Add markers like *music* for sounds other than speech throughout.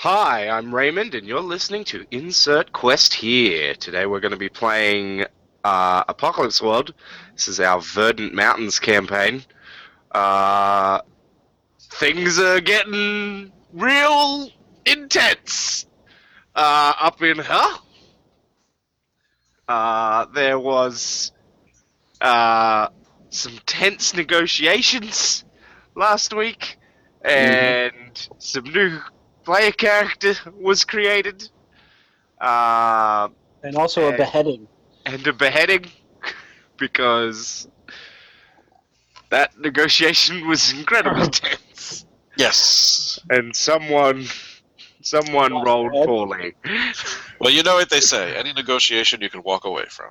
Hi, I'm Raymond, and you're listening to Insert Quest here. Today we're going to be playing uh, Apocalypse World. This is our Verdant Mountains campaign. Uh, things are getting real intense uh, up in here. Uh, there was uh, some tense negotiations last week, and some new player character was created. Uh, And also a beheading. and a beheading *laughs* because that negotiation was incredibly tense. *laughs* Yes. And someone someone Lost rolled their poorly. Well, you know what they say. Any negotiation you can walk away from.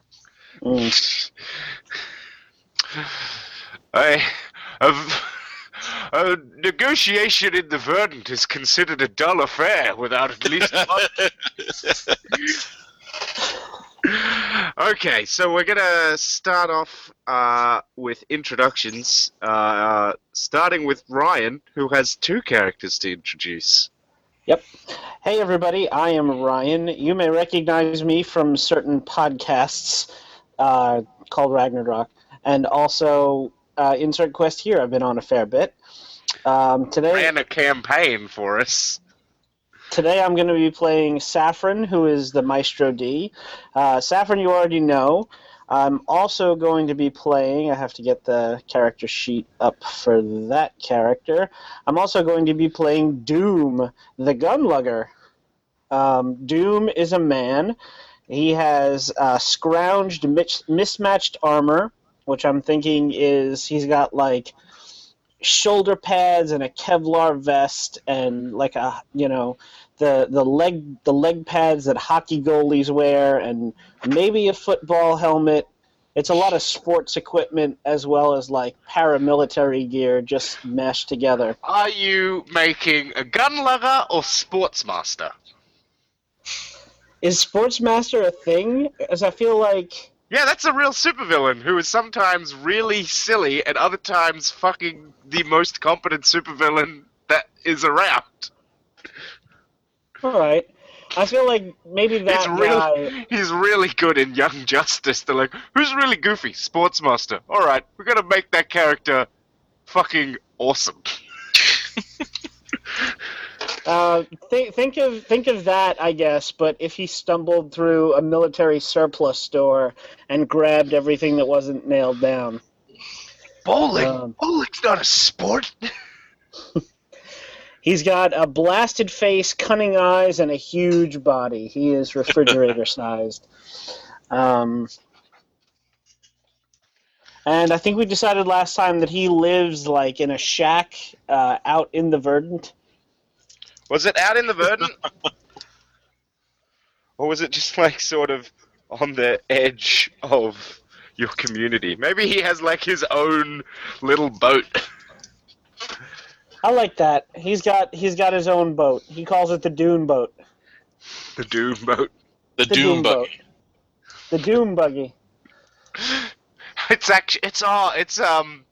Mm. I a, a negotiation in the Verdant is considered a dull affair without at least *laughs* one okay, so we're gonna start off uh, with introductions, uh, starting with Ryan, who has two characters to introduce. Yep. Hey, everybody, I am Ryan. You may recognize me from certain podcasts uh, called Ragnarok, and also uh, Insert Quest here. I've been on a fair bit. Um, today, Ran a campaign for us. today I'm going to be playing Saffron, who is the Maestro D. Uh, Saffron, you already know. I'm also going to be playing. I have to get the character sheet up for that character. I'm also going to be playing Doom, the Gunlugger. Um, Doom is a man. He has uh, scrounged, mismatched armor, which I'm thinking is he's got like shoulder pads and a Kevlar vest and like a you know the the leg the leg pads that hockey goalies wear and maybe a football helmet. It's a lot of sports equipment as well as like paramilitary gear just mashed together. Are you making a gunlugger or sportsmaster? Is Sportsmaster a thing? As I feel like Yeah, that's a real supervillain who is sometimes really silly and other times fucking the most competent supervillain that is around. all right. I feel like maybe that He's really, guy. he's really good in Young Justice. They're like, who's really goofy? Sportsmaster. All right, we're gonna make that character fucking awesome. *laughs* Uh, think think of think of that, I guess. But if he stumbled through a military surplus store and grabbed everything that wasn't nailed down. Bowling. Um, Bowling's not a sport. *laughs* He's got a blasted face, cunning eyes, and a huge body. He is refrigerator *laughs* sized. Um, and I think we decided last time that he lives like in a shack uh, out in the Verdant. Was it out in the *laughs* Verdant? or was it just like sort of on the edge of your community? Maybe he has like his own little boat. I like that. He's got he's got his own boat. He calls it the Dune boat. The Doom boat. The, The Doom, boat. Buggy. The Doom buggy. It's actually it's all it's um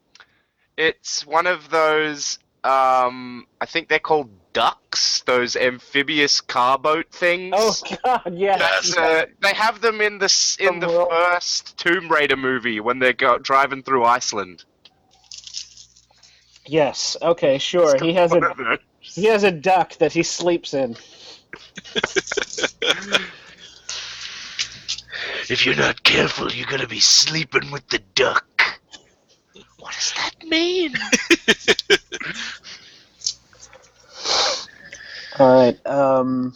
it's one of those um I think they're called ducks, those amphibious car boat things. Oh God, yes. That's, uh, they have them in the in the From first Tomb Raider movie when they're go- driving through Iceland. Yes. Okay. Sure. He has a *laughs* he has a duck that he sleeps in. If you're not careful, you're gonna be sleeping with the duck. What does that mean? *laughs* All right. Um,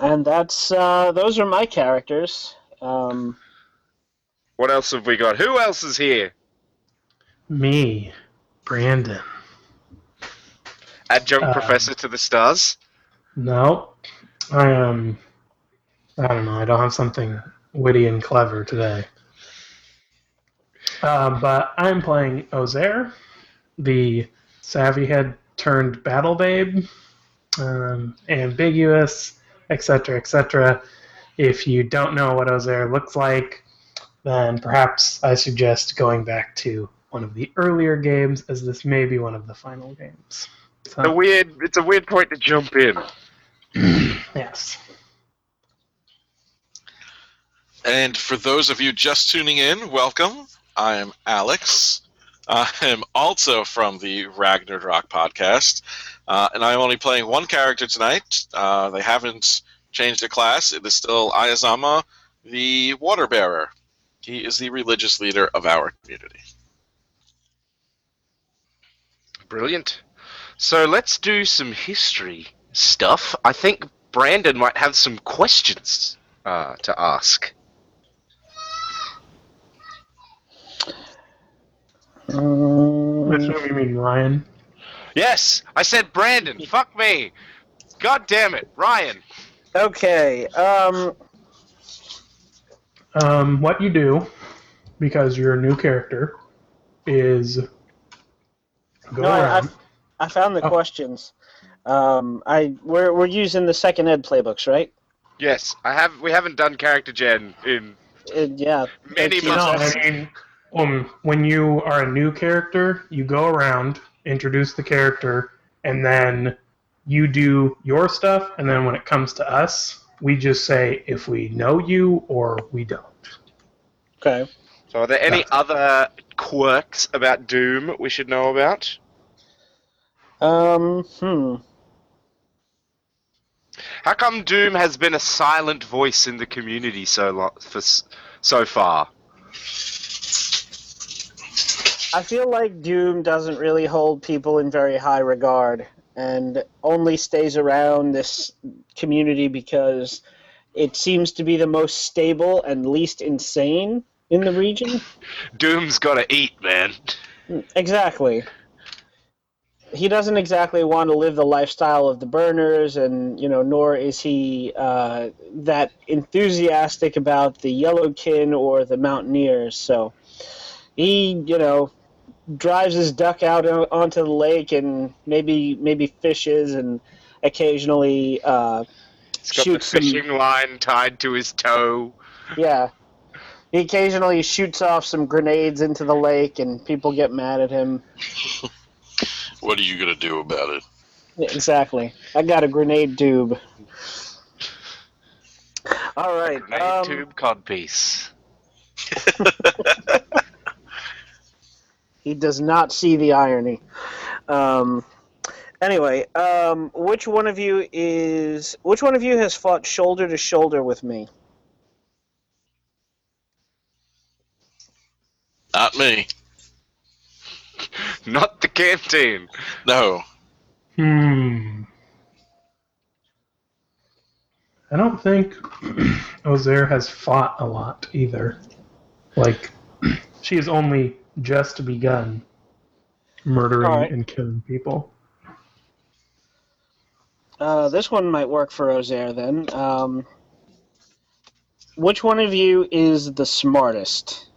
and that's uh, those are my characters. Um, What else have we got? Who else is here? Me, Brandon. Adjunct Um, professor to the stars. No, I am. I don't know. I don't have something witty and clever today. Uh, but I'm playing Ozair, the savvy head turned battle babe, um, ambiguous, etc., etc. If you don't know what Ozair looks like, then perhaps I suggest going back to one of the earlier games, as this may be one of the final games. So- A weird. It's a weird point to jump in. *clears throat* yes. And for those of you just tuning in, welcome. I'm Alex. I'm also from the Ragnarok podcast, uh, and I'm only playing one character tonight. Uh, they haven't changed the class. It is still Ayazama, the Water Bearer. He is the religious leader of our community. Brilliant. So let's do some history stuff. I think Brandon might have some questions uh, to ask. Which Um, one you mean, Ryan? Yes, I said Brandon. Fuck me. God damn it, Ryan. okay. Um, Um, what you do, because you're a new character, is go No, I- around. I found the Oh. questions. Um, I we're we're using the second ed playbooks, right? Yes, I have. We haven't done character gen in Uh, yeah. many Thank. No, months. I mean, um, when you are a new character, you go around, introduce the character, and then you do your stuff. And then when it comes to us, we just say if we know you or we don't. Okay. So, are there any That's- other quirks about Doom we should know about? Um. Hmm. How come Doom has been a silent voice in the community so long, for s- so far? I feel like Doom doesn't really hold people in very high regard and only stays around this community because it seems to be the most stable and least insane in the region. *laughs* Doom's got to eat, man. Exactly. He doesn't exactly want to live the lifestyle of the burners, and you know, nor is he uh, that enthusiastic about the Yellowkin or the Mountaineers. So he, you know, drives his duck out onto the lake and maybe maybe fishes and occasionally, uh, He's got Shoots the some- fishing line tied to his toe. yeah, he occasionally shoots off some grenades into the lake, and people get mad at him. *laughs* What are you going to do about it? Exactly. I got a grenade tube. All right. Grenade um, tube codpiece. *laughs* He does not see the irony. Um, anyway, um, which one of you is? Which one of you has fought shoulder to shoulder with me? Not me. *laughs* Not the canteen. No. Hmm. I don't think *clears throat* Ozair has fought a lot either. Like, *clears throat* she has only just begun murdering Alright. and killing people. Uh, this one might work for Ozair then. Um, which one of you is the smartest?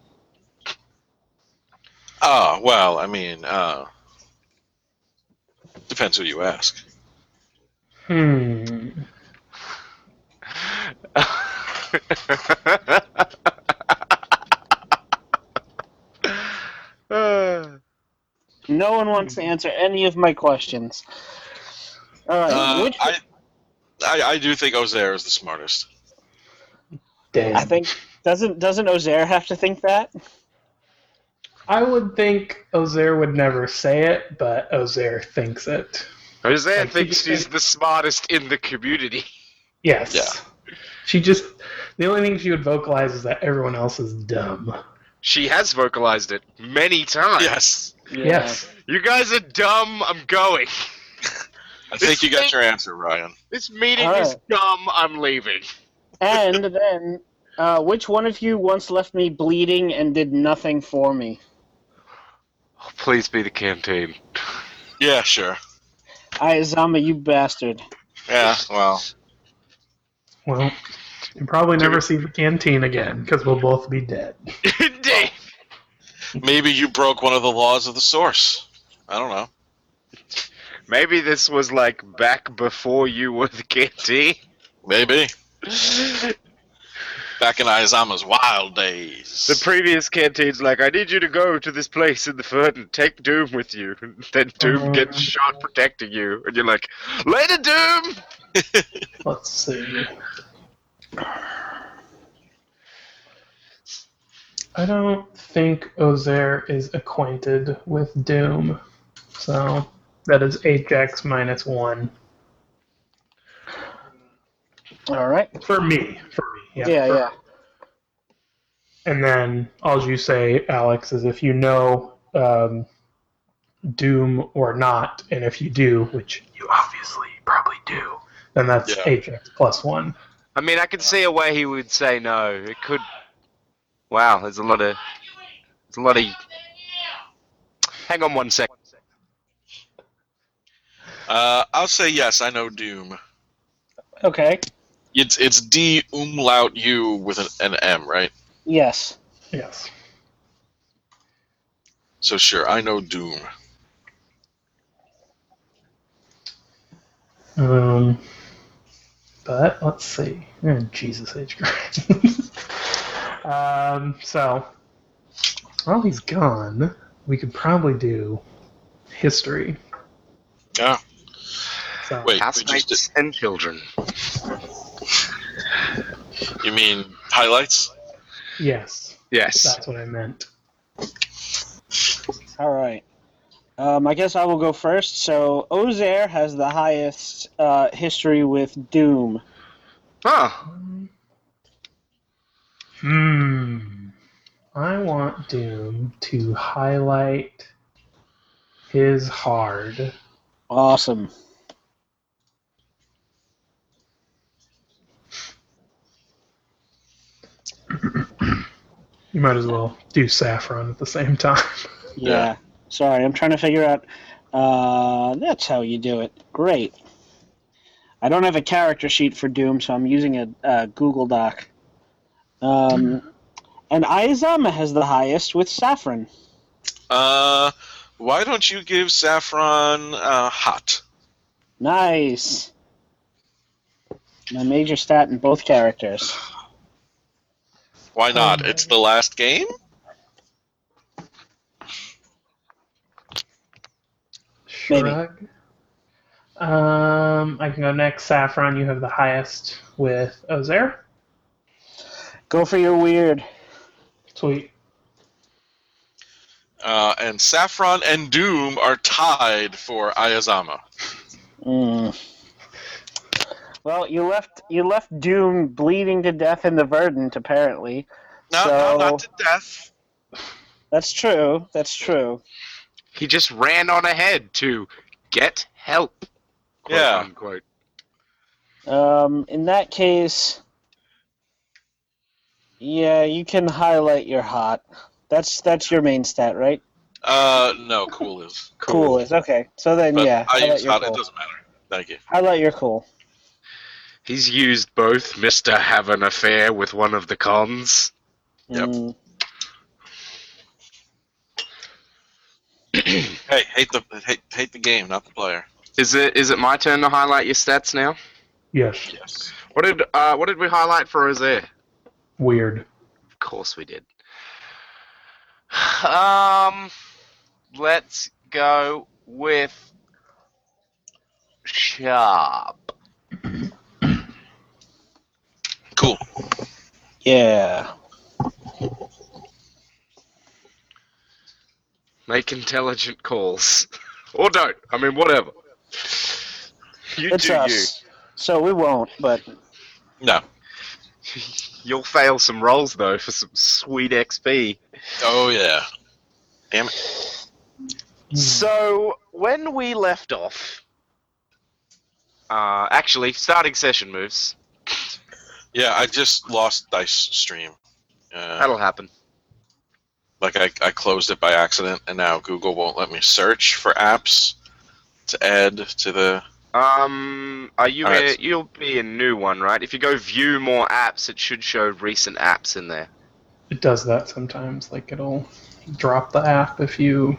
Ah, well, I mean, uh, depends who you ask. Hmm. *laughs* No one wants to answer any of my questions. All right. Uh, which I, I, I do think Ozair is the smartest. Damn. I think doesn't doesn't Ozair have to think that? I would think Ozair would never say it, but Ozair thinks it. Ozair Like, thinks you- she's the smartest in the community. Yes. Yeah. She just the only thing she would vocalize is that everyone else is dumb. She has vocalized it many times. Yes. Yes. You guys are dumb. I'm going. I think you got your answer, Ryan. This meeting All is dumb. I'm leaving. And then, uh, which one of you once left me bleeding and did nothing for me? Oh, please be the canteen. Yeah, sure. Ayazama, you bastard. Yeah, well, Well, you'll probably never see the canteen again because we'll both be dead. *laughs* Indeed. maybe you broke one of the laws of the source. I don't know. Maybe this was like back before you were the canteen. Maybe. Back in Ayazama's wild days. The previous canteen's like, I need you to go to this place in the foot and take Doom with you. And *laughs* then Doom Uh-huh. gets shot protecting you. And you're like, Later, Doom! *laughs* Let's see. I don't think Ozair is acquainted with Doom, so that is Hx minus one All right. for me. For me, yeah. Yeah, for- yeah. And then all you say, Alex, is if you know um, Doom or not, and if you do, which you obviously probably do, then that's Yeah. Hx plus one. I mean, I could see a way he would say no. It could. Wow, there's a lot of. There's a lot of. Hang on one sec. Uh, I'll say yes. I know Doom. Okay. It's it's D umlaut U with an, an M, right? Yes. Yes. So sure, I know Doom. Um, but let's see. Oh, Jesus H. Christ. *laughs* um, so while he's gone, we could probably do history. Yeah. So, Wait, we just Housemates and children. you mean highlights? yes, Yes. that's what I meant. All right. Um, I guess I will go first. So Ozair has the highest uh, history with Doom. Huh. Hmm. I want Doom to highlight his hard. Awesome. You might as well do saffron at the same time. *laughs* Yeah. Sorry, I'm trying to figure out. Uh, that's how you do it. Great. I don't have a character sheet for Doom, so I'm using a, a Google Doc. Um, and Ayazama has the highest with Saffron. Uh, why don't you give Saffron uh, hot? Nice. My major stat in both characters. Why not? Um, It's the last game. Maybe. Shrug. Um, I can go next. Saffron, you have the highest with Ozair. Go for your weird. Sweet. Uh, and Saffron and Doom are tied for Ayazama. Mm. Well, you left you left Doom bleeding to death in the Verdant, apparently. No, So- no, not to death. That's true. That's true. He just ran on ahead to get help. Quote Yeah. Unquote. Um, in that case, yeah, you can highlight your hot. That's that's your main stat, right? Uh, no, cool is. Cool, is okay. So then, But yeah, I highlight use your hot. It doesn't matter. Thank you. Highlight your cool. He's used both Mr. Have an Affair with one of the cons. Yep. Mm, *clears throat* Hey, hate the hate, hate the game, not the player. Is it is it my turn to highlight your stats now? Yes. Yes. What did uh, what did we highlight for Ozair? Weird. Of course we did. Um, let's go with sharp. *clears throat* Cool. yeah. Make intelligent calls, *laughs* or don't. I mean, whatever. You It's do us. So we won't, but No. *laughs* you. You'll fail some rolls though for some sweet XP. Oh yeah. Damn it. So when we left off, uh, actually, starting session moves. Yeah, I just lost Dice Stream. Uh, That'll happen. like I, I closed it by accident, and now Google won't let me search for apps to add to the. Um, are you? All right. a- you'll be a new one, right? If you go view more apps, it should show recent apps in there. It does that sometimes. Like it'll drop the app if you.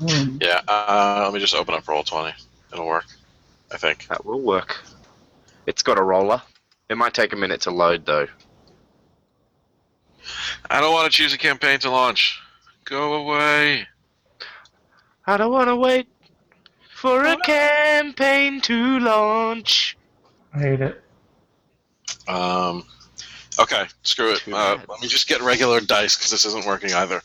Um, Yeah. Uh, let me just open up Roll Twenty. It'll work. I think. That will work. It's got a roller. It might take a minute to load though. I don't want to choose a campaign to launch. Go away. I don't want to wait for a campaign to launch. I hate it. Um, okay, screw it. Uh, let me just get regular dice because this isn't working either.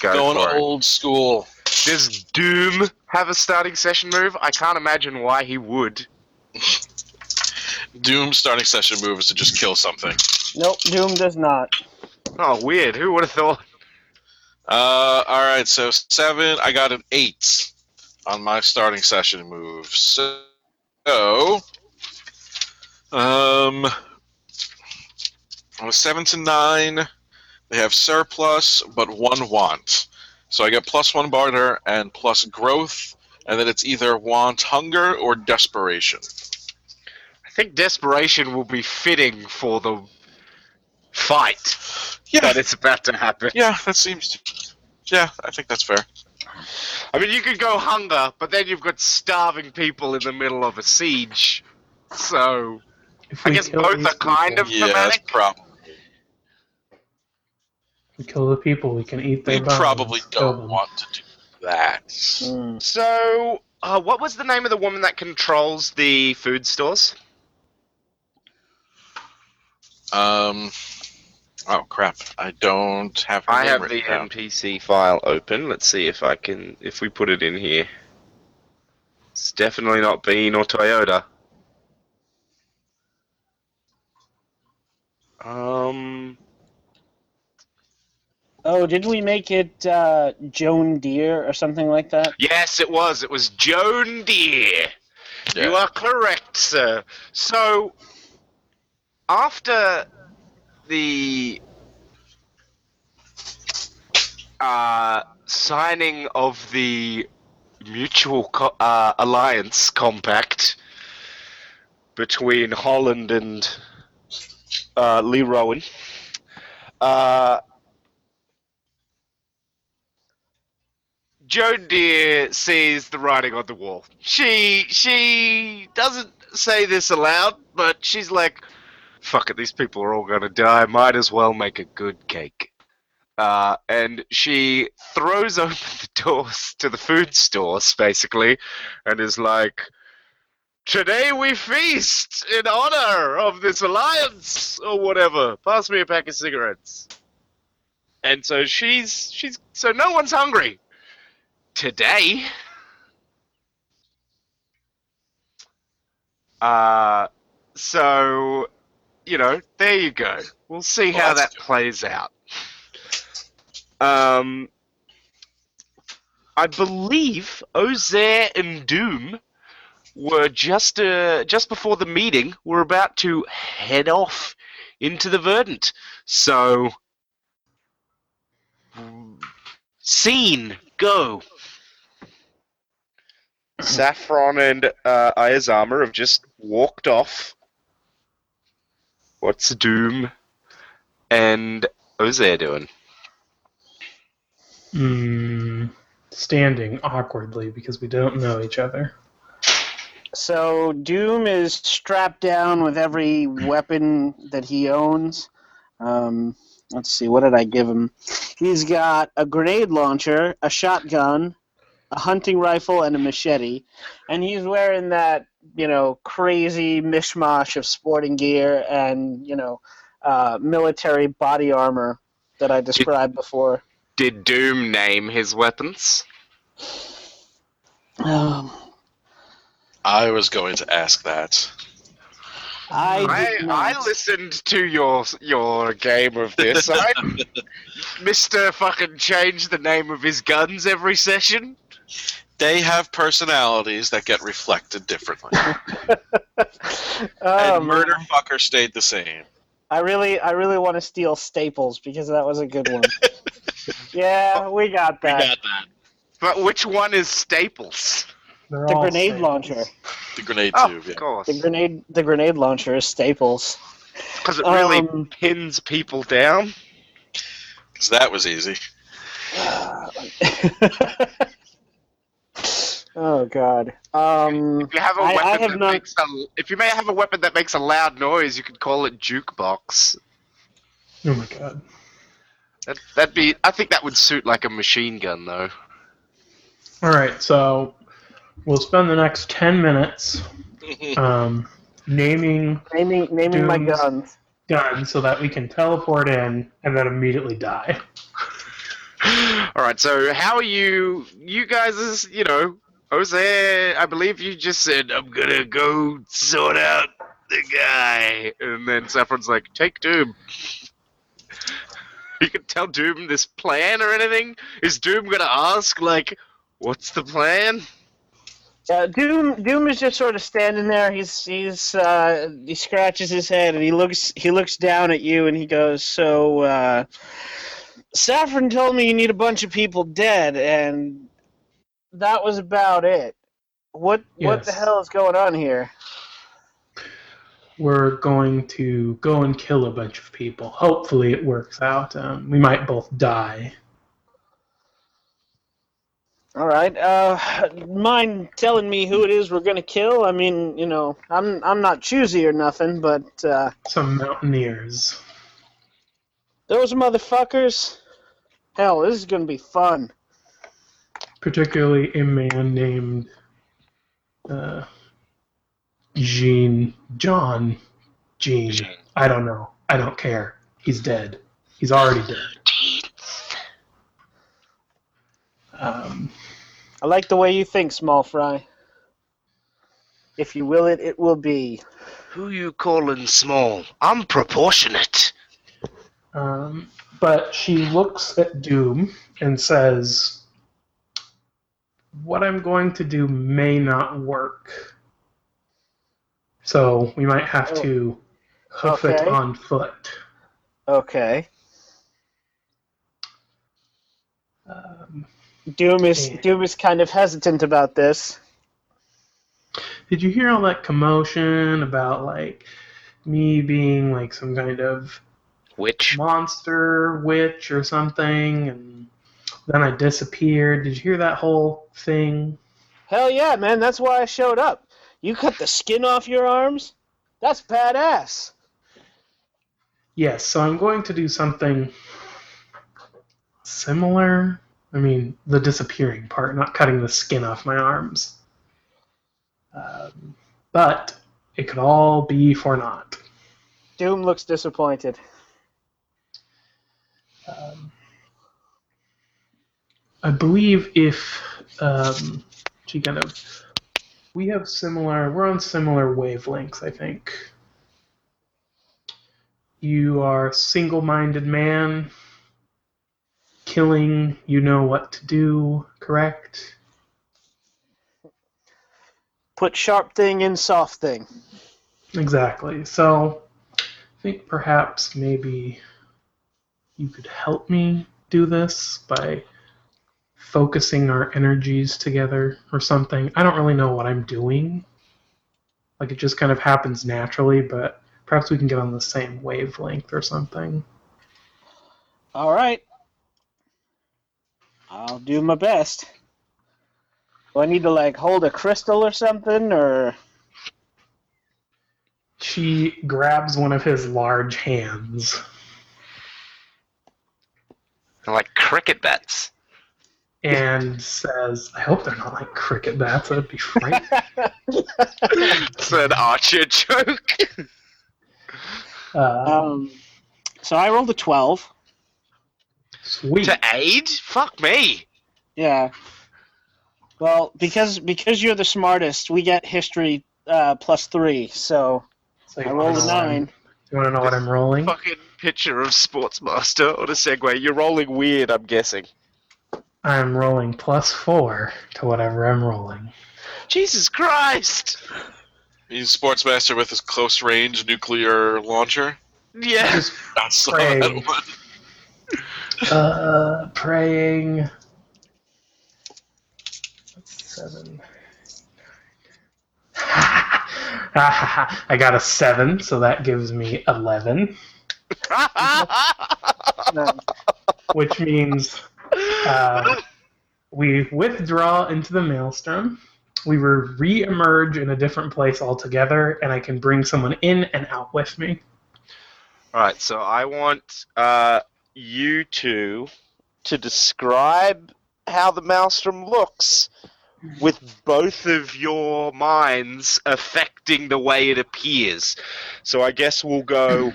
Go Going for it. old school. Does Doom have a starting session move? I can't imagine why he would. *laughs* Doom starting session move is to just kill something. Nope, Doom does not. Oh, weird. Who would have thought? Uh, all right, so seven. I got an eight on my starting session move. So, um, on a seven to nine, they have surplus, but one want. So I get plus one barter and plus growth, and then it's either want hunger or desperation. I think desperation will be fitting for the fight Yeah, that is about to happen. yeah, that seems. To, Yeah, I think that's fair. I mean, you could go hunger, but then you've got starving people in the middle of a siege. So, I guess both are kind people- of Yeah, that's thematic. probably. we kill the people, we can eat their We probably don't them. want to do that. Mm. So, uh, what was the name of the woman that controls the food stores? Um. Oh crap! I don't have. I have the written down. NPC file open. Let's see if I can if we put it in here. It's definitely not Bean or Toyota. Um, Oh, did we make it uh, Joan Deere or something like that? yes, it was. It was Joan Deere. You are correct, sir. So, after the uh, signing of the mutual co- uh, alliance compact between Holland and uh, Lee Rowan, uh, Joan Deere sees the writing on the wall. She she doesn't say this aloud, but she's like, "Fuck it, these people are all gonna die. Might as well make a good cake." Uh, and she throws *laughs* open the doors to the food stores, basically, and is like, "Today we feast in honor of this alliance, or whatever. Pass me a pack of cigarettes." And so she's she's so no one's hungry today. Uh, so, you know, there you go. We'll see Well, how that's that plays out. Um, I believe Ozair and Doom were just uh, just before the meeting. Were about to head off into the Verdant. So, scene go. Saffron and uh, Ayazama have just walked off. What's Doom and Ozair doing? Mm, standing awkwardly because we don't know each other. So Doom is strapped down with every weapon that he owns. Um, let's see, what did I give him? He's got a grenade launcher, a shotgun, a hunting rifle, and a machete. And he's wearing that, you know, crazy mishmash of sporting gear and, you know, uh, military body armor that I described before. Did Doom name his weapons? Um, I was going to ask that. I, I, I listened to your your game of this. *laughs* I, Mister fucking changed the name of his guns every session. They have personalities that get reflected differently. *laughs* Oh, and Murder man. Fucker stayed the same. I really, I really want to steal Staples because that was a good one. *laughs* yeah, we got that. We got that. But which one is Staples? They're The grenade safe. launcher. The grenade Oh, tube, yeah. of course. The grenade, the grenade launcher is Staples. Because it really Um, pins people down. Because that was easy. *laughs* oh God. Um, If you have a I- I weapon have that not- makes a, if you may have a weapon that makes a loud noise, you could call it jukebox. Oh my god. That, that'd be. I think that would suit like a machine gun, though. All right, so we'll spend the next ten minutes *laughs* um, naming Naming naming my guns. guns so that we can teleport in and then immediately die. *laughs* All right. So how are you? You guys is you know Jose. I believe you just said I'm gonna go sort out the guy, and then Saffron's like, take Doom. You can tell Doom this plan or anything. Is Doom gonna ask like, what's the plan? Uh, Doom Doom is just sort of standing there. He's he's uh, he scratches his head and he looks he looks down at you and he goes, "So uh, Saffron told me you need a bunch of people dead, and that was about it. What what the hell is going on here?" We're going to go and kill a bunch of people. Hopefully, it works out. Um, we might both die. All right. Uh, mind telling me who it is we're gonna kill? I mean, you know, I'm I'm not choosy or nothing, but uh, Some mountaineers. those motherfuckers. Hell, this is gonna be fun. Particularly a man named uh, Jean John Jean. Jean. I don't know. I don't care. He's dead. He's already dead. Um, I like the way you think, small fry. If you will it, it will be. Who you calling small? I'm proportionate. um, but she looks at Doom and says, "What I'm going to do may not work. So we might have to hoof it on foot." Okay. Um, Doom is Yeah. Doom is kind of hesitant about this. Did you hear all that commotion about like me being like some kind of witch monster witch or something and then I disappeared? Did you hear that whole thing? Hell yeah, man! That's why I showed up. You cut the skin off your arms. That's badass. Yes, so I'm going to do something similar. I mean, the disappearing part, not cutting the skin off my arms. Um, but it could all be for naught. Doom looks disappointed. Um, I believe if um, she kind of, we have similar, we're on similar wavelengths. I think. You are a single-minded man. Killing, you know what to do, correct? Put sharp thing in soft thing. Exactly. So, I think perhaps maybe you could help me do this by focusing our energies together or something. I don't really know what I'm doing. Like, it just kind of happens naturally, but perhaps we can get on the same wavelength or something. All right. I'll do my best. Do I need to like hold a crystal or something, or She grabs one of his large hands like cricket bats. And says, I hope they're not like cricket bats. That'd be frightening. *laughs* It's an archer joke. Uh, um? So I rolled a twelve. sweet. to aid? Fuck me. Yeah. Well, because because you're the smartest, we get history uh, plus three. So So I rolled a know nine. You want to know what I'm rolling? Fucking picture of Sportsmaster on a Segway. You're rolling weird, I'm guessing. I'm rolling plus four to whatever I'm rolling. Jesus Christ! He's Sportsmaster with his close range nuclear launcher. Yeah. Just That's the Praying. that one. *laughs* uh, praying. Seven. *laughs* I got a seven, so that gives me eleven, *laughs* which means uh, we withdraw into the maelstrom. We re- re-emerge in a different place altogether, and I can bring someone in and out with me. Alright, so I want uh, you two to describe how the maelstrom looks with both of your minds affecting the way it appears. So I guess we'll go.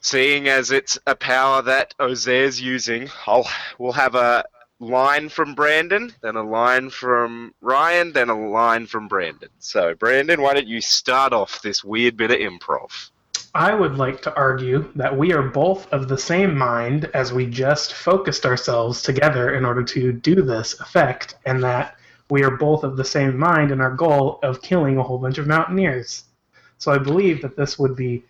Seeing as it's a power that Ozair's using, I'll we'll have a line from Brandon, then a line from Ryan, then a line from Brandon. So Brandon, why don't you start off this weird bit of improv? I would like to argue that we are both of the same mind as we just focused ourselves together in order to do this effect, and that we are both of the same mind in our goal of killing a whole bunch of mountaineers. So I believe that this would be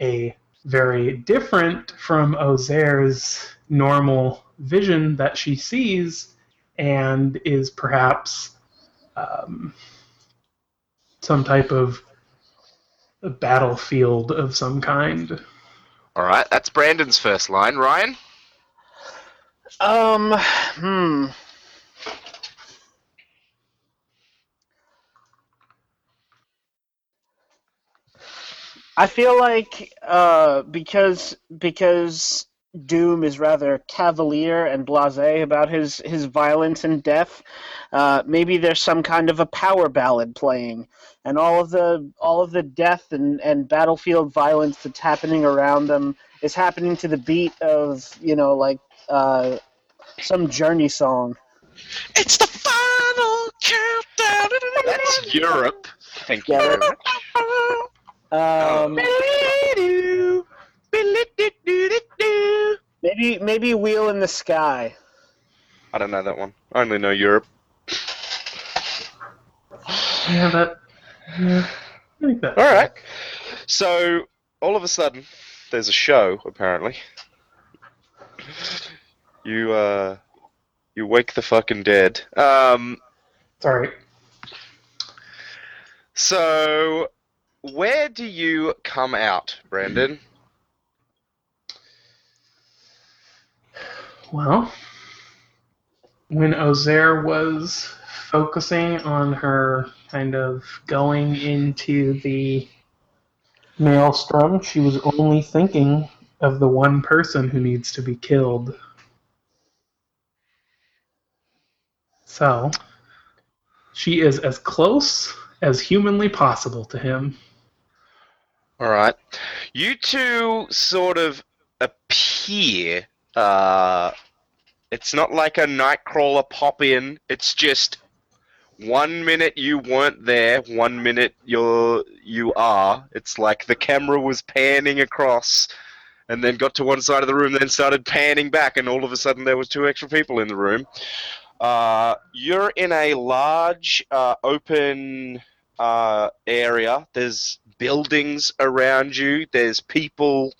a very different from Ozair's normal vision that she sees and is perhaps um, some type of a battlefield of some kind. All right, that's Brandon's first line. Ryan, Um, hmm. I feel like uh, because because Doom is rather cavalier and blasé about his his violence and death, uh, maybe there's some kind of a power ballad playing, and all of the all of the death and, and battlefield violence that's happening around them is happening to the beat of you know like uh, some journey song. It's the final countdown. that's Europe. Thank you Yeah, very *laughs* much. Um, maybe maybe Wheel in the Sky. I don't know that one. I only know Europe. Yeah, that. Yeah, I think that. All right. So all of a sudden, there's a show. Apparently, you uh, you wake the fucking dead. Um, Sorry. so where do you come out, Brandon? Well, when Ozair was focusing on her kind of going into the maelstrom, she was only thinking of the one person who needs to be killed. So, she is as close as humanly possible to him. All right. You two sort of appear. Uh, it's not like a nightcrawler pop in. It's just one minute you weren't there, one minute you're you are. It's like the camera was panning across, and then got to one side of the room, then started panning back, and all of a sudden there was two extra people in the room. Uh, you're in a large uh, open uh, area. There's buildings around you. There's people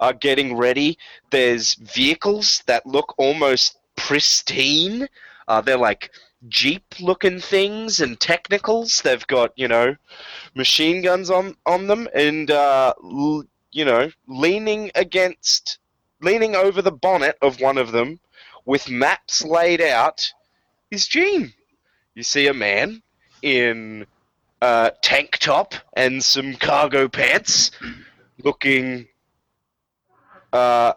uh, getting ready. There's vehicles that look almost pristine. Uh, they're like Jeep looking things and technicals. They've got, you know, machine guns on, on them and, uh, l- you know, leaning against, leaning over the bonnet of one of them with maps laid out is Gene. You see a man in uh, tank top and some cargo pants, looking uh,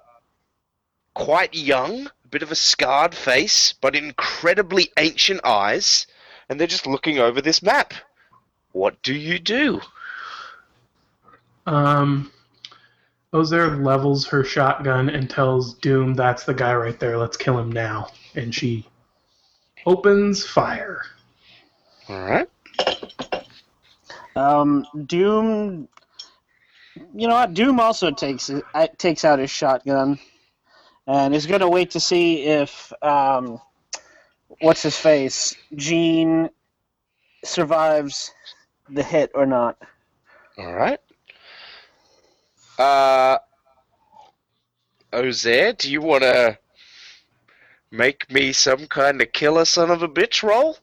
quite young, a bit of a scarred face, but incredibly ancient eyes, and they're just looking over this map. What do you do? Um, Ozair levels her shotgun and tells Doom, "That's the guy right there. Let's kill him now." And she opens fire. All right. Um, Doom. You know what? Doom also takes uh, takes out his shotgun, and is going to wait to see if um, what's his face, Gene, survives the hit or not. All right. Uh, Ozair, do you want to make me some kind of killer son of a bitch roll?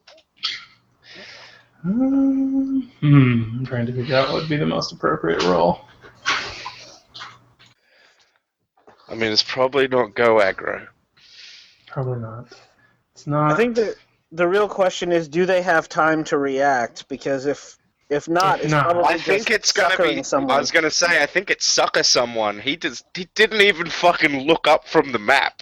Um, hmm, I'm trying to figure out what would be the most appropriate role. I mean, it's probably not go aggro. Probably not. It's not. I think the the real question is, do they have time to react? Because if if not, If it's not- probably I think just it's gonna be. someone. I was gonna say, I think it's sucker someone. He does. He didn't even fucking look up from the map.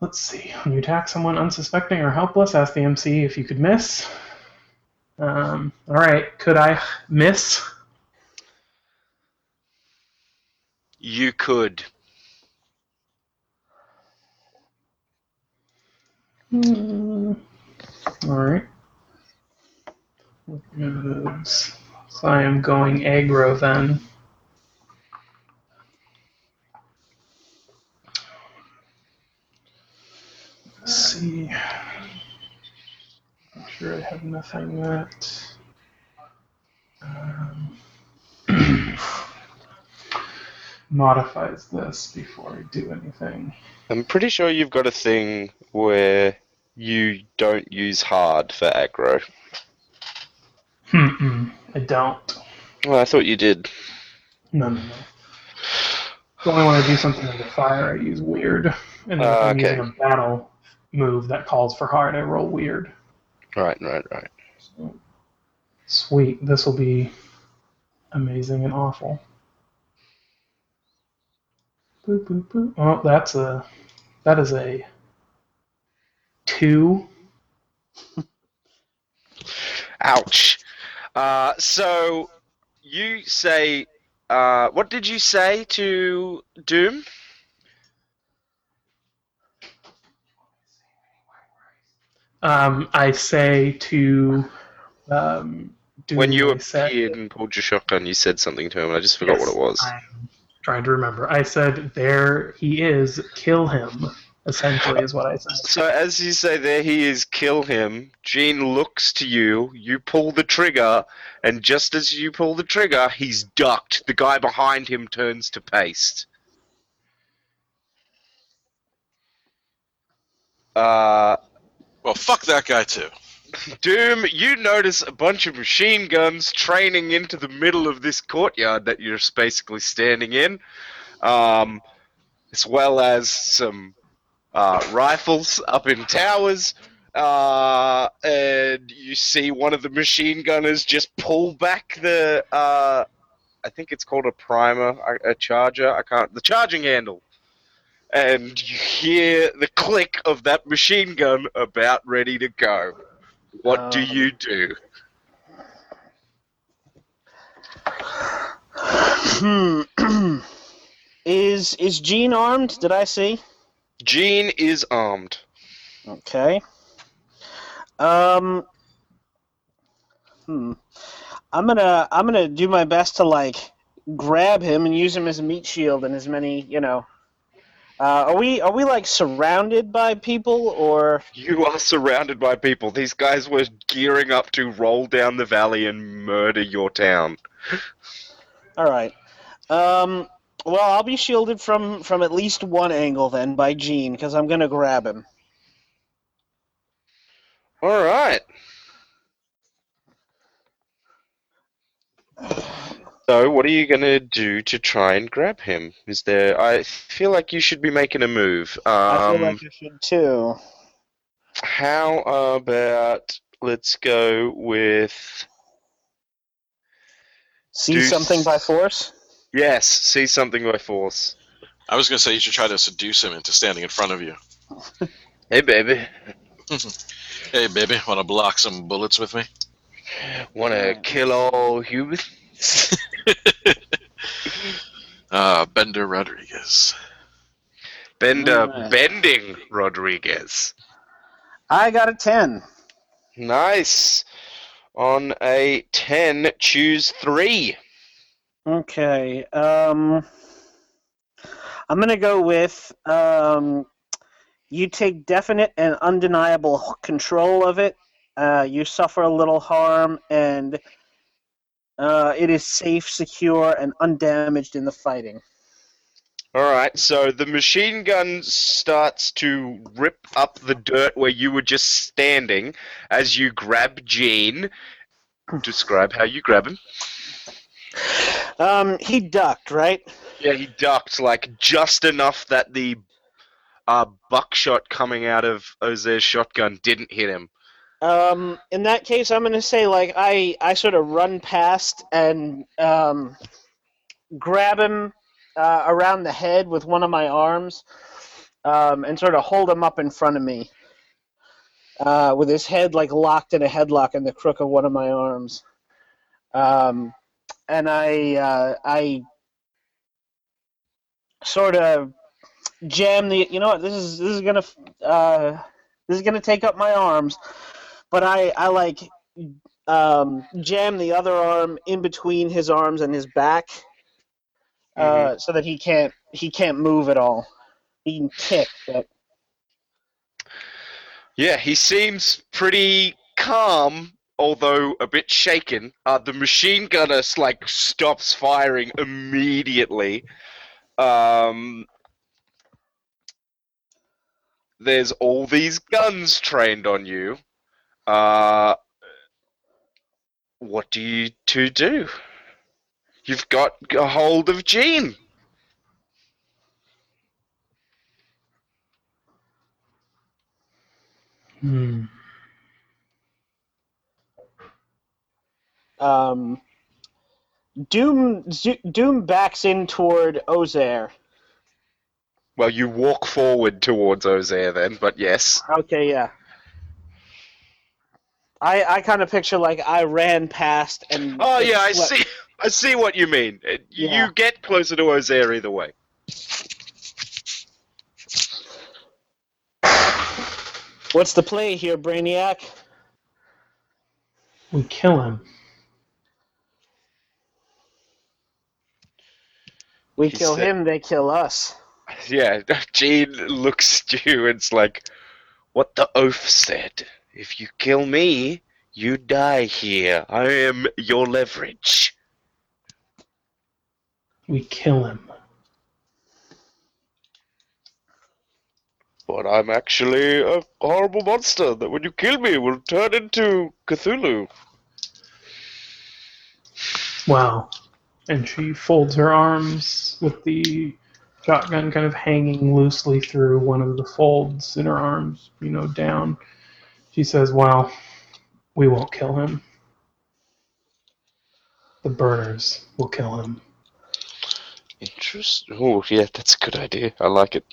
Let's see. When you attack someone unsuspecting or helpless, ask the MC if you could miss. Um, all right. Could I miss? You could. Hmm. All right. So I am going aggro then. Let's see. I'm sure I have nothing that. Um, *clears throat* modifies this before I do anything. I'm pretty sure you've got a thing where you don't use hard for aggro. Hmm. I don't. Well, I thought you did. No, no, no. So when I do something under fire, I use weird. And then if Uh, I'm okay. using a battle move that calls for hard, I roll weird. Right, right, right. So, sweet. This will be amazing and awful. Boop, boop, boop. Oh, that's a. That is a. Two. *laughs* Ouch. Uh, so you say, uh, what did you say to Doom? Um, I say to. Um, do when you I said- appeared and pulled your shotgun, you said something to him. I just forgot Yes, what it was. I'm trying to remember. I said, "There he is. Kill him." Essentially, is what I said. So as you say, there he is. Kill him. Gene looks to you. You pull the trigger, and just as you pull the trigger, he's ducked. The guy behind him turns to paste. Uh, Well, fuck that guy too. Doom, you notice a bunch of machine guns training into the middle of this courtyard that you're basically standing in, um, as well as some uh, rifles up in towers. Uh, and you see one of the machine gunners just pull back the, uh, I think it's called a primer, a, a charger. I can't, the charging handle. And you hear the click of that machine gun about ready to go. What do Um, you do? Hmm. *clears throat* is is Gene armed? Did I see? Gene is armed. Okay. Um. Hmm. I'm gonna I'm gonna do my best to like grab him and use him as a meat shield and as many you know. Uh, are we are we like surrounded by people or? You are surrounded by people. These guys were gearing up to roll down the valley and murder your town. *laughs* All right. Um. Well, I'll be shielded from from at least one angle then by Gene because I'm gonna grab him. All right. So, what are you gonna do to try and grab him? Is there? I feel like you should be making a move. Um, I feel like you should too. how about let's go with See Do- something by force. yes, see something by force. I was gonna say you should try to seduce him into standing in front of you. *laughs* Hey, baby, *laughs* Hey, baby, want to block some bullets with me? wanna kill all humans? *laughs* Uh, Bender Rodriguez. Bender Alright. bending Rodriguez. I got a ten. Nice. On a 10, choose 3. Okay. Um, I'm gonna go with um, you take definite and undeniable control of it. Uh, you suffer a little harm, and uh, it is safe, secure, and undamaged in the fighting. Alright, so the machine gun starts to rip up the dirt where you were just standing as you grab Gene. Describe how you grab him. Um, he ducked, right? Yeah, he ducked like just enough that the uh, buckshot coming out of Ozair's shotgun didn't hit him. Um, in that case, I'm gonna say like I I sort of run past and um, grab him uh, around the head with one of my arms, um, and sort of hold him up in front of me, uh, with his head like locked in a headlock in the crook of one of my arms. Um, and I uh, I sort of jam the. You know what? This is this is gonna uh, this is gonna take up my arms, but I I like um, jam the other arm in between his arms and his back, uh, so that he can't he can't move at all. He can kick, but Yeah, he seems pretty calm, although a bit shaken. Uh, the machine gunner like stops firing immediately. Um, there's all these guns trained on you. Uh, what do you two do? You've got a hold of Jean. Hmm. um, Doom Zo- Doom backs in toward Ozair. Well, you walk forward towards Ozair then, but yes. Okay, yeah. I I kind of picture like I ran past and. Oh yeah, I see. *laughs* I see what you mean. Uh, Yeah. You get closer to Ozair either way. What's the play here, Brainiac? We kill him. We He kill said- him, they kill us. *laughs* Yeah, *laughs* Jean looks at you and it's like, what the oath said. If you kill me, you die here. I am your leverage. We kill him. But I'm actually a horrible monster that when you kill me will turn into Cthulhu. Wow. And she folds her arms with the shotgun kind of hanging loosely through one of the folds in her arms, you know, down. She says, Well, we won't kill him. The burners will kill him. Interesting. Oh, yeah, that's a good idea. I like it.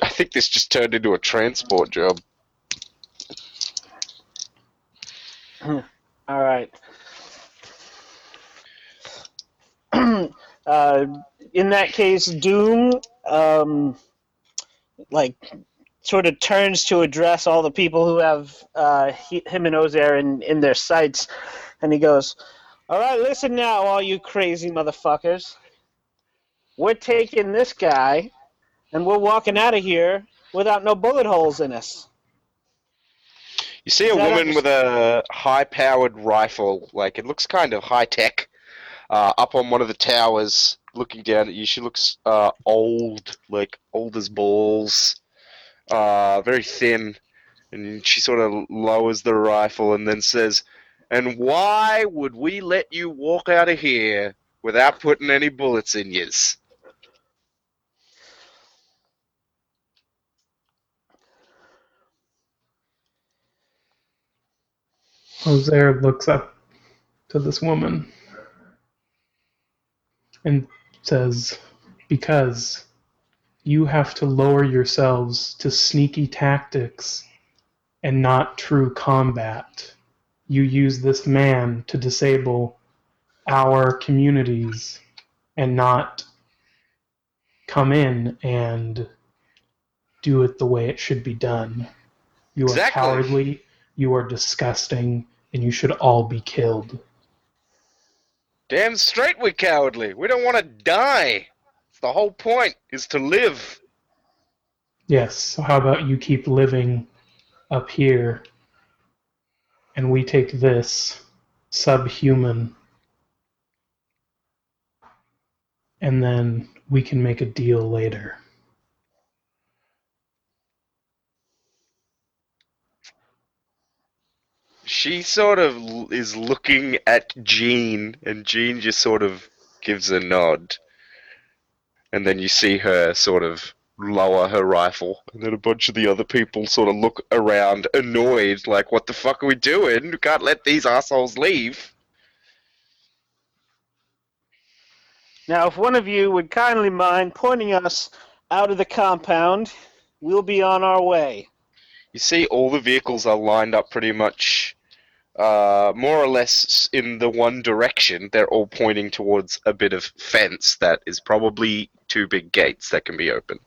I think this just turned into a transport job. All right. *clears throat* uh, in that case, Doom, um, like, sort of turns to address all the people who have uh, he, him and Ozair in, in their sights, and he goes, "All right, listen now, all you crazy motherfuckers. We're taking this guy, and we're walking out of here without no bullet holes in us." You see a woman with a high-powered rifle, like it looks kind of high-tech, uh, up on one of the towers, looking down at you. She looks uh, old, like old as balls, uh, very thin, and she sort of lowers the rifle and then says, "And why would we let you walk out of here without putting any bullets in yous?" Ozair looks up to this woman and says, Because you have to lower yourselves to sneaky tactics and not true combat. You use this man to disable our communities and not come in and do it the way it should be done. You are Exactly. cowardly, you are disgusting, and you should all be killed. Damn straight we're cowardly. We don't want to die. The whole point is to live. Yes, so how about you keep living up here and we take this subhuman and then we can make a deal later. She sort of is looking at Jean, and Jean just sort of gives a nod. And then you see her sort of lower her rifle, and then a bunch of the other people sort of look around, annoyed, like, what the fuck are we doing? We can't let these assholes leave. Now, if one of you would kindly mind pointing us out of the compound. We'll be on our way. You see, all the vehicles are lined up pretty much, uh, more or less in the one direction. They're all pointing towards a bit of fence that is probably two big gates that can be opened.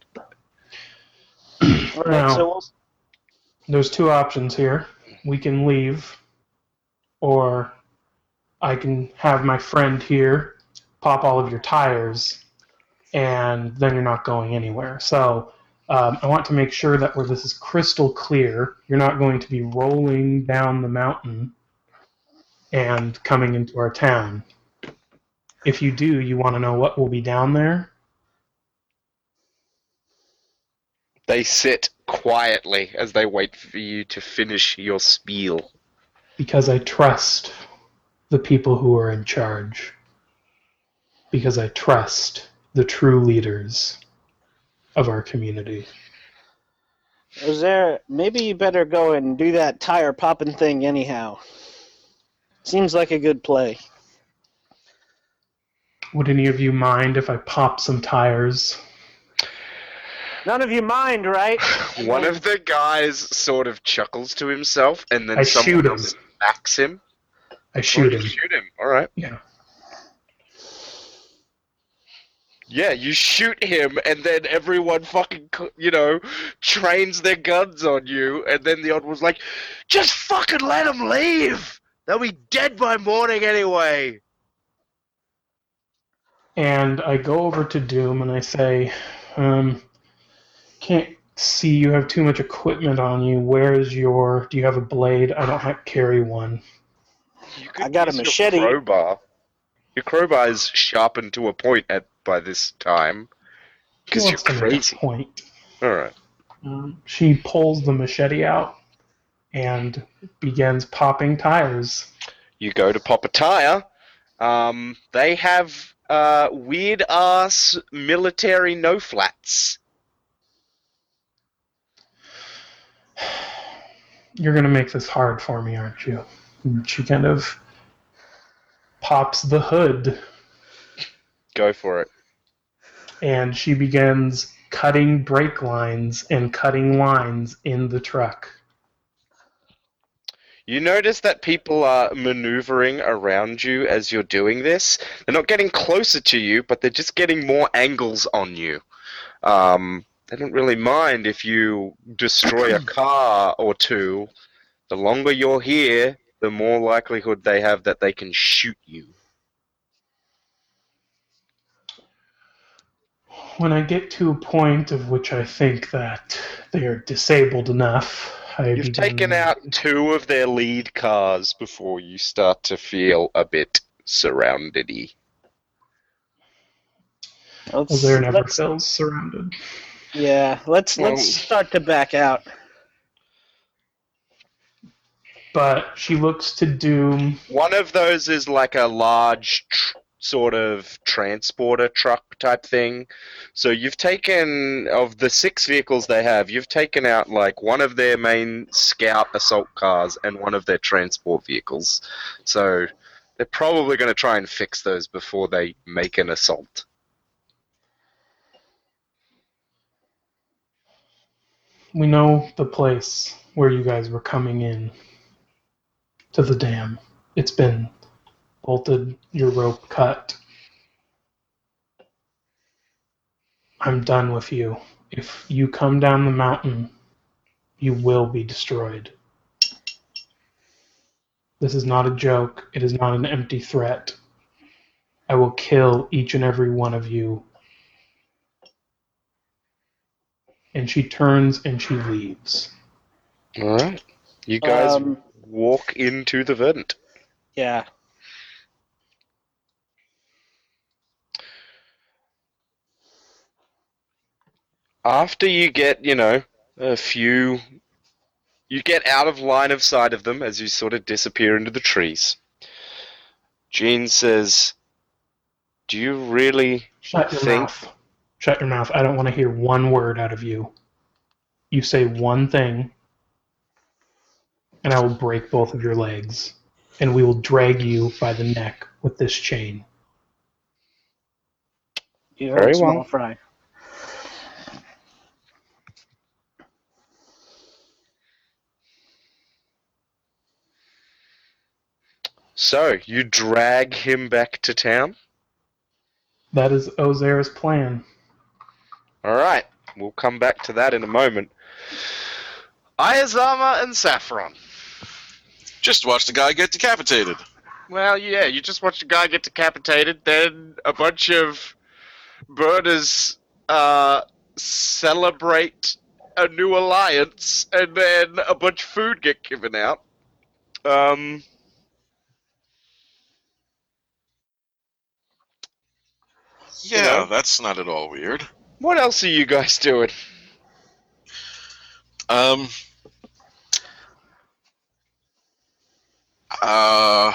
All right, Now- so we'll, There's two options here. We can leave, or I can have my friend here pop all of your tires, and then you're not going anywhere. So um, I want to make sure that where this is crystal clear, you're not going to be rolling down the mountain and coming into our town. If you do, you want to know what will be down there? They sit quietly as they wait for you to finish your spiel. Because I trust the people who are in charge. Because I trust the true leaders of our community. is there maybe you better go and do that tire popping thing anyhow. Seems like a good play. Would any of you mind if I pop some tires? None of you mind, right? *laughs* One of the guys sort of chuckles to himself, and then I someone shoot him. else smacks him. I shoot Oh, him. Shoot him. All right. Yeah. Yeah, you shoot him, and then everyone fucking, you know, trains their guns on you, and then the odd one's like, just fucking let him leave. They'll be dead by morning anyway. And I go over to Doom and I say, um, can't see you have too much equipment on you. Where's your. Do you have a blade? I don't have, carry one. You I got a use your machete. crowbar. Your crowbar is sharpened to a point at by this time. Because you're wants to make a crazy. Point. All right. Um, she pulls the machete out and begins popping tires. You go to pop a tire. Um, they have uh, weird ass military no flats. *sighs* You're going to make this hard for me, aren't you? And She kind of pops the hood Go for it. and she begins cutting brake lines and cutting lines in the truck. You notice that people are maneuvering around you as you're doing this. They're not getting closer to you, but they're just getting more angles on you. Um, they don't really mind if you destroy a car or two. The longer you're here, the more likelihood they have that they can shoot you. When I get to a point of which I think that they are disabled enough, I You've begin- taken out two of their lead cars before you start to feel a bit surrounded Let's, Well, there never let's- surrounded. Yeah, let's Well- let's start to back out. But she looks to Doom. One of those is like a large tr- sort of transporter truck type thing. So you've taken of the six vehicles they have, you've taken out like one of their main scout assault cars and one of their transport vehicles. So they're probably going to try and fix those before they make an assault. We know the place where you guys were coming in to the dam. It's been bolted, your rope cut. I'm done with you. If you come down the mountain, you will be destroyed. This is not a joke. It is not an empty threat. I will kill each and every one of you. And she turns and she leaves. All right. You guys Um, walk into the verdant. yeah. after you get, you know, a few, you get out of line of sight of them as you sort of disappear into the trees. Jean says, "Do you really Shut your think?" mouth. Shut your mouth. I don't want to hear one word out of you. You say one thing, and I will break both of your legs, and we will drag you by the neck with this chain. You're Very small well. fry. So you drag him back to town. That is Ozair's plan. Alright, we'll come back to that in a moment. Ayazama and Saffron. Just watch the guy get decapitated. Well, yeah, you just watched a guy get decapitated, then a bunch of burners uh, celebrate a new alliance, and then a bunch of food get given out. Um, Yeah, know? that's not at all weird. What else are you guys doing? Um. Uh.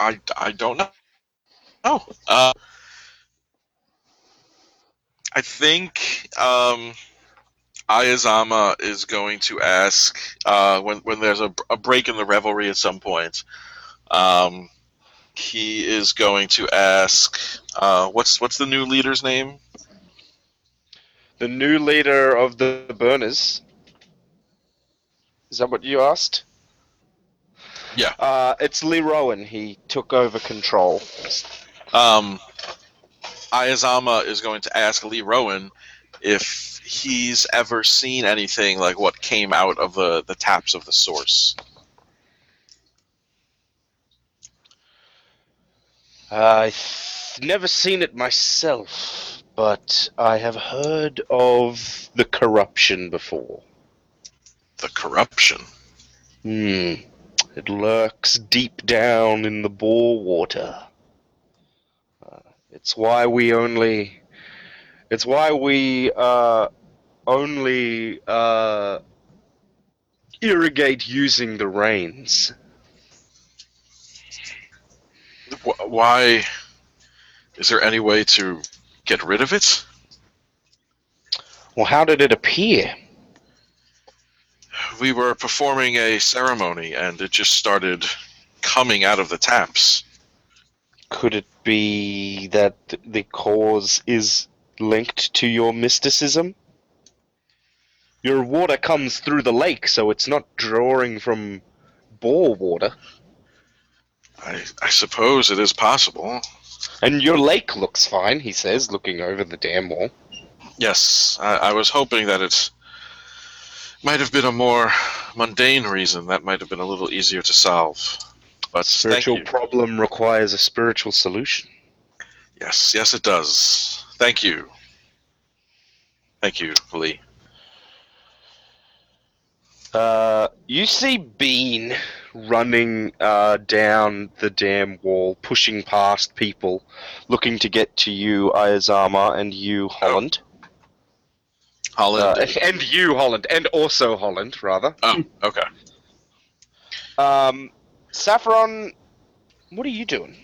I, I don't know. Oh. Uh. I think um, Ayazama is going to ask uh, when when there's a, a break in the revelry at some point. Um, he is going to ask, uh, "What's what's the new leader's name?" The new leader of the burners. Is that what you asked? Yeah. Uh, it's Lee Rowan. He took over control. um, Ayazama is going to ask Lee Rowan if he's ever seen anything like what came out of the, the taps of the source. I've never seen it myself, but I have heard of the corruption before. The corruption. Hmm. It lurks deep down in the bore water. Uh, it's why we only. It's why we uh, only uh, irrigate using the rains. Wh- Why? Is there any way to get rid of it? Well, how did it appear? We were performing a ceremony and it just started coming out of the taps. Could it be that the cause is linked to your mysticism? Your water comes through the lake, so it's not drawing from bore water. I, I suppose it is possible. And your lake looks fine, he says, looking over the dam wall. Yes, I, I was hoping that it might have been a more mundane reason that might have been a little easier to solve. But Spiritual problem requires a spiritual solution. yes, yes, it does. Thank you. Thank you, Lee. Uh, you see Bean running uh, down the dam wall, pushing past people, looking to get to you, Ayazama, and you, Holland. Holland. Uh, and you, Holland, and also Holland, rather. oh, okay. Um, Saffron, what are you doing?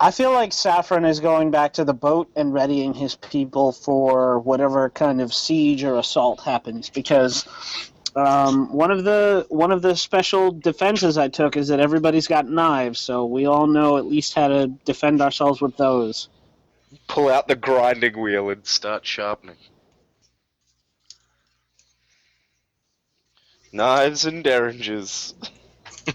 I feel like Saffron is going back to the boat and readying his people for whatever kind of siege or assault happens because um, one of the one of the special defenses I took is that everybody's got knives, so we all know at least how to defend ourselves with those. Pull out the grinding wheel and start sharpening. Knives and derringers. *laughs*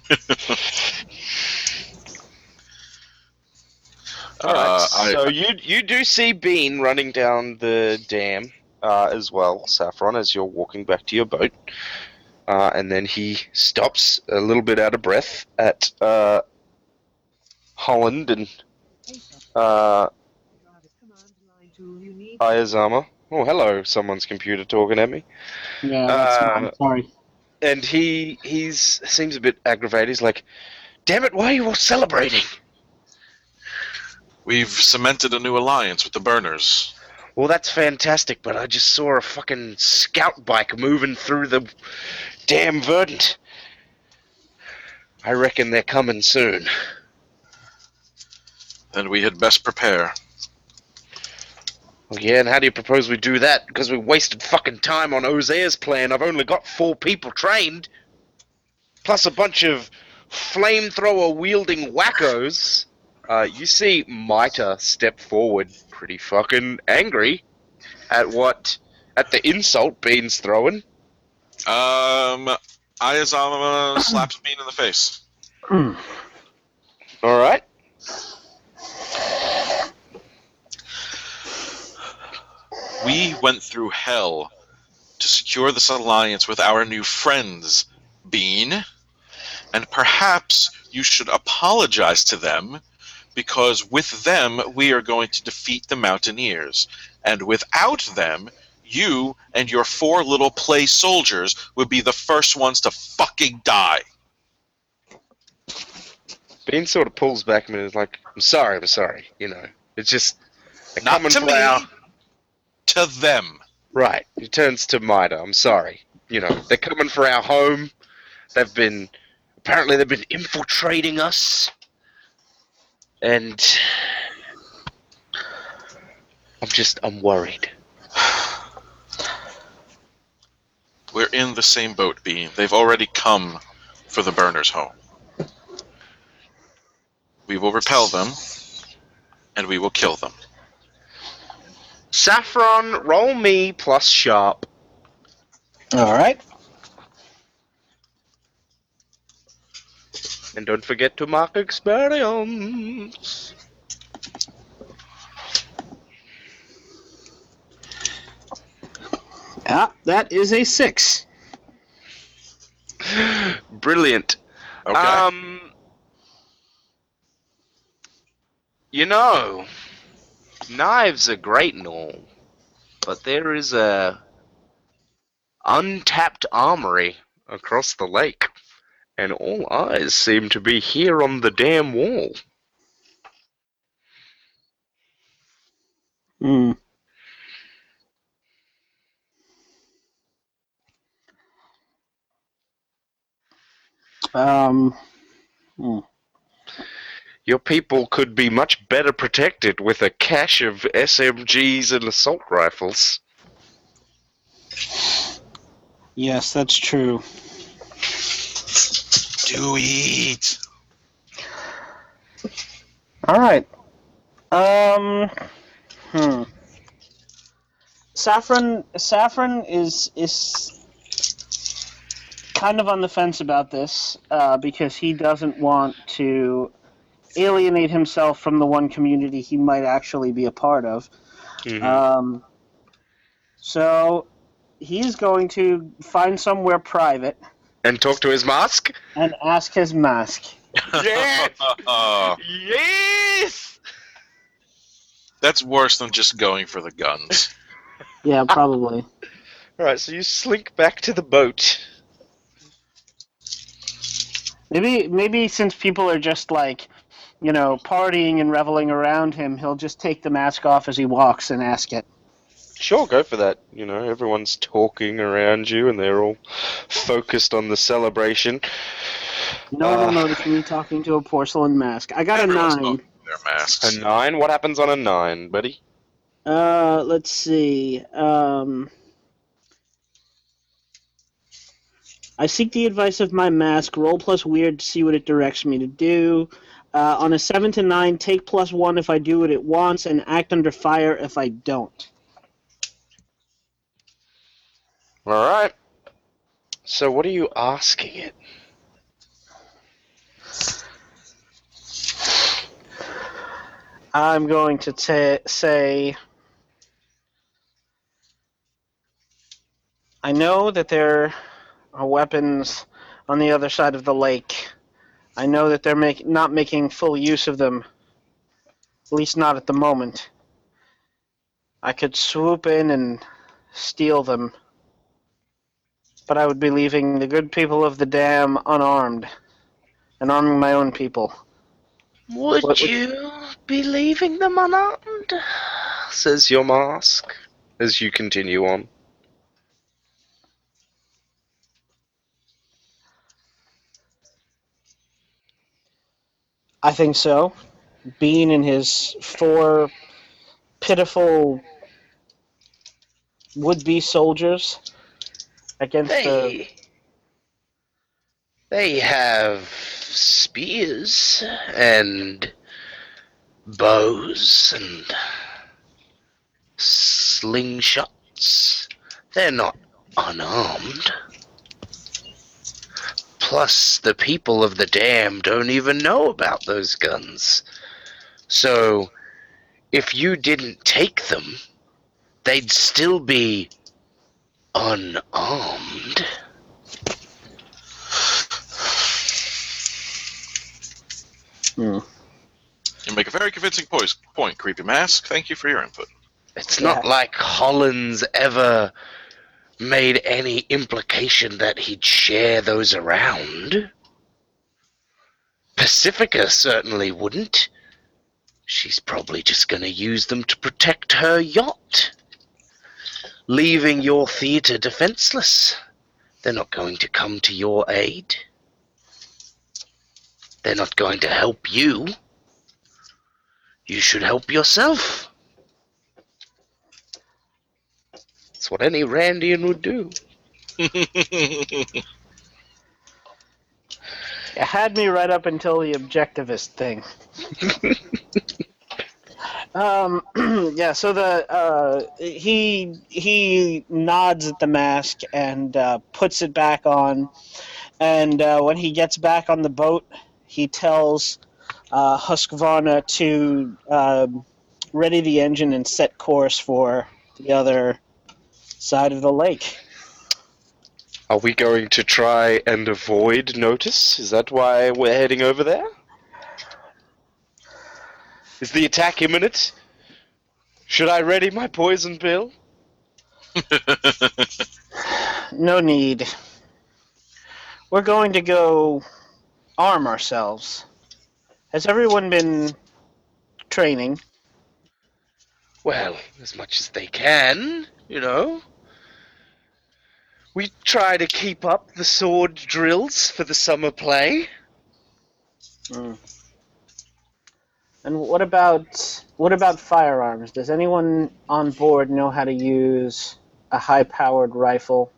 Alright, Uh, I- so you you do see Bean running down the dam uh, as well, Saffron, as you're walking back to your boat, uh, and then he stops a little bit out of breath at uh, Holland and uh, Ayazama. Oh, hello! Someone's computer talking at me, Yeah, that's Uh. Sorry. and he he's seems a bit aggravated. He's like, "Damn it! Why are you all celebrating?" We've cemented a new alliance with the Burners. Well, that's fantastic, but I just saw a fucking scout bike moving through the damn verdant. I reckon they're coming soon. Then we had best prepare. Well, yeah, and how do you propose we do that? Because we wasted fucking time on Ozair's plan. I've only got four people trained, plus a bunch of flamethrower wielding wackos. Uh, you see Miter step forward, pretty fucking angry at what at the insult Bean's throwing. Um, Ayazama slaps Bean in the face. *clears throat* All right. We went through hell to secure this alliance with our new friends, Bean. And perhaps you should apologize to them because with them we are going to defeat the Mountaineers. And without them, you and your four little play soldiers would be the first ones to fucking die. Bean sort of pulls back a minute. Is like, I'm sorry, I'm sorry. You know, it's just they're Not coming to me, to them. Right. He turns to Mida. I'm sorry. You know, they're coming for our home. They've been apparently they've been infiltrating us. And I'm just I'm worried. We're in the same boat, Bean. They've already come for the burners home. We will repel them, and we will kill them. Saffron, roll me plus sharp. All right. And don't forget to mark experience. Yeah, that is a six. Brilliant. Okay. Um, you know, knives are great and all, but there is a untapped armory across the lake, and all eyes seem to be here on the damn wall. Hmm. Um. hmm. Your people could be much better protected with a cache of SMGs and assault rifles. Yes, that's true. Do eat. All right. Um. Hmm. Saffron. Saffron is is kind of on the fence about this uh, because he doesn't want to alienate himself from the one community he might actually be a part of. Um, so he's going to find somewhere private and talk to his mask? and ask his mask. Yes! *laughs* Yes! that's worse than just going for the guns. Yeah, probably. *laughs* Alright, so you slink back to the boat. Maybe maybe since people are just like, you know, partying and reveling around him, he'll just take the mask off as he walks and ask it. Sure, go for that. You know, everyone's talking around you and they're all focused on the celebration. No one Uh. will notice me talking to a porcelain mask. I got a Everyone's nine. talking Their masks. A nine? What happens on a nine, buddy? Uh, let's see. Um, I seek the advice of my mask. Roll plus weird to see what it directs me to do. Uh, on a seven to nine, take plus one if I do what it wants, and act under fire if I don't. Alright. So what are you asking it? I'm going to ta say. I know that there are weapons on the other side of the lake. I know that they're make, not making full use of them, at least not at the moment. I could swoop in and steal them, but I would be leaving the good people of the dam unarmed and arming my own people. Would What would- you be leaving them unarmed? Says your mask as you continue on. I think so. Bean and his four pitiful would-be soldiers against the They they have spears and bows and slingshots. They're not unarmed. Plus, the people of the dam don't even know about those guns. So, if you didn't take them, they'd still be unarmed. Hmm. You make a very convincing pois- point, Creepy Mask. Thank you for your input. It's not like Hollins ever made any implication that he'd share those around. Pacifica certainly wouldn't. She's probably just going to use them to protect her yacht, leaving your theater defenseless. They're not going to come to your aid. They're not going to help you. You should help yourself. That's what any Randian would do. *laughs* It had me right up until the objectivist thing. *laughs* um, *clears throat* yeah. So the uh, he he nods at the mask and uh, puts it back on, and uh, when he gets back on the boat, he tells uh, Husqvarna to um ready the engine and set course for the other side of the lake. Are we going to try and avoid notice? Is that why we're heading over there? Is the attack imminent? Should I ready my poison pill? *laughs* No need. We're going to go arm ourselves. Has everyone been training? Well, as much as they can, you know. We try to keep up the sword drills for the summer play. Mm. And what about what about firearms? Does anyone on board know how to use a high-powered rifle?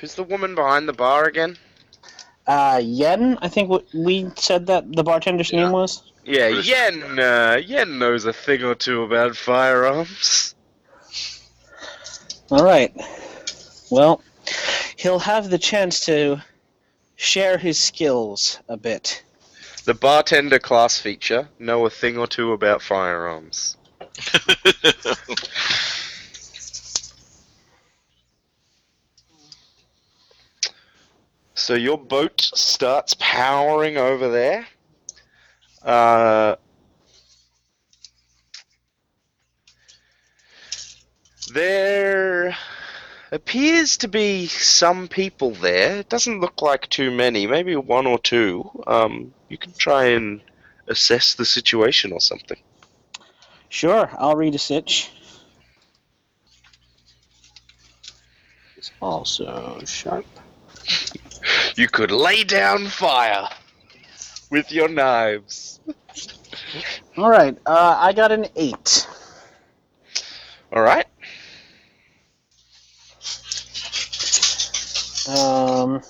Who's the woman behind the bar again? Uh, Yen, I think what we said that the bartender's Yeah. name was. Yeah, Yen. Uh, Yen knows a thing or two about firearms. All right. Well, he'll have the chance to share his skills a bit. The bartender class feature: know a thing or two about firearms. So your boat starts powering over there. Uh, there appears to be some people there. It doesn't look like too many, maybe one or two. Um, you can try and assess the situation or something. Sure, I'll read a sitch. It's also sharp. You could lay down fire with your knives. All right, uh, I got an eight. All right. Um,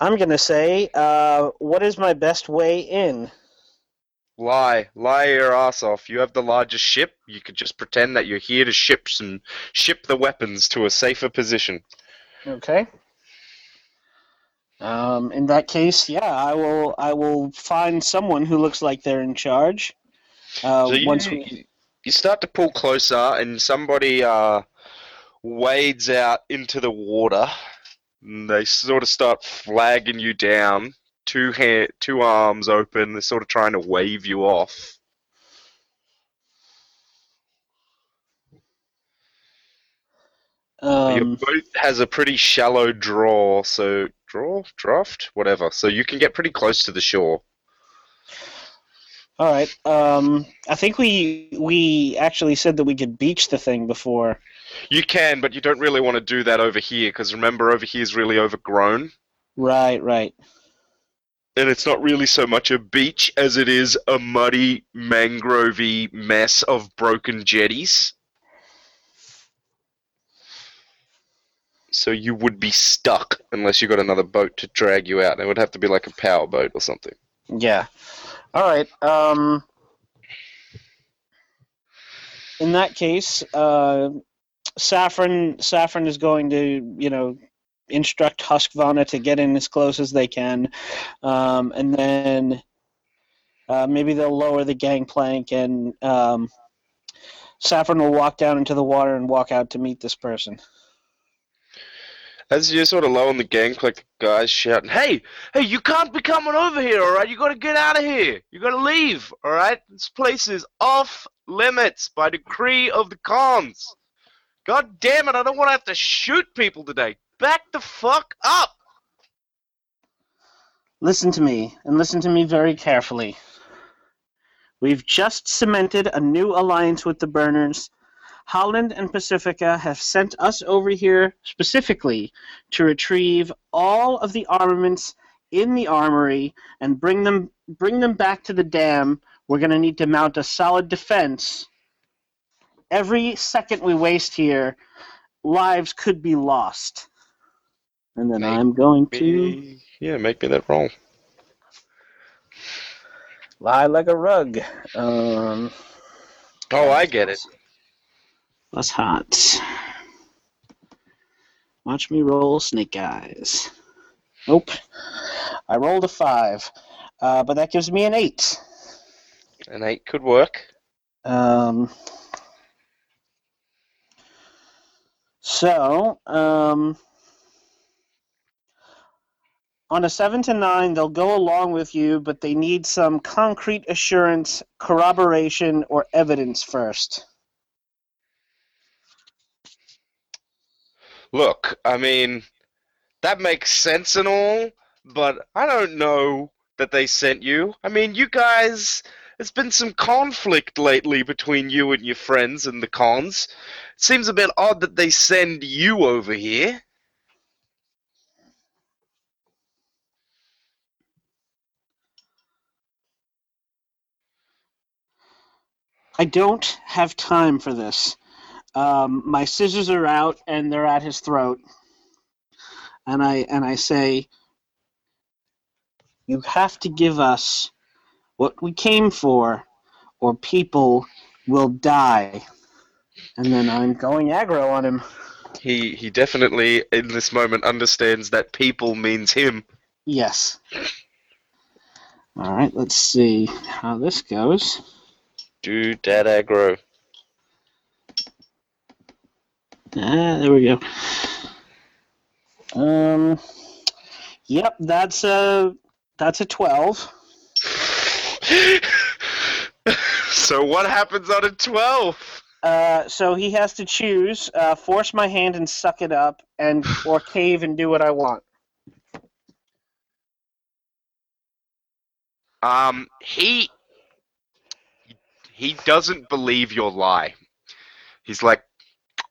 I'm gonna say, uh, what is my best way in? Lie, lie your ass off. You have the largest ship. You could just pretend that you're here to ship some, ship the weapons to a safer position. Okay. Um, in that case, yeah, I will. I will find someone who looks like they're in charge. Uh, So you, once we, you start to pull closer, and somebody uh, wades out into the water. They sort of start flagging you down. Two hand, two arms open. They're sort of trying to wave you off. Your um, boat has a pretty shallow draw, so draw, draft, whatever. So you can get pretty close to the shore. all right. Um, I think we we actually said that we could beach the thing before. You can, but you don't really want to do that over here because remember, over here is really overgrown, Right, right. and it's not really so much a beach as it is a muddy, mangrovey mess of broken jetties. So you would be stuck unless you got another boat to drag you out. It would have to be like a power boat or something. Yeah. All right. Um, in that case, uh, Saffron Saffron is going to you know instruct Husqvarna to get in as close as they can, um, and then uh, maybe they'll lower the gangplank, and um, Saffron will walk down into the water and walk out to meet this person. As you're sort of low on the gangplank, guys shouting, "Hey, hey! You can't be coming over here, all right? You got to get out of here. You got to leave, all right? This place is off limits by decree of the cons. God damn it! I don't want to have to shoot people today. Back the fuck up." Listen to me, and listen to me very carefully. We've just cemented a new alliance with the Burners. Holland and Pacifica have sent us over here specifically to retrieve all of the armaments in the armory and bring them bring them back to the dam. We're going to need to mount a solid defense. Every second we waste here, lives could be lost. And then Make I'm going to Yeah, make me that roll. lie like a rug. Um, Oh, I get it. That's hot. Watch me roll snake eyes. Nope. I rolled a five, uh, but that gives me an eight. An eight could work. Um, so, um, on a seven to nine, they'll go along with you, but they need some concrete assurance, corroboration, or evidence first. Look, I mean, that makes sense and all, but I don't know that they sent you. I mean, you guys, there's been some conflict lately between you and your friends and the cons. It seems a bit odd that they send you over here. I don't have time for this. Um, my scissors are out and they're at his throat. And I and I say, you have to give us what we came for, or people will die. And then I'm going aggro on him. He he definitely in this moment understands that people means him. Yes. All right, let's see how this goes. Do dad aggro. Ah, there we go. Um, yep, that's a that's a twelve. *laughs* so what happens on a twelve? Uh, so he has to choose: uh, force my hand and suck it up, and or *laughs* cave and do what I want. Um, he he doesn't believe your lie. He's like,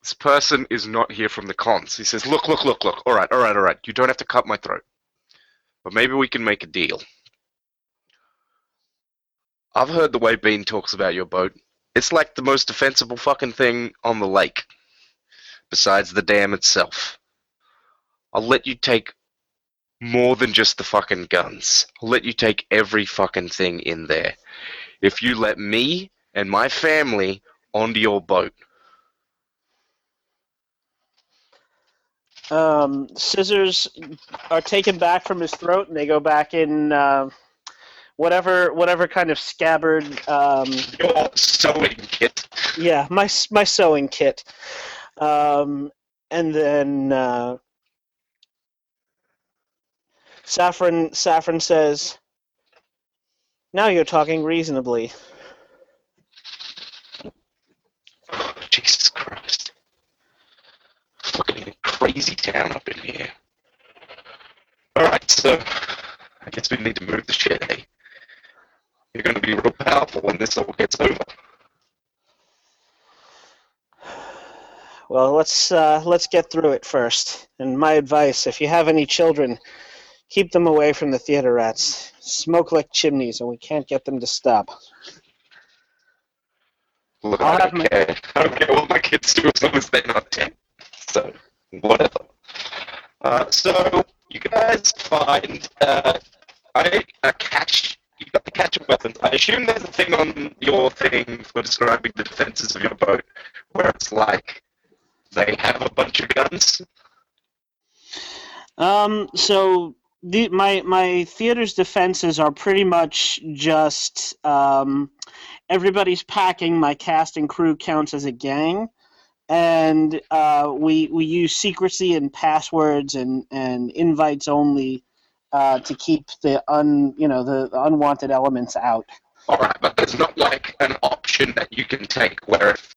this person is not here from the cons. He says, look, look, look, look. All right, all right, all right. You don't have to cut my throat, but maybe we can make a deal. I've heard the way Bean talks about your boat. It's like the most defensible fucking thing on the lake, besides the dam itself. I'll let you take more than just the fucking guns. I'll let you take every fucking thing in there. If you let me and my family onto your boat. Um, scissors are taken back from his throat, and they go back in uh, whatever whatever kind of scabbard. Um, Your sewing kit. yeah, my my sewing kit. Um, and then uh, Saffron Saffron says, "Now you're talking reasonably." Jesus Christ. Fucking crazy town up in here. Alright, so I guess we need to move the shit, eh? You're gonna be real powerful when this all gets over. Well, let's uh, let's get through it first. And my advice: if you have any children, keep them away from the theater rats. Smoke like chimneys, and we can't get them to stop. Look, I'll I have don't my- care. I don't care what my kids do as long as they're not dead. So, whatever. Uh, so, you guys find uh, I, a catch. You got the catch of weapons. I assume there's a thing on your thing for describing the defenses of your boat where it's like they have a bunch of guns. Um, so the my my theater's defenses are pretty much just um, everybody's packing. My cast and crew counts as a gang, and uh, we we use secrecy and passwords and and invites only uh, to keep the un you know the, the unwanted elements out. All right, but there's not like an option that you can take where, if,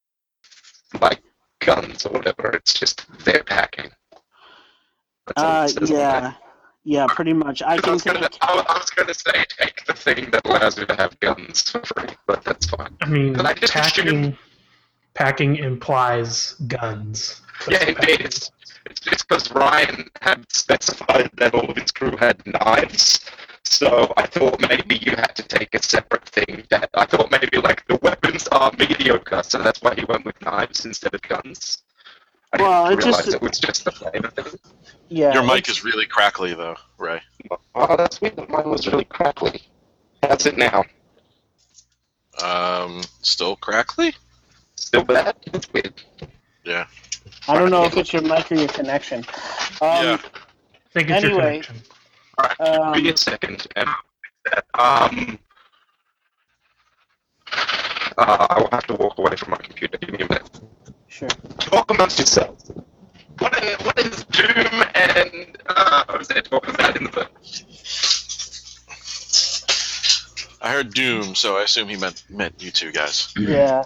like guns or whatever, it's just they're packing. That's Uh, it says on yeah, there. yeah, pretty much. I I was, gonna, take. I I was gonna say take the thing that allows you to have guns for free, but that's fine. I mean, I packing assumed- packing implies guns. Yeah, indeed. It's it's because Ryan had specified that all of his crew had knives. So I thought maybe you had to take a separate thing. That I thought maybe like the weapons are mediocre, so that's why he went with knives instead of guns. I Well, didn't it realize just- it was just the flavor thing. Yeah, Your mic it's- is really crackly, though, Ray. Oh, that's weird. that Mine was really crackly. How's it now? Um, still crackly? Still bad? That's weird. I don't know if it's your mic or your connection. Um, Yeah. I think it's your Anyway. connection. All right, Um, give me a second. Um, uh, I will have to walk away from my computer. Give me a minute. Sure. Talk amongst yourselves. What is, what is Doom and uh, what was it talking about in the book? I heard Doom, so I assume he meant meant you two guys. Yeah.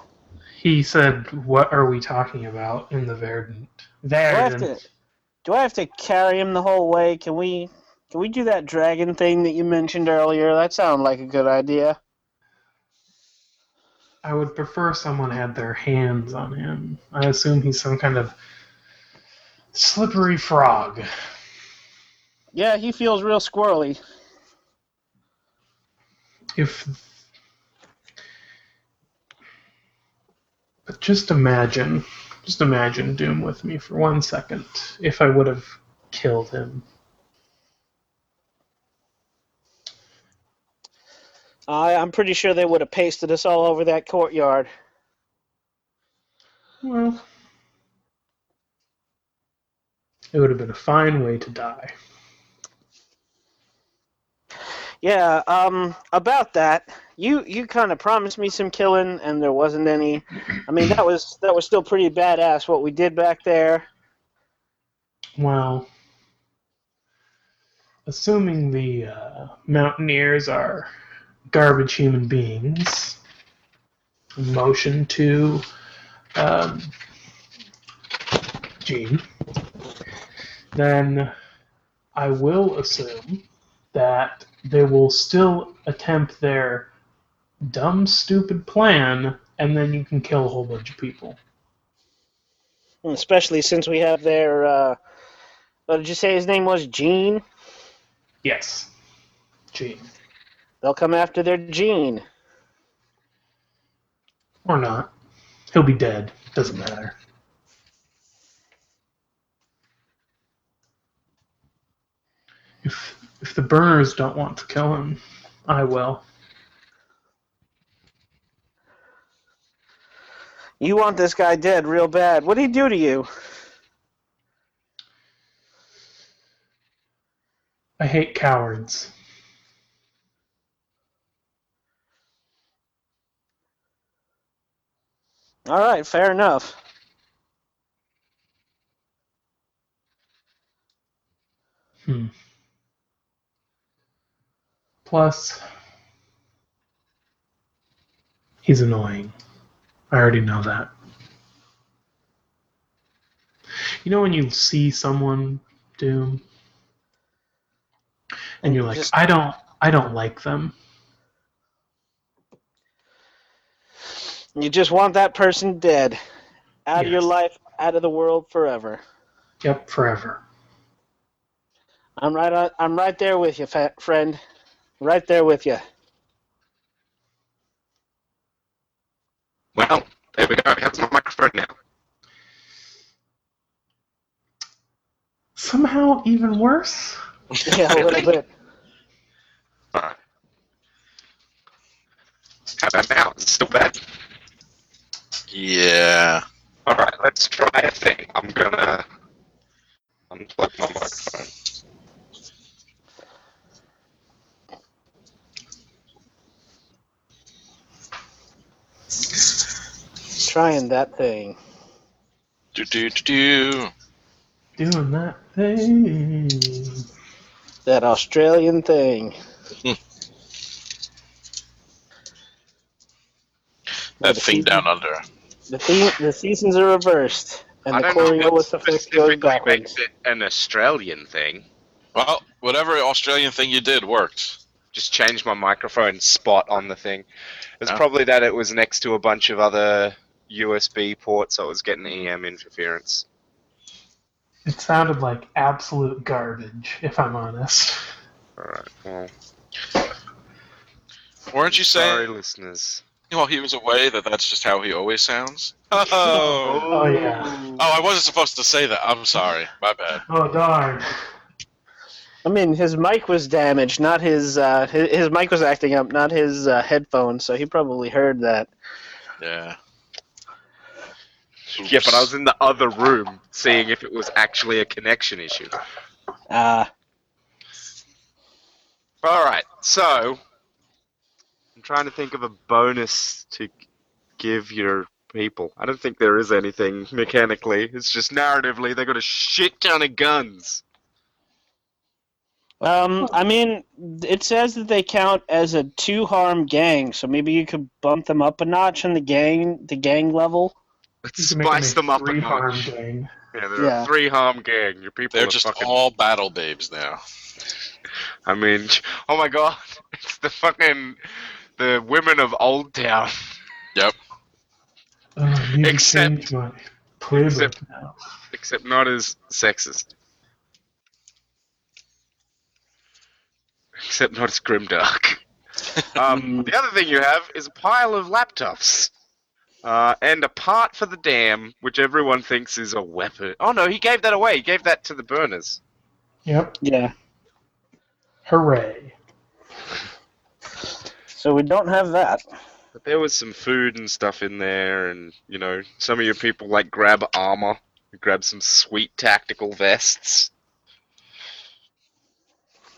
He said, "What are we talking about in the Verdant?" Do I Verdant. to? Do I have to carry him the whole way? Can we? Can we do that dragon thing that you mentioned earlier? That sounded like a good idea. I would prefer someone had their hands on him. I assume he's some kind of slippery frog. Yeah, he feels real squirrely. If. But just imagine, just imagine Doom with me for one second. If I would have killed him. I, I'm pretty sure they would have pasted us all over that courtyard. Well, it would have been a fine way to die. Yeah. Um. About that, you you kind of promised me some killing, and there wasn't any. I mean, that was that was still pretty badass what we did back there. Well, assuming the uh, Mountaineers are garbage human beings, motion to um, Gene, then I will assume that they will still attempt their dumb, stupid plan, and then you can kill a whole bunch of people. Especially since we have their. Uh, what did you say his name was? Gene. Yes, Gene. They'll come after their Gene. Or not. He'll be dead. Doesn't matter. If if the burners don't want to kill him, I will. You want this guy dead real bad. What did he do to you? I hate cowards. All right, fair enough. Hmm. Plus, he's annoying. I already know that. You know when you see someone Doom, and you're like, Just- I don't, I don't like them. You just want that person dead. Out of your life, out of the world forever. Yep, forever. I'm right on, I'm right there with you, friend. Right there with you. Well, there we go. How's my microphone now? Somehow even worse. *laughs* Yeah, a little bit. Alright. How about now? Is it still bad? Yeah. Alright, let's try a thing. I'm gonna unplug my microphone. Trying that thing. Do do do do. Doing that thing. That Australian thing. Hmm. That the thing season- down under. The, theme, the seasons are reversed, and I the don't know what Coriolis effect goes backwards. makes it an Australian thing. Well, whatever Australian thing you did worked. Just changed my microphone spot on the thing. It's Yeah. probably that it was next to a bunch of other USB port, so it was getting EM interference. It sounded like absolute garbage, if I'm honest. Alright, well. Weren't you Sorry, saying listeners. while he was away that that's just how he always sounds? Oh. *laughs* Oh, yeah. Oh, I wasn't supposed to say that. I'm sorry. My bad. Oh, darn. I mean, his mic was damaged, not his. Uh, his, his mic was acting up, not his uh, headphones. So he probably heard that. Yeah. Yeah, but I was in the other room seeing if it was actually a connection issue. Ah, Alright, so. I'm trying to think of a bonus to give your people. I don't think there is anything mechanically. It's just narratively, they got a shit ton of guns. um, I mean, it says that they count as a two harm gang, so maybe you could bump them up a notch in the gang, the gang level. Let's You can make spice them up a three harm gang. Yeah, they're Yeah. a three harm gang. Your people They're are just fucking. all battle babes now. I mean, *laughs* oh my god, *laughs* it's the fucking the women of Old Town. You need Except- to change my playbook except- except not as sexist. Except not as grimdark. *laughs* um, the other thing you have is a pile of laptops. Uh, and a part for the dam, which everyone thinks is a weapon. Oh no, he gave that away. He gave that to the burners. Yep. Yeah. Hooray. So we don't have that. But there was some food and stuff in there, and you know, some of your people like grab armor, grab some sweet tactical vests,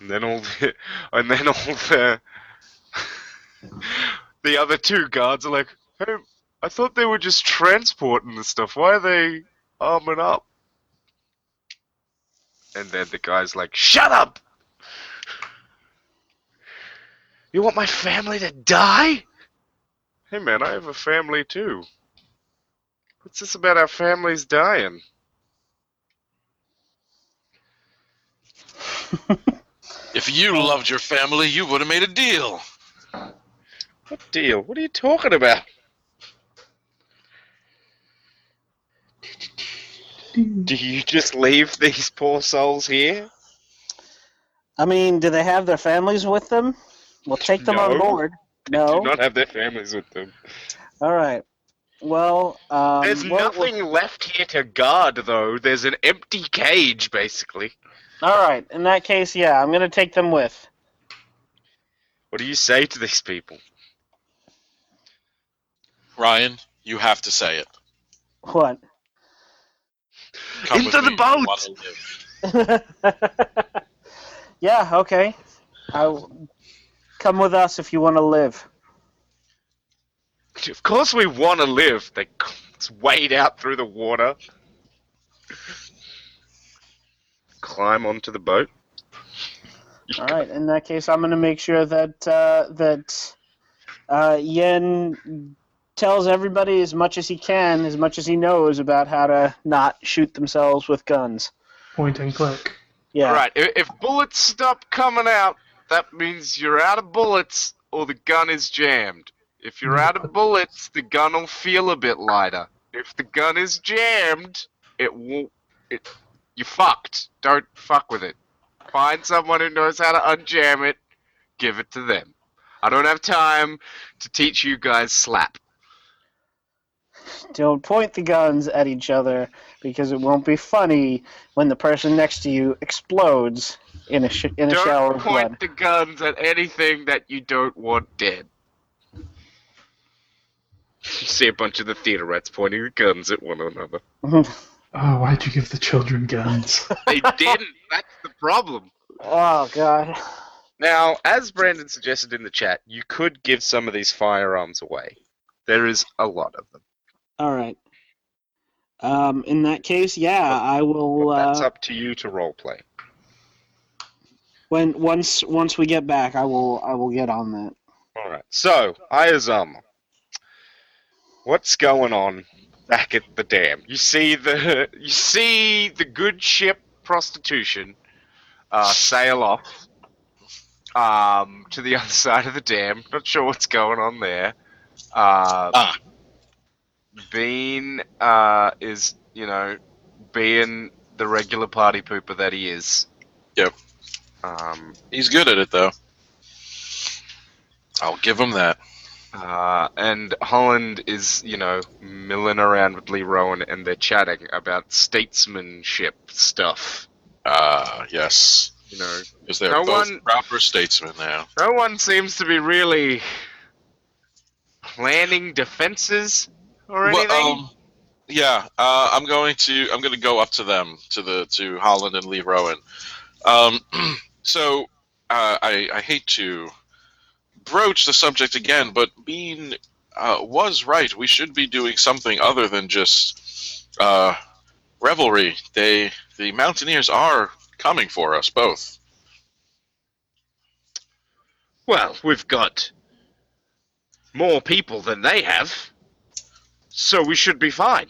and then all the, *laughs* and then all the *laughs* the other two guards are like, "Hey, I thought they were just transporting the stuff. Why are they arming up?" And then the guy's like, "Shut up! You want my family to die?" Hey man, I have a family too. What's this about our families dying? *laughs* If you loved your family, you would have made a deal. What deal? What are you talking about? Do you just leave these poor souls here? I mean, do they have their families with them? We'll take them on No. board. They No. do not have their families with them. All right. Well, um, There's what- nothing left here to guard, though. There's an empty cage, basically. All right. In that case, yeah, I'm gonna take them with. What do you say to these people? Ryan, you have to say it. What? Come Into the boat! You wanna live. *laughs* yeah. Okay. I'll come with us if you want to live. Of course we want to live. They c- wade out through the water, climb onto the boat. All right. In that case, I'm gonna make sure that uh, that uh, Yen tells everybody as much as he can, as much as he knows about how to not shoot themselves with guns. Point and click. Yeah. All right. If, if bullets stop coming out, that means you're out of bullets or the gun is jammed. If you're out of bullets, the gun will feel a bit lighter. If the gun is jammed, it won't. It you fucked. Don't fuck with it. Find someone who knows how to unjam it. Give it to them. I don't have time to teach you guys slap. Don't point the guns at each other because it won't be funny when the person next to you explodes in a sh- in a shower of blood. Don't point the guns at anything that you don't want dead. You see a bunch of the theater rats pointing the guns at one another. *laughs* Oh, why'd you give the children guns? *laughs* They didn't. That's the problem. oh god. Now, as Brandon suggested in the chat, you could give some of these firearms away. There is a lot of them. All right. Um, in that case, yeah, I will. But that's Uh, up to you to role play. when once once we get back, I will I will get on that. All right. So, Ayazama, what's going on back at the dam? You see the *laughs* you see the good ship prostitution uh, sail off um, to the *laughs* other side of the dam. Not sure what's going on there. Uh, Ah. Bean uh, is, you know, being the regular party pooper that he is. Yep. Um, He's good at it, though. I'll give him that. Uh, and Holland is, you know, milling around with Lee Rowan and they're chatting about statesmanship stuff. Ah, yes. You know, Because they're No both one- proper statesmen now. no one seems to be really planning defenses or anything. Well, um, yeah, uh, I'm going to I'm going to go up to them to the to Holland and Lee Rowan. Um, *clears throat* so uh, I I hate to broach the subject again, but Bean uh, was right. We should be doing something other than just uh, revelry. They the Mountaineers are coming for us both. well, we've got more people than they have, so we should be fine.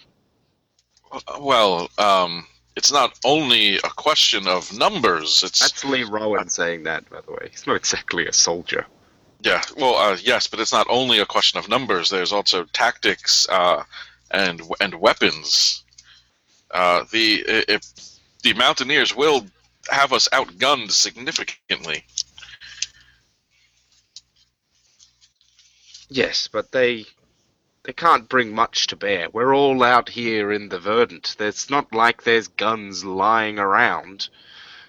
Well, um, it's not only a question of numbers. It's That's Lee Rowan saying that, by the way. He's not exactly a soldier. Yeah, well, uh, yes, but it's not only a question of numbers. There's also tactics uh, and and weapons. Uh, the if the Mountaineers will have us outgunned significantly. Yes, but they they can't bring much to bear. We're all out here in the Verdant. It's not like there's guns lying around.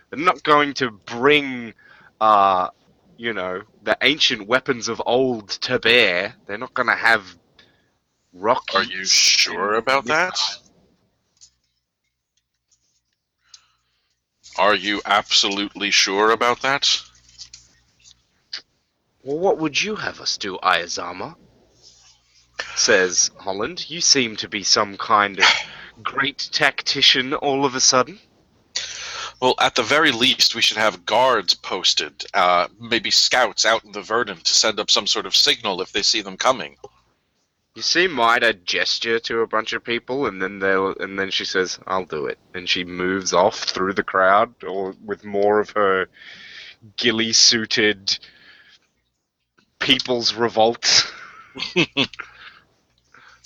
They're not going to bring uh you know, the ancient weapons of old to bear. They're not gonna have rocky Are you sure about that? Are you absolutely sure about that? Well, what would you have us do, Ayazama? Says Holland. You seem to be some kind of great tactician all of a sudden. Well, at the very least, we should have guards posted, uh, maybe scouts out in the Verdant to send up some sort of signal if they see them coming. You see Mida gesture to a bunch of people, and then they'll, and then she says, "I'll do it," and she moves off through the crowd, or with more of her ghillie-suited people's revolt *laughs*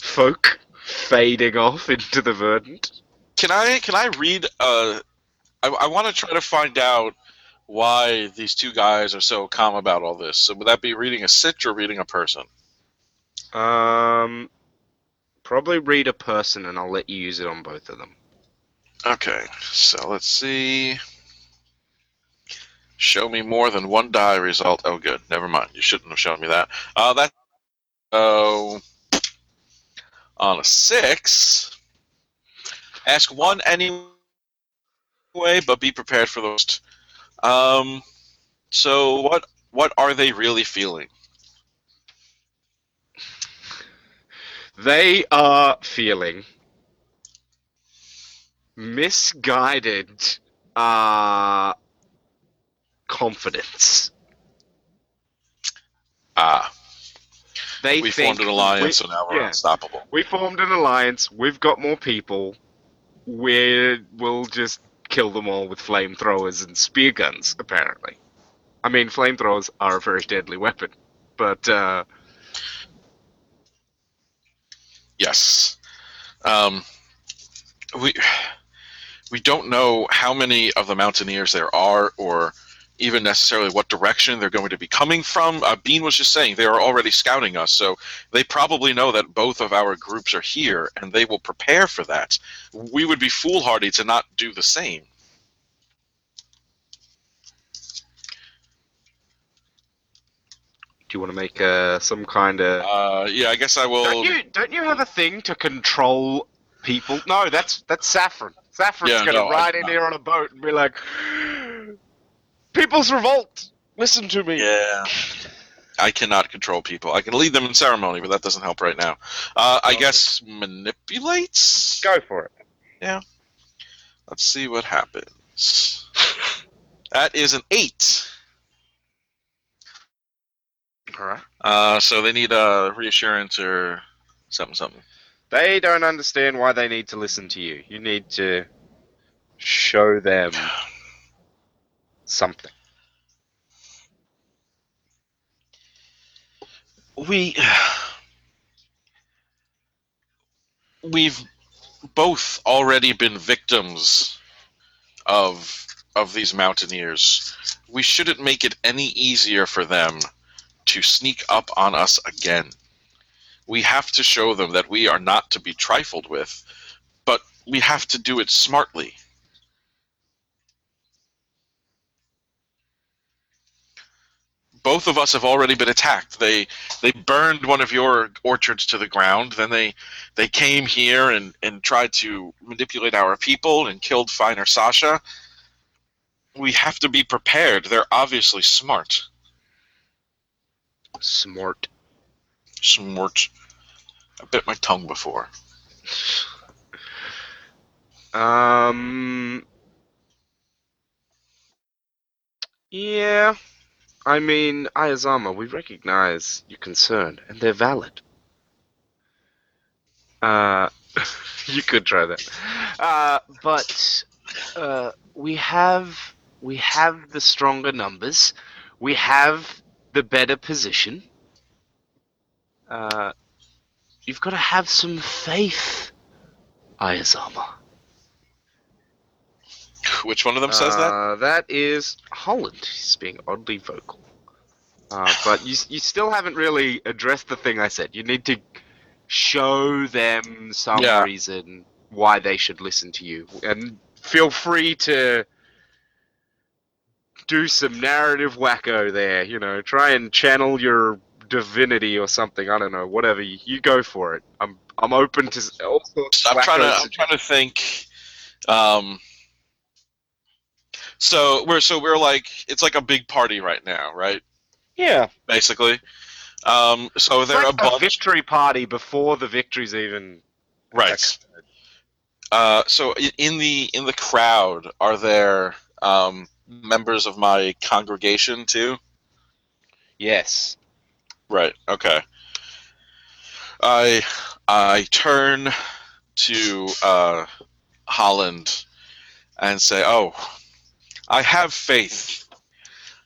folk fading off into the verdant. Can I can I read? Uh, I, I want to try to find out why these two guys are so calm about all this. So would that be reading a sit or reading a person? Um, probably read a person, and I'll let you use it on both of them. Okay, so let's see. Show me more than one die result. Oh, good. Never mind. You shouldn't have shown me that. Uh, that. Oh. On a six. Ask one anyway, but be prepared for the worst. Um. So what? What are they really feeling? They are feeling misguided uh, confidence. Ah, They we formed an alliance, we- so now we're yeah. unstoppable. We formed an alliance. We've got more people. We will just kill them all with flamethrowers and spear guns. Apparently, I mean, flamethrowers are a very deadly weapon, but uh, Yes. Um, we we don't know how many of the mountaineers there are, or even necessarily what direction they're going to be coming from. Uh, Bean was just saying they are already scouting us, so they probably know that both of our groups are here, and they will prepare for that. We would be foolhardy to not do the same. do you want to make uh, some kind of? Uh, yeah, I guess I will. Don't you don't you have a thing to control people? No, that's that's Saffron. Saffron's Yeah, gonna no, I- ride in here on a boat and be like, "People's revolt, listen to me." Yeah. I cannot control people. I can lead them in ceremony, but that doesn't help right now. Uh, I guess manipulates. Go for it. Yeah. Let's see what happens. That is an eight. All right. Uh, so they need a reassurance or something, something. They don't understand why they need to listen to you. You need to show them something. We we've both already been victims of of these mountaineers. We shouldn't make it any easier for them to sneak up on us again. We have to show them that we are not to be trifled with, but we have to do it smartly. Both of us have already been attacked. They they burned one of your orchards to the ground. Then they they came here and and tried to manipulate our people and killed Finer Sasha. We have to be prepared. They're obviously smart. Smart. Smart. I bit my tongue before. Um. Yeah. I mean, Ayazama, we recognize your concern, and they're valid. Uh, *laughs* you could try that. Uh, but uh, we have we have the stronger numbers. We have the better position. Uh, you've got to have some faith, Ayazama. Which one of them says that? Uh, that is Holland. He's being oddly vocal. Uh, but you, you still haven't really addressed the thing I said. You need to show them some Yeah. reason why they should listen to you. And feel free to do some narrative wacko there. You know, try and channel your divinity or something. I don't know. Whatever. You, you go for it. I'm I'm open to all sorts of I'm trying to. I'm trying to think. Um. So we're so we're like it's like a big party right now, right? Yeah. Basically. Um. So It's there are like a victory party before the victory's even Right. Uh, so in the in the crowd, are there um, members of my congregation too? Yes. Right. Okay. I I turn to uh, Holland and say, "Oh, I have faith.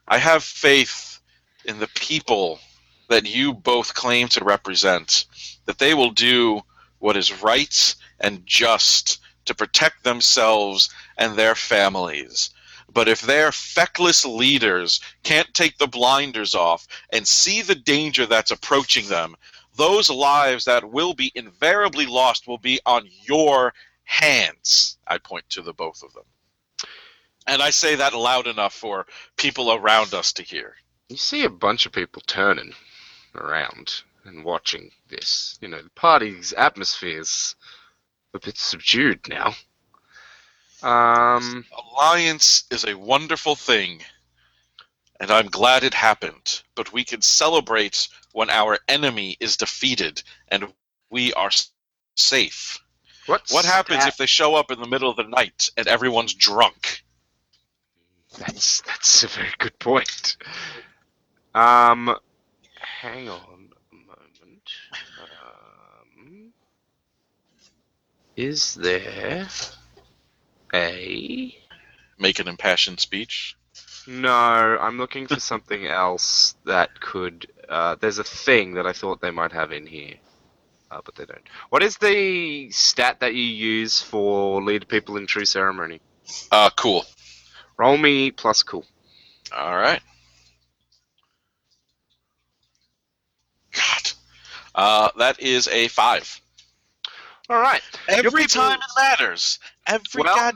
I have faith in the people that you both claim to represent. That they will do what is right and just to protect themselves and their families." But if their feckless leaders can't take the blinders off and see the danger that's approaching them, those lives that will be invariably lost will be on your hands. I point to the both of them. And I say that loud enough for people around us to hear. You see a bunch of people turning around and watching this. You know, the party's atmosphere's a bit subdued now. Um, Alliance is a wonderful thing, and I'm glad it happened. But we can celebrate when our enemy is defeated and we are safe. What happens that? if they show up in the middle of the night and everyone's drunk? That's that's a very good point. Um, hang on a moment. Um, is there a? Make an impassioned speech. No, I'm looking for something else that could. Uh, there's a thing that I thought they might have in here, uh, but they don't. What is the stat that you use for lead people in true ceremony? Uh, cool. Roll me plus cool. All right. God. Uh, that is a five. All right. Every people- time it matters. Every Well- god.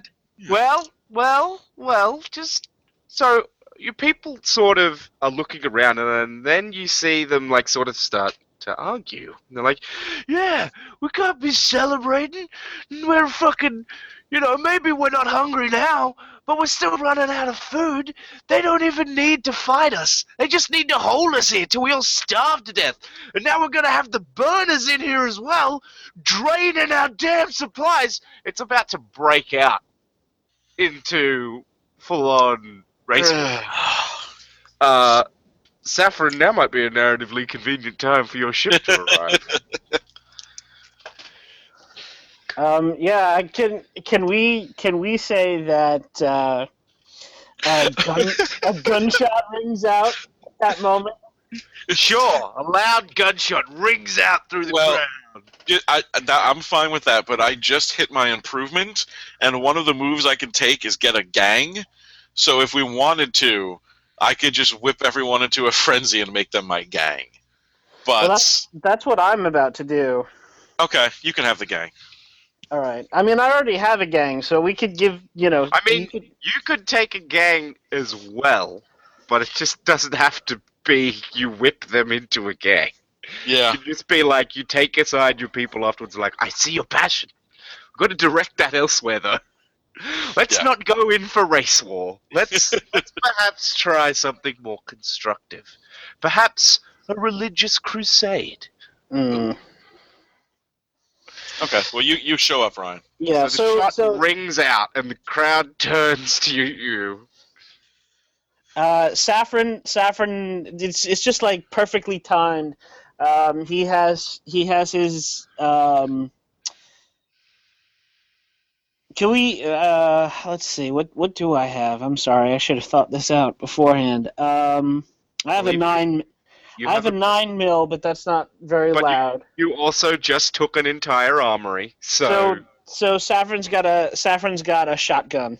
Well, well, well. Just so your people sort of are looking around, and then you see them like sort of start to argue. And they're like, "Yeah, we can't be celebrating. We're fucking, You know, maybe we're not hungry now, but we're still running out of food. They don't even need to fight us. They just need to hold us here till we all starve to death. And now we're gonna have the burners in here as well, draining our damn supplies. It's about to break out into full-on race. *sighs* uh, Saffron, now might be a narratively convenient time for your ship to arrive. *laughs* Um, yeah, can can we can we say that uh, a, gun, a gunshot rings out at that moment? sure, a loud gunshot rings out through the Well, crowd. Yeah, I, I'm fine with that, but I just hit my improvement, and one of the moves I can take is get a gang. So if we wanted to, I could just whip everyone into a *laughs* frenzy and make them my gang. But Well, that's that's what I'm about to do. okay, you can have the gang. All right. I mean, I already have a gang, so we could give you know. I mean- you could- You could take a gang as well, but it just doesn't have to be you whip them into a gang. Yeah, You can just be like, you take aside your people afterwards, like, I see your passion. We've got to direct that elsewhere, though. *laughs* Let's Yeah. not go in for race war. Let's, *laughs* let's perhaps try something more constructive. Perhaps a religious crusade. Mm. Okay. Well, you you show up, Ryan. Yeah. so the So shot so rings out, and the crowd *laughs* turns to you. uh, Saffron Saffron it's it's just like perfectly timed. Um, he has he has his um. Can we? Uh, let's see. What what do I have? I'm sorry. I should have thought this out beforehand. Um, I have a nine. You, I have a nine mil, but that's not very But loud. you also just took an entire armory, so. So so Saffron's got a Saffron's got a shotgun.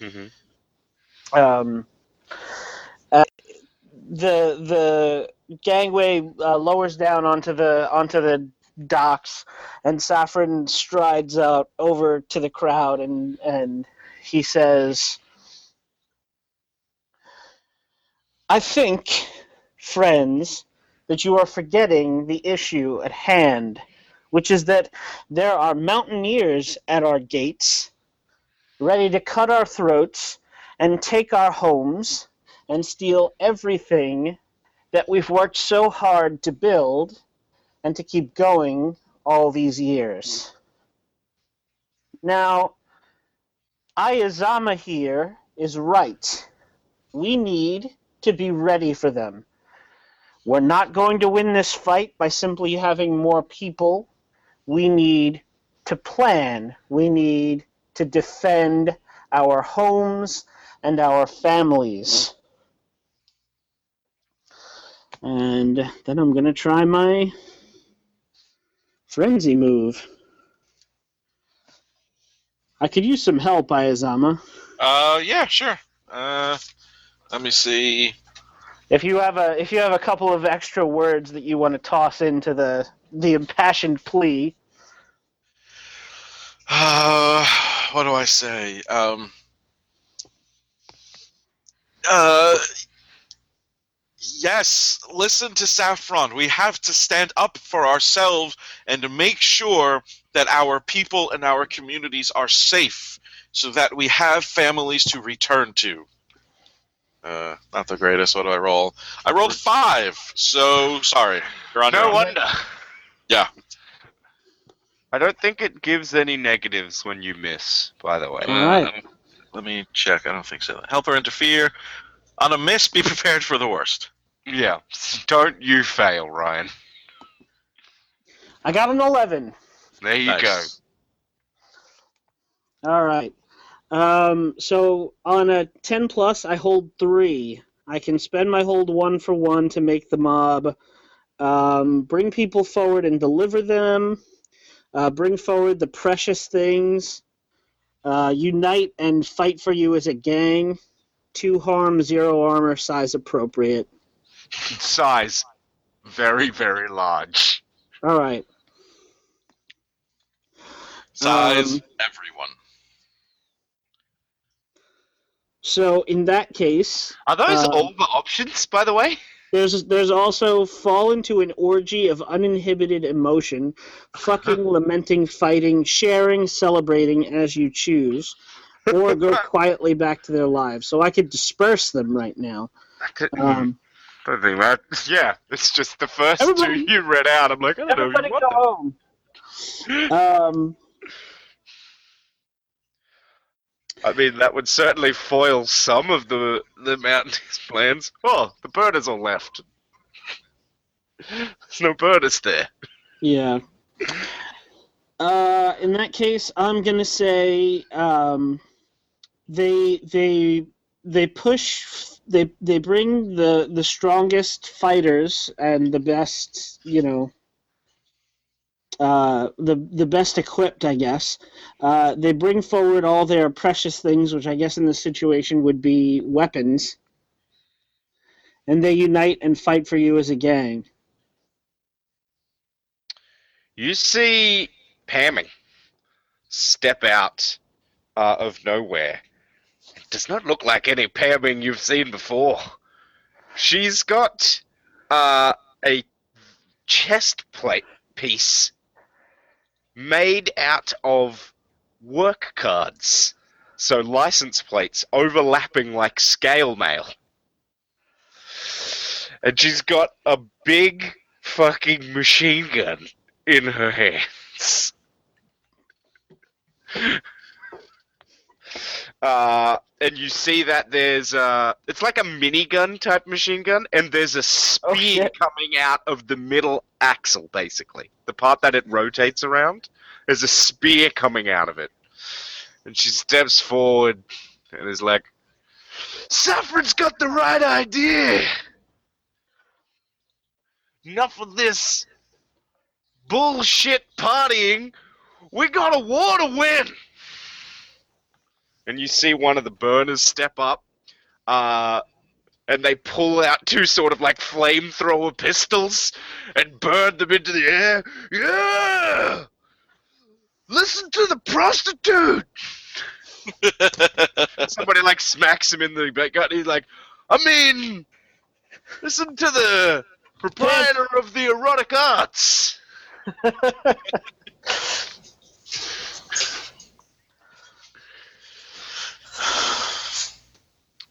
Mhm. Um, uh, the the gangway uh, lowers down onto the onto the docks, and Saffron strides out over to the crowd, and and he says, "I think, friends, that you are forgetting the issue at hand." Which is that there are mountaineers at our gates, ready to cut our throats and take our homes and steal everything that we've worked so hard to build and to keep going all these years. Now, Ayazama here is right. We need to be ready for them. We're not going to win this fight by simply having more people. We need to plan. We need to defend our homes and our families. And then I'm going to try my frenzy move. I could use some help, Ayazama. Uh, yeah, sure. Uh, let me see. If you have a if you have a couple of extra words that you want to toss into the the impassioned plea, Uh, *sighs* what do I say? Um, uh, yes, listen to Saffron. We have to stand up for ourselves and make sure that our people and our communities are safe so that we have families to return to. Uh, not the greatest. What do I roll? I rolled five, so sorry. You're on your No own. wonder. Yeah. I don't think it gives any negatives when you miss, by the way. All right. Um, let me check. I don't think so. Help or interfere. On a miss, be prepared for the worst. Yeah. Don't you fail, Ryan. I got an eleven. There you Nice. go. All right. Um, so on a 10 plus, I hold three. I can spend my hold one for one to make the mob, um, bring people forward and deliver them, uh, bring forward the precious things, uh, unite and fight for you as a gang. Two harm, zero armor, size appropriate. Size. Very, very large. All right. Size Um, everyone. So in that case, Are those Um, all the options, by the way? There's there's also fall into an orgy of uninhibited emotion, fucking, *laughs* lamenting, fighting, sharing, celebrating as you choose, or go *laughs* quietly back to their lives. So I could disperse them right now. I could- Um, don't think that. *laughs* Yeah, it's just the first two you read out. I'm like, I don't know. everybody go home. Um, I mean, that would certainly foil some of the the Mountaineers' *laughs* plans. Oh, the birders all left. *laughs* There's no birders there. yeah. Uh, in that case, I'm gonna say um, they they they push they they bring the the strongest fighters and the best you know uh, the the best equipped I guess uh, they bring forward all their precious things which I guess in this situation would be weapons and they unite and fight for you as a gang You see Pamming step out uh, of nowhere. It does not look like any Pamming you've seen before. She's got uh, a chest plate piece made out of work cards. So license plates overlapping like scale mail. And she's got a big fucking machine gun in her hands. *laughs* Uh, and you see that there's uh it's like a minigun type machine gun, and there's a spear shit. coming out of the middle axle, basically. The part that it rotates around. There's a spear coming out of it. And she steps forward and is like, Saffron's got the right idea! Enough of this bullshit partying. We got a war to win. And you see one of the burners step up, uh, and they pull out two sort of like flamethrower pistols and burn them into the air. Yeah! Listen to the prostitute! *laughs* Somebody like smacks him in the gut. and He's like, I mean, listen to the proprietor of the erotic arts. *laughs*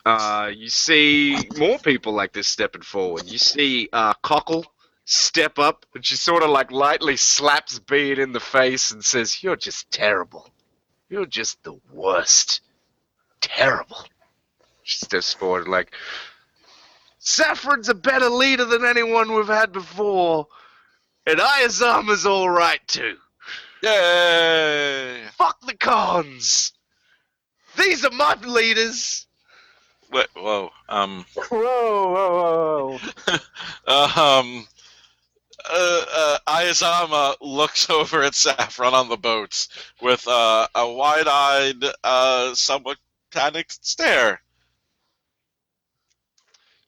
Uh, you see more people like this stepping forward. You see uh, Cockle step up, and she sort of like lightly slaps Bean in the face and says, "You're just terrible. You're just the worst. Terrible." She steps forward like, "Saffron's a better leader than anyone we've had before, and Ayazama's all right too. Yay! Fuck the cons. These are my leaders." Wait, whoa. Um. *laughs* whoa whoa whoa *laughs* um. Uh, uh, Ayazama looks *laughs* over at Saffron on the boats with uh, a wide-eyed, uh, somewhat panicked stare.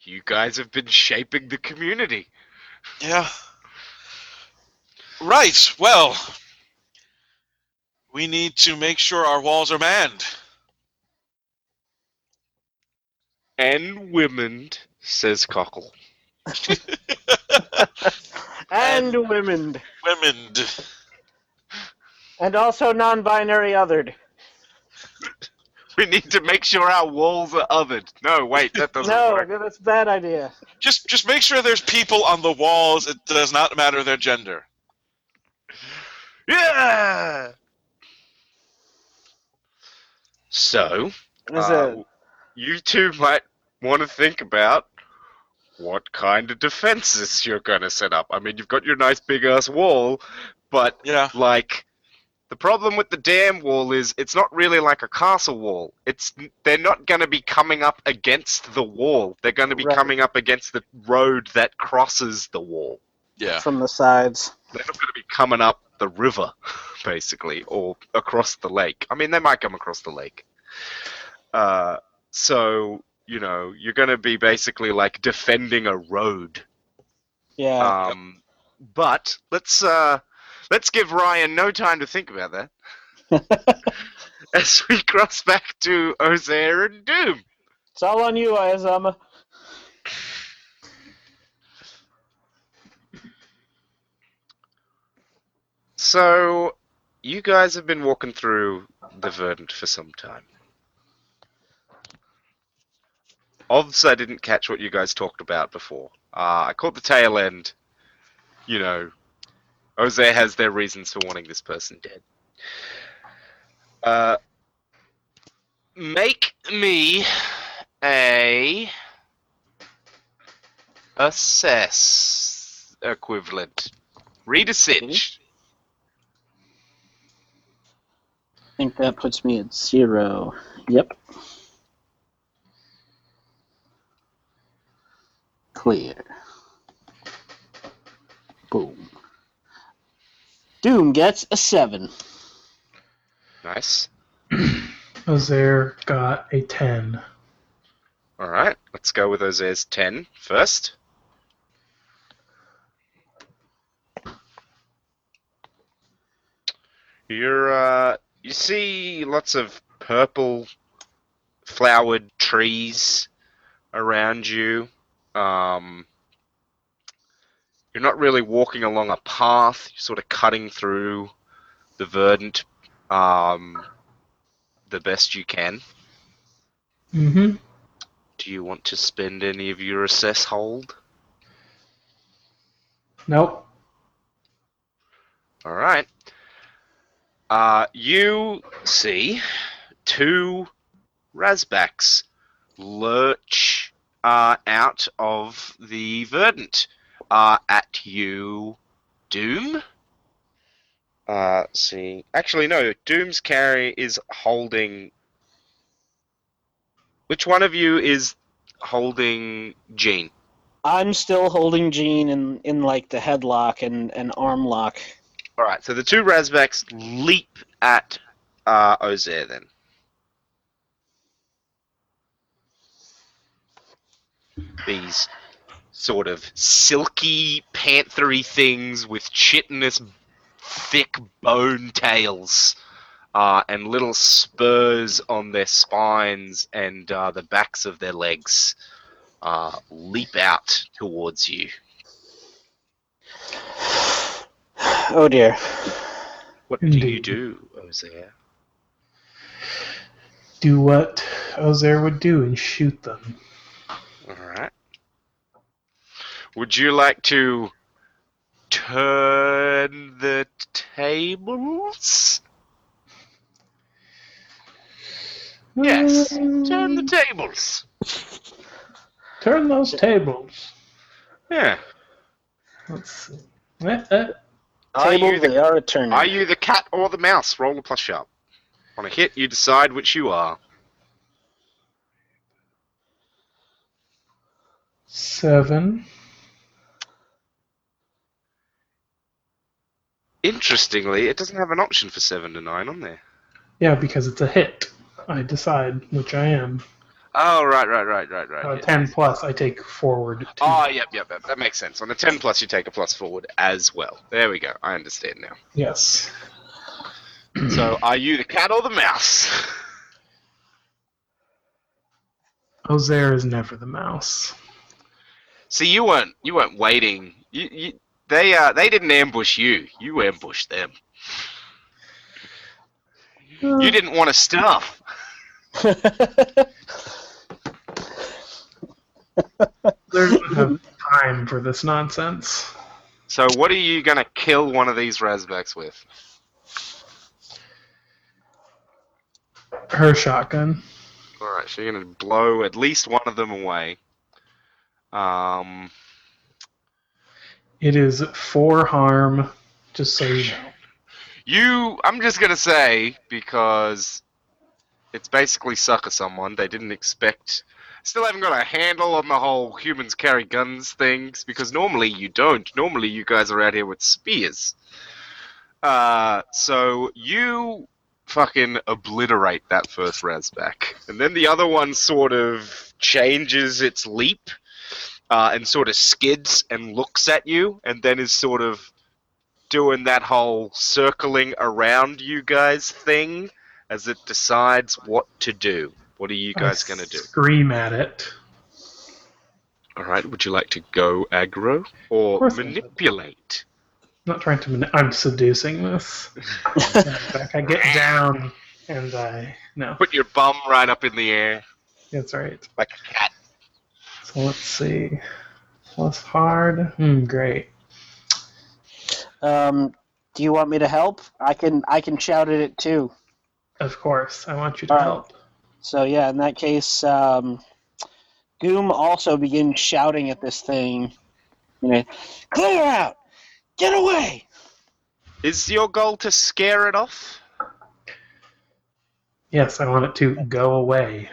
You guys have been shaping the community. Yeah. Right. Well, we need to make sure our walls are manned. And women, says Cockle. and women Women. and also non-binary othered We need to make sure our walls are othered. No, wait, that doesn't no work. that's a bad idea Just, just make sure there's people on the walls. It does not matter their gender. Yeah! So, Is uh, you two might want to think about what kind of defenses you're going to set up. I mean, you've got your nice big ass wall, but Yeah. like the problem with the dam wall is it's not really like a castle wall. It's they're not going to be coming up against the wall. They're going to be Right. coming up against the road that crosses the wall. Yeah. from the sides They're not going to be coming up the river, basically, or across the lake. I mean, they might come across the lake. Uh, so you know, you're going to be basically like defending a road. Yeah. Um, but let's uh, let's give Ryan no time to think about that. *laughs* As we cross back to Ozair and Doom. It's all on you, Ayazama. So, you guys have been walking through the Verdant for some time. Obviously, I didn't catch what you guys talked about before. Uh, I caught the tail end. You know, Ose has their reasons for wanting this person dead. Uh, make me a assess equivalent. Read a sitch. I think that puts me at zero. Yep. Clear. Boom. Doom gets a seven. Nice. *clears throat* Ozair got a 10. Alright, let's go with Ose's 10 first. You're, uh, you see lots of purple flowered trees around you. Um, you're not really walking along a path, you're sort of cutting through the verdant um, the best you can. Mm-hmm. Do you want to spend any of your assess hold? Nope. All right. Uh, you see two Razbacks lurch uh, out of the verdant uh, at you, Doom. Uh, see, actually, no. Doom's carry is holding. Which one of you is holding Jean? I'm still holding Jean in, in like the headlock and, and arm lock. All right, so the two Razbacks leap at uh, Ozair then. These sort of silky, panthery things with chitinous, thick bone tails, uh, and little spurs on their spines and uh, the backs of their legs, uh, leap out towards you. Oh dear. What do you do, Ozair? Do what Ozair would do and shoot them. Alright. Would you like to turn the tables? Yes, turn the tables. Turn those tables. Yeah. Let's see. Eh, eh. Are Table you, the, they are a turn. are you the cat or the mouse? Roll a plus sharp. On a hit, you decide which you are. Seven. Interestingly, it doesn't have an option for 7 to 9 on there. Yeah, because it's a hit. I decide which I am. Oh, right, right, right, right, right. Uh, yeah. 10 plus, I take forward. Two. Oh, yep, yep, yep. That makes sense. On a 10 plus, you take a plus forward as well. There we go. I understand now. Yes. *clears throat* So, are you the cat or the mouse? Ozair is never the mouse. See, you weren't you weren't waiting. You, you they uh they didn't ambush you. You ambushed them. You didn't want to stuff. *laughs* There's doesn't time for this nonsense. So, what are you gonna kill one of these Razbacks with? Her shotgun. All right, so you're gonna blow at least one of them away. Um, It is four harm, just so you know. you. I'm just gonna say because it's basically sucker someone. They didn't expect. Still haven't got a handle on the whole humans carry guns things because normally you don't. Normally you guys are out here with spears. Uh, so you fucking obliterate that first Razback, and then the other one sort of changes its leap uh, and sort of skids and looks at you, and then is sort of doing that whole circling around you guys thing as it decides what to do. What are you guys gonna do? Scream at it. All right. Would you like to go aggro or course I would. manipulate? not trying to. mani- I'm seducing this. *laughs* In fact, I get down and I no. Put your bum right up in the air That's right. like a cat. So let's see. Plus hard. Hmm, great. Um, do you want me to help? I can I can shout at it too. Of course, I want you to All right. help. So yeah, in that case, um, Doom also begins shouting at this thing. You know, clear out, get away. Is your goal to scare it off? Yes, I want it to go away.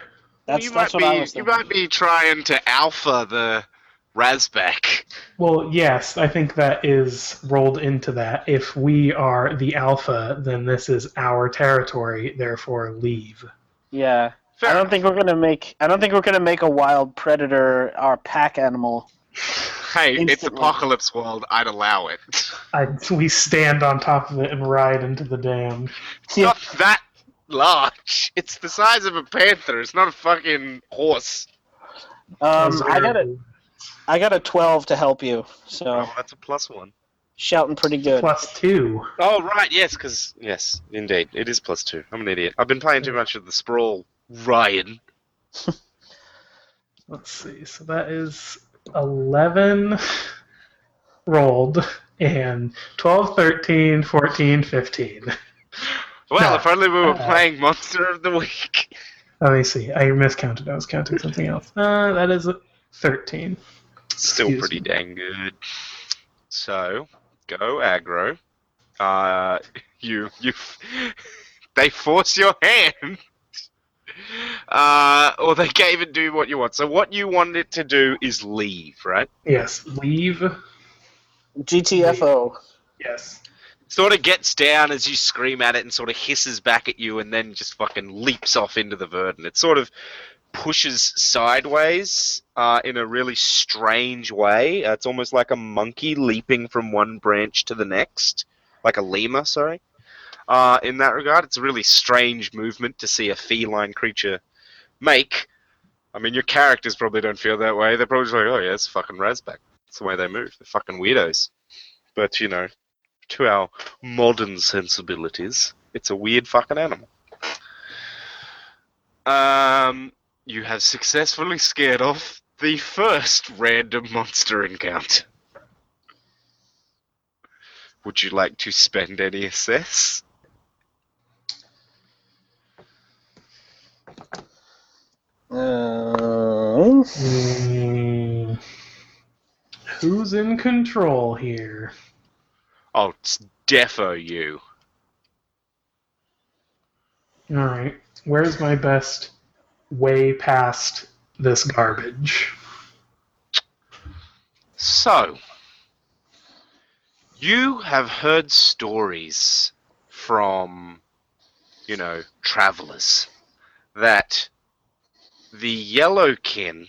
That's, you that's might what be I was you might be trying to alpha the Razback. Well, yes, I think that is rolled into that. If we are the alpha, then this is our territory, therefore leave. Yeah, Fair I don't think we're gonna make. I don't think we're gonna make a wild predator our pack animal. Hey, it's apocalypse world. I'd allow it. I, we stand on top of it and ride into the dam. It's not that large. *laughs* It's the size of a panther. It's not a fucking horse. Um, I got a I got a twelve to help you. So Oh, that's a plus one. shouting pretty good. Plus two. Oh right, yes, because yes, indeed, it is plus two. I'm an idiot. I've been playing too much of the sprawl. Ryan. *laughs* Let's see. So that is 11 rolled and 12, 13, 14, 15. Well, No. if only we were Uh, playing Monster of the Week. *laughs* Let me see. I miscounted. I was counting *laughs* something else. Uh, that is 13. Still Excuse pretty me. dang good. So, go aggro. Uh, *laughs* you you, they force your hand. Uh, or they can't even do what you want. So what you want it to do is leave, right? Yes. Leave. GTFO. Yes. Sort of gets down as you scream at it and sort of hisses back at you and then just fucking leaps off into the verdant. It sort of pushes sideways uh, in a really strange way. Uh, it's almost like a monkey leaping from one branch to the next, like a lemur, sorry. Uh, in that regard, it's a really strange movement to see a feline creature make. I mean, your characters probably don't feel that way. They're probably like, oh yeah, it's fucking Razback. That's the way they move. They're fucking weirdos. But, you know, to our modern sensibilities, it's a weird fucking animal. Um, you have successfully scared off the first random monster encounter. Would you like to spend any assess? Um, Hmm. Who's in control here? Oh, it's defo you. All right. Where's my best way past this garbage? So, you have heard stories from, you know, travelers that the Yellowkin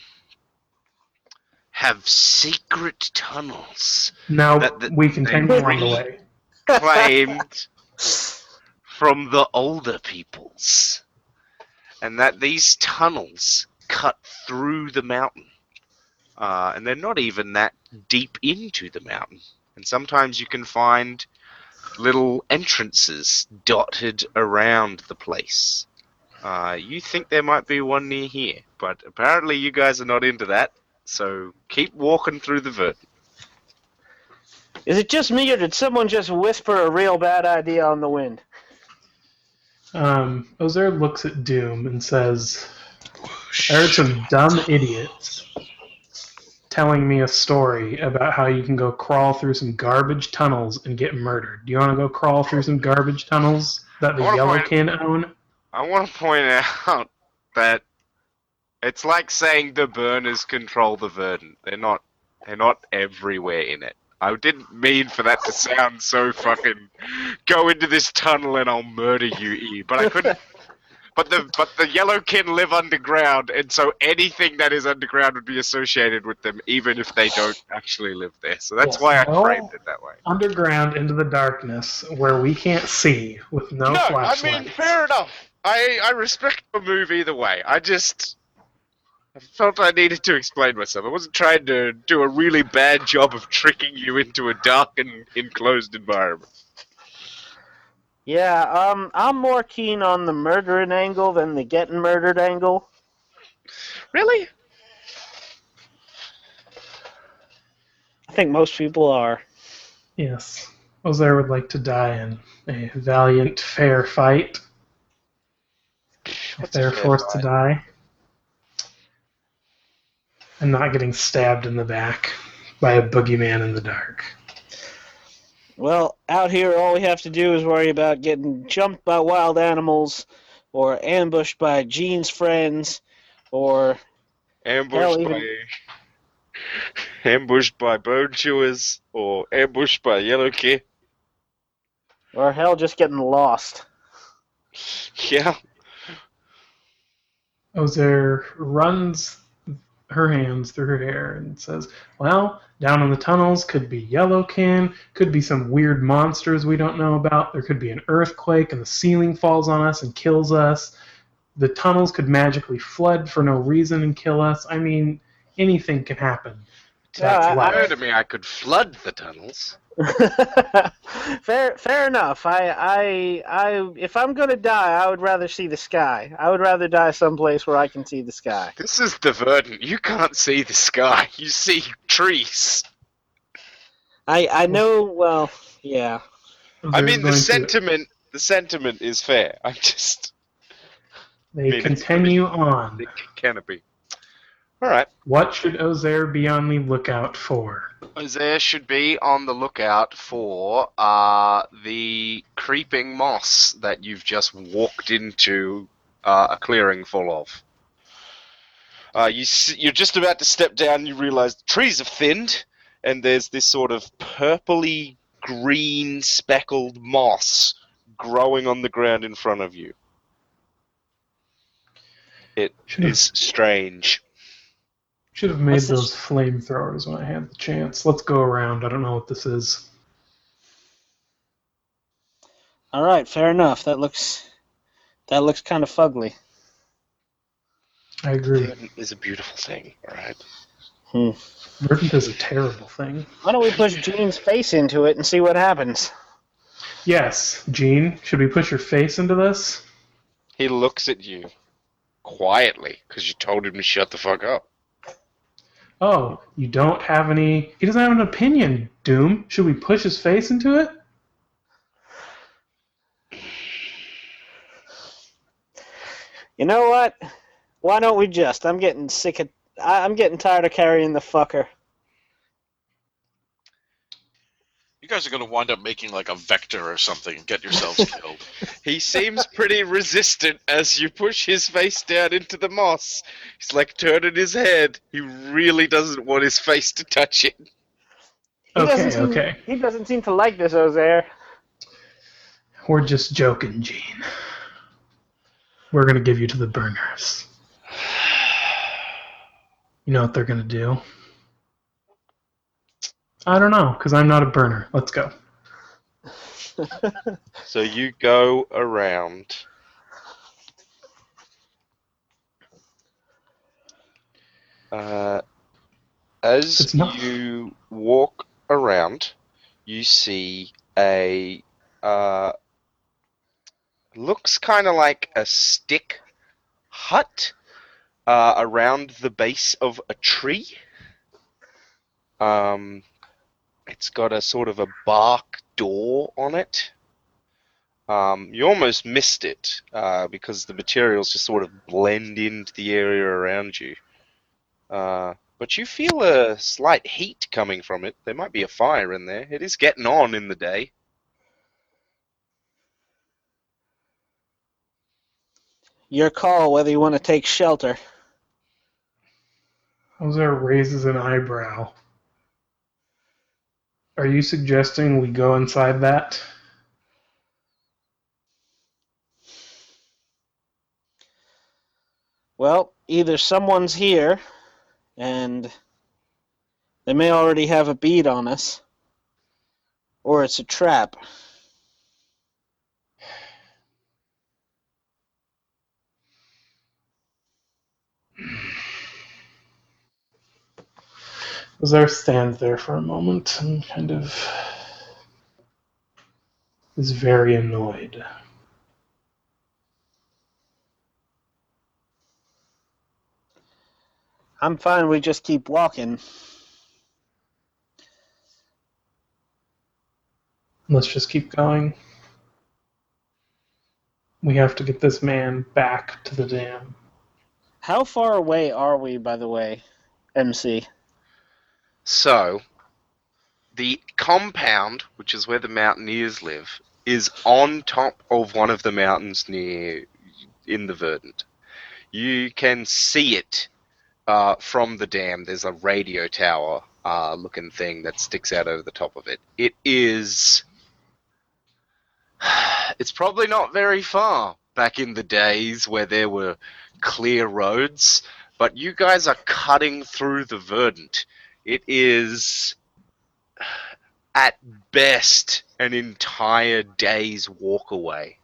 have secret tunnels Now That- that- we continue they on the way. claimed from the older peoples. And that these tunnels cut through the mountain. Uh, and they're not even that deep into the mountain. And sometimes you can find little entrances dotted around the place. Uh, you think there might be one near here, but apparently you guys are not into that. So keep walking through the vert. is it just me, or did someone just whisper a real bad idea on the wind? Um, Ozair looks at Doom and says, I heard some dumb idiots telling me a story about how you can go crawl through some garbage tunnels and get murdered. Do you want to go crawl through some garbage tunnels that the I wanna point- Yellowkin own? I want to point out that it's like saying the burners control the verdant. They're not. They're not everywhere in it. I didn't mean for that to sound so fucking. Go into this tunnel and I'll murder you, E. But I couldn't. *laughs* But the but the Yellowkin live underground, and so anything that is underground would be associated with them, even if they don't actually live there. So that's Yes. why I Well- framed it that way. Underground into the darkness where we can't see with no, No, I mean fair enough. I I respect the move either way. I just I felt I needed to explain myself. I wasn't trying to do a really bad job of tricking you into a dark and enclosed environment. Yeah, um, I'm more keen on the murdering angle than the getting murdered angle. Really? I think most people are. Yes. Ozair would like to die in a valiant, fair fight. if What's a they're fair forced to die. And not getting stabbed in the back by a boogeyman in the dark. Well, out here, all we have to do is worry about getting jumped by wild animals, or ambushed by Gene's friends, or Ambushed Hell, even- by *laughs* ambushed by bone chewers or ambushed by Yellowkin. or hell, just getting lost. *laughs* Yeah. Ozair runs her hands through her hair and says, Well, down in the tunnels could be Yellowkin, could be some weird monsters we don't know about. There could be an earthquake and the ceiling falls on us and kills us. The tunnels could magically flood for no reason and kill us. I mean, anything can happen. Yeah, That's I- life. Occurred to me I could flood the tunnels. *laughs* fair, fair enough. I, I, I, if I'm gonna die, I would rather see the sky. I would rather die someplace where I can see the sky. This is the Verdant. You can't see the sky. You see trees. I, I know. Well, yeah. I mean, the uh, sentiment. The sentiment is fair. I'm just They mean, continue on. the canopy. All right. What should Ozair be on the lookout for? Ozair should be on the lookout for uh, the creeping moss that you've just walked into uh, a clearing full of. Uh, you s- you're just about to step down. You realise the trees have thinned, and there's this sort of purpley green speckled moss growing on the ground in front of you. It Should have, is strange. Should have made What's this- those flamethrowers when I had the chance. Let's go around. I don't know what this is. All right, fair enough. That looks, that looks kind of fugly. I agree. Verdant is a beautiful thing. All right. Hmm. Verdant is a terrible thing. Why don't we push Gene's face into it and see what happens? Yes, Gene, should we push your face into this? He looks at you quietly because you told him to shut the fuck up. Oh, you don't have any. He doesn't have an opinion, Doom. Should we push his face into it? You know what? Why don't we just? I'm getting sick of. I'm getting tired of carrying the fucker. You guys are going to wind up making like a vector or something and get yourselves *laughs* killed. He seems pretty resistant as you push his face down into the moss. He's like turning his head. He really doesn't want his face to touch it. He doesn't Okay, seem, okay. He doesn't seem to like this, Ozair. We're just joking, Gene. We're gonna give you to the burners. You know what they're gonna do? I don't know, because I'm not a burner. Let's go. *laughs* So you go around. Uh, as you walk around, you see a uh, looks kind of like a stick hut uh, around the base of a tree. Um, it's got a sort of a bark door on it. Um, you almost missed it uh, because the materials just sort of blend into the area around you. Uh, but you feel a slight heat coming from it. There might be a fire in there. It is getting on in the day. Your call whether you want to take shelter. Jose raises an eyebrow. Are you suggesting we go inside that? Well, either someone's here, and they may already have a bead on us, or it's a trap. Ozair stands there for a moment and kind of is very annoyed. I'm fine. We just keep walking. Let's just keep going. We have to get this man back to the dam. How far away are we, by the way, MC? So, the compound, which is where the mountaineers live, is on top of one of the mountains near in the Verdant. You can see it uh, from the dam. There's a radio tower uh, looking thing that sticks out over the top of it. It is. *sighs* It's probably not very far back in the days where there were clear roads, but you guys are cutting through the Verdant. It is at best an entire day's walk away.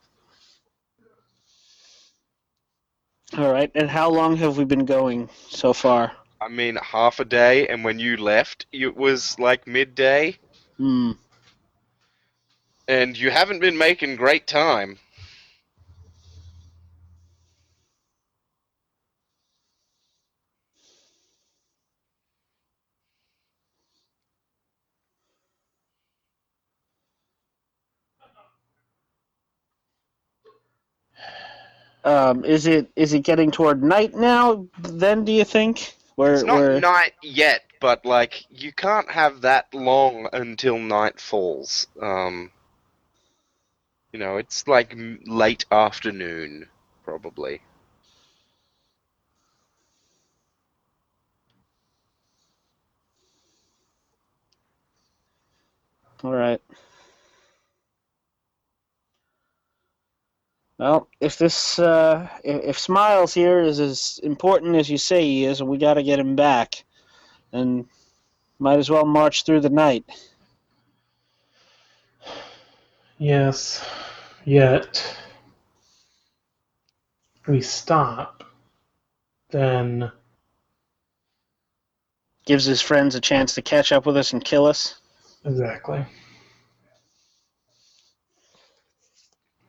All right. And how long have we been going so far? I mean, half a day, and when you left, it was like midday, Hmm. and you haven't been making great time. Um, is it is it getting toward night now? Then do you think? Where It's not where? night yet, but like you can't have that long until night falls. Um, you know, it's like m- late afternoon, probably. All right. Well, if this uh, if, if Smiles here is as important as you say he is, we got to get him back, and might as well march through the night. Yes, yet we stop, then Gives his friends a chance to catch up with us and kill us. exactly.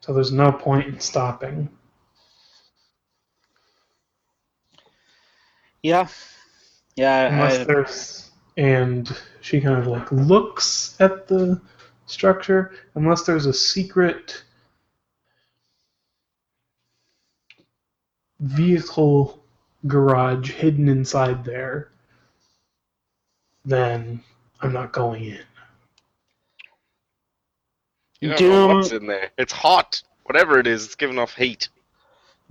So there's no point in stopping. Yeah, yeah. Unless I, there's and she kind of like looks at the structure unless there's a secret vehicle garage hidden inside there then i'm not going in You don't know Doom- what's in there. It's hot. Whatever it is, it's giving off heat.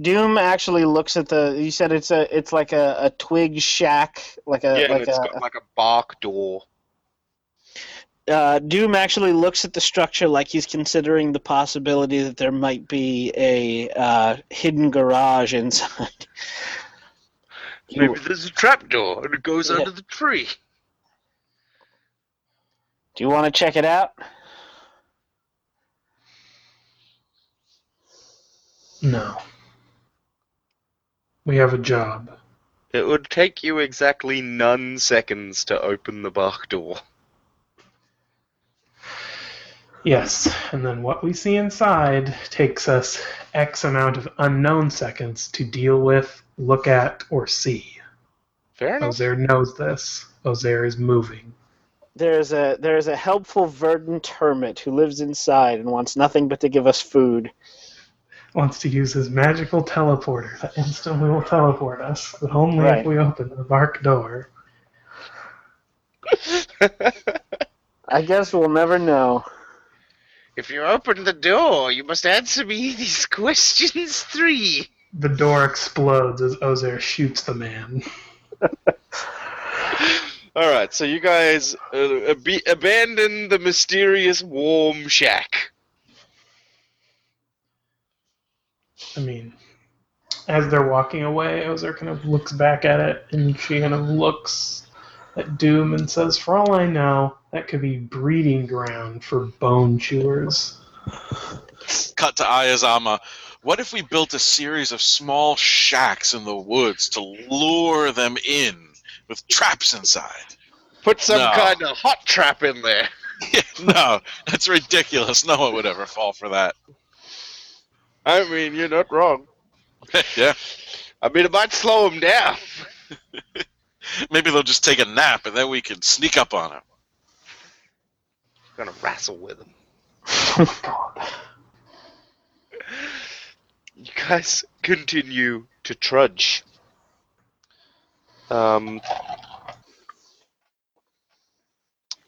Doom actually looks at the. You said it's a it's like a, a twig shack, like a yeah, like it's a. got like a bark door. Uh, Doom actually looks at the structure like he's considering the possibility that there might be a uh, hidden garage inside. *laughs* Maybe there's a trapdoor and it goes Yeah. under the tree. Do you want to check it out? No we have a job It would take you exactly none seconds to open the bark door. yes and then what we see inside takes us x amount of unknown seconds to deal with look at or see Fair enough. Ozair knows this. Ozair is moving. There's a there's a helpful verdant hermit who lives inside and wants nothing but to give us food. Wants to use his magical teleporter that instantly will teleport us, but only Right. if we open the bark door. I guess we'll never know. if you open the door, you must answer me *laughs* these questions three. The door explodes as Ozair shoots the man. *laughs* All right, so you guys uh, ab- abandon the mysterious warm shack. I mean, as they're walking away, Ozair kind of looks back at it, and she kind of looks at Doom and says, "For all I know, that could be breeding ground for bone chewers." Cut to Ayazama. What if we built a series of small shacks in the woods to lure them in with traps inside? Put some No. kind of hot trap in there. *laughs* no, that's ridiculous. No one would ever fall for that. I mean, you're not wrong. *laughs* yeah, I mean, it might slow him down. *laughs* maybe they'll just take a nap and then we can sneak up on them. Gonna wrestle with him. *laughs* You guys continue to trudge. Um,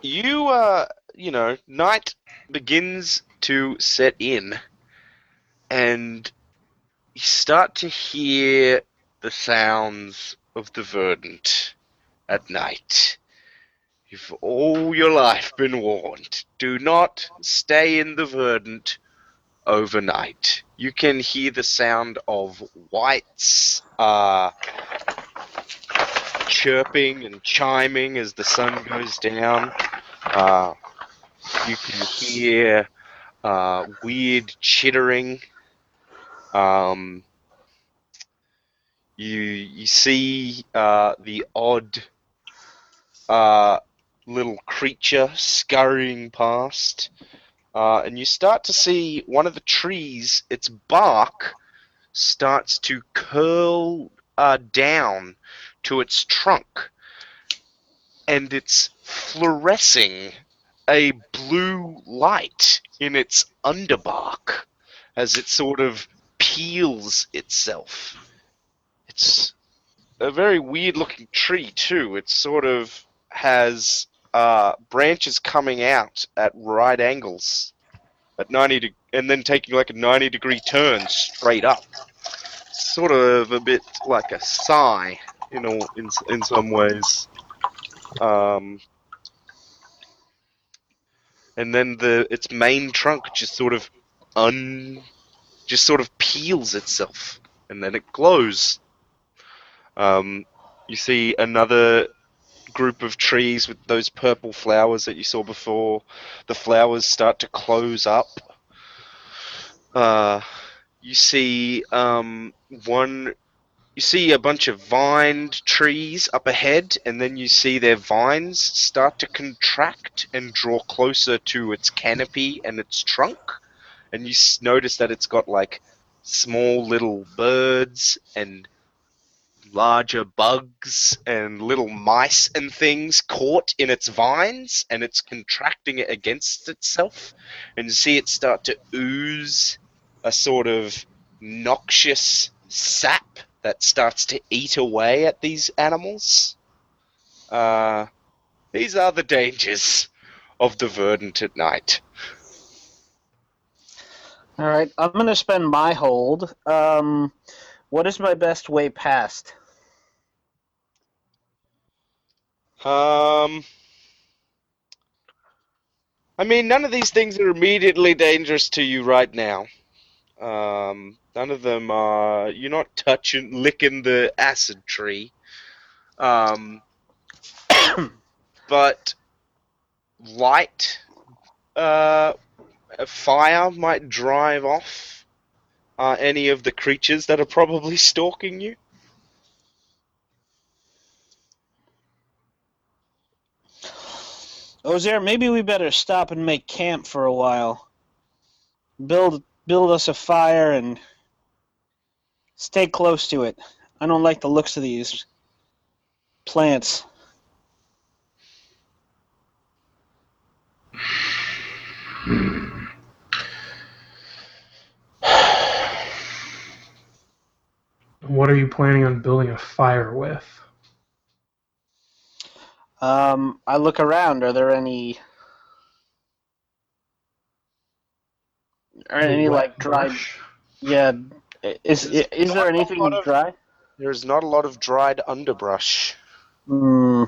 you, uh, you know, night begins to set in, and you start to hear the sounds of the verdant at night. You've all your life been warned. Do not stay in the verdant overnight. You can hear the sound of whites uh, chirping and chiming as the sun goes down. Uh, you can hear uh, weird chittering. Um, you you see uh, the odd uh, little creature scurrying past. Uh, and you start to see one of the trees, its bark starts to curl uh, down to its trunk. And it's fluorescing a blue light in its underbark as it sort of peels itself. It's a very weird looking tree, too. It sort of has uh, branches coming out at right angles at 90 de- and then taking like a 90 degree turn straight up sort of a bit like a sigh you know in, in some ways um, and then the its main trunk just sort of un just sort of peels itself and then it glows um, you see another group of trees with those purple flowers that you saw before. The flowers start to close up. Uh, you see um, one. You see a bunch of vined trees up ahead, and then you see their vines start to contract and draw closer to its canopy and its trunk. And you notice that it's got like small little birds and larger bugs and little mice and things caught in its vines and it's contracting it against itself. And you see it start to ooze a sort of noxious sap that starts to eat away at these animals. Uh, these are the dangers of the verdant at night All right, I'm gonna spend my hold. Um, what is my best way past? Um, I mean, none of these things are immediately dangerous to you right now. Um, none of them are. You're not touching, licking the acid tree. Um, *coughs* but light, uh, fire might drive off uh, any of the creatures that are probably stalking you. Ozair, maybe we better stop and make camp for a while. Build build us a fire and stay close to it. I don't like the looks of these plants. What are you planning on building a fire with? Um, I look around. Are there any? Are any Wet like dry? brush? Yeah. Is is, is there anything of- dry? There's not a lot of dried underbrush. Hmm.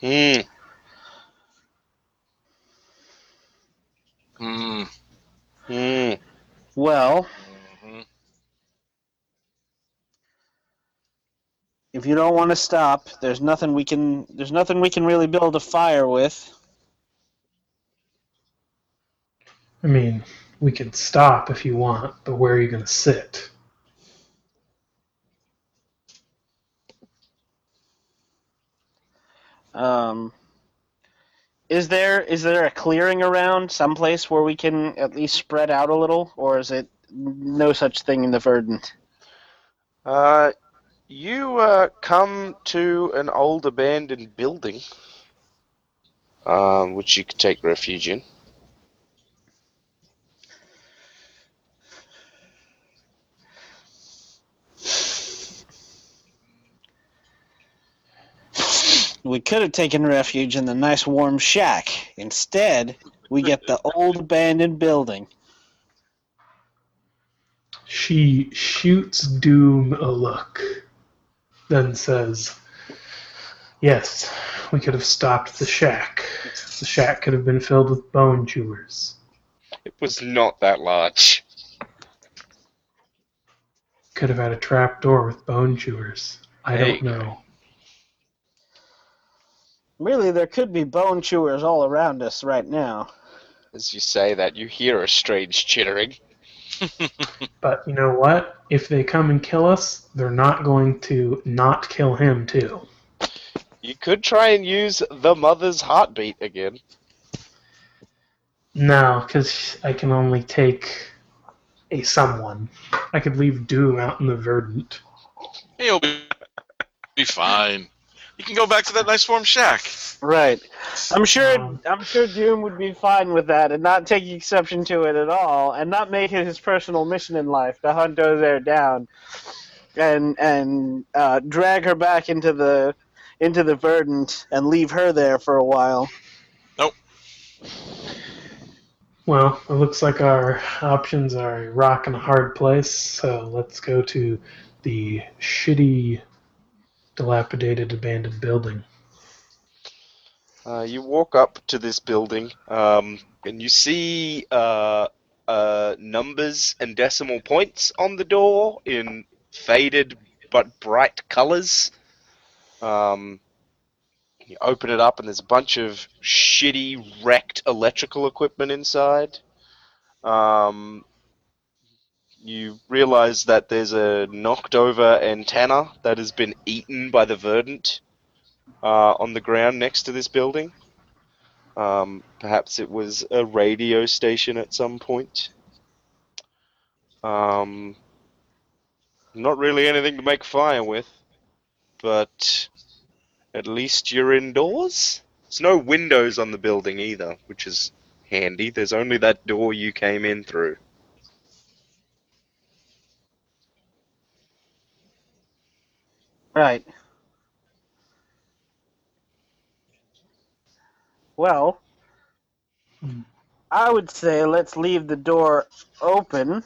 Hmm. Hmm. Hmm. Well, Mhm. if you don't want to stop, there's nothing we can. There's nothing we can really build a fire with. I mean, we could stop if you want, but where are you going to sit? Um, is there is there a clearing around someplace where we can at least spread out a little, or is it no such thing in the verdant? Uh, you uh, come to an old abandoned building, um, which you could take refuge in. We could have taken refuge in the nice warm shack. Instead, we get the old abandoned building. She shoots Doom a look, then says, Yes, we could have stopped the shack. The shack could have been filled with bone chewers. It was not that large. Could have had a trap door with bone chewers. I Hey. don't know. Really, there could be bone chewers all around us right now. As you say that, you hear a strange chittering. *laughs* But you know what? If they come and kill us, they're not going to not kill him too. You could try and use the mother's heartbeat again. No, because I can only take a someone. I could leave Doom out in the verdant. He'll be, be fine. You can go back to that nice warm shack. Right. I'm sure. Um, I'm sure Doom would be fine with that and not take exception to it at all, and not make it his personal mission in life to hunt Ozair down, and and uh, drag her back into the into the verdant and leave her there for a while. Nope. Well, it looks like our options are a rock and a hard place, so let's go to the shitty, dilapidated, abandoned building. Uh, you walk up to this building, um, and you see uh, uh, numbers and decimal points on the door in faded but bright colors. Um, you open it up, and there's a bunch of shitty, wrecked electrical equipment inside. Um, you realize that there's a knocked over antenna that has been eaten by the verdant uh, on the ground next to this building. Um, perhaps it was a radio station at some point. Um, not really anything to make fire with, but at least you're indoors. There's no windows on the building either, which is handy. There's only that door you came in through. Right. Well. I would say let's leave the door open.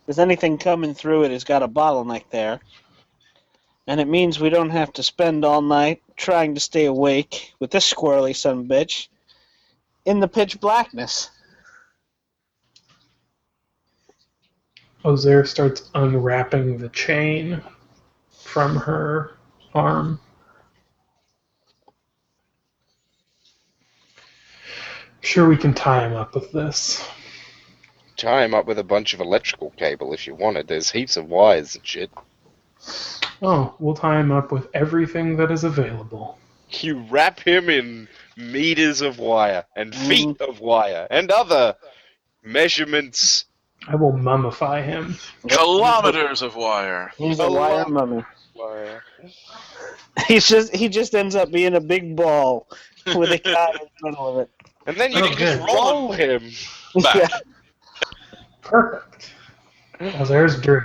Because anything coming through it has got a bottleneck there. And it means we don't have to spend all night trying to stay awake with this squirrely son bitch in the pitch blackness. Ozair starts unwrapping the chain from her arm. Sure, we can tie him up with this. Tie him up with a bunch of electrical cable if you wanted. There's heaps of wires and shit. Oh, we'll tie him up with everything that is available. You wrap him in meters of wire and feet mm-hmm. of wire and other measurements. I will mummify him. Kilometers of wire. He's A a wire mummy. Wire. He's just he just ends up being a big ball with a guy in the middle of it. And then you Oh, can just good. roll him. *laughs* Back. Yeah. Perfect. Ozair's dream.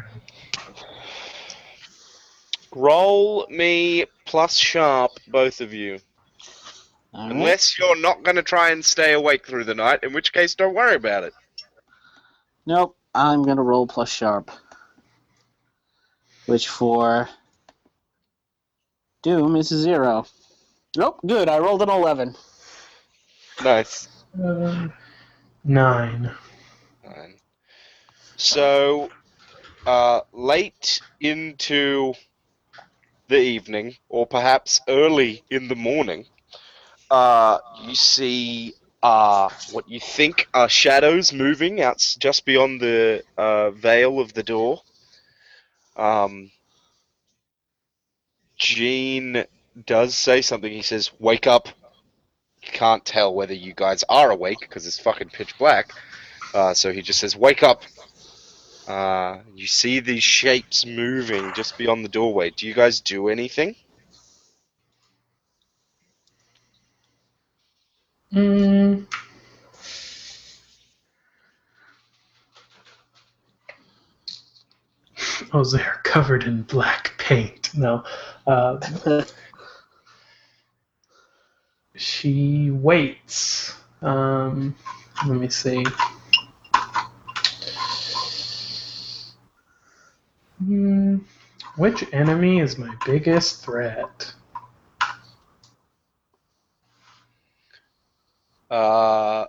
Roll me plus sharp, both of you. All right. Unless you're not going to try and stay awake through the night, in which case, don't worry about it. Nope, I'm gonna roll plus sharp. Which for Doom is a zero. Nope, good. I rolled an eleven. Nice. Uh, nine. Fine. So, uh, late into the evening, or perhaps early in the morning, uh, you see uh, what you think are shadows moving out just beyond the uh, veil of the door. Um, Gene does say something. He says, "Wake up." Can't tell whether you guys are awake because it's fucking pitch black. Uh, so he just says, "Wake up." Uh, you see these shapes moving just beyond the doorway. Do you guys do anything? Mm. Oh, they're covered in black paint. No. Uh, *laughs* she waits. Um, let me see. Hmm, which enemy is my biggest threat? Uh,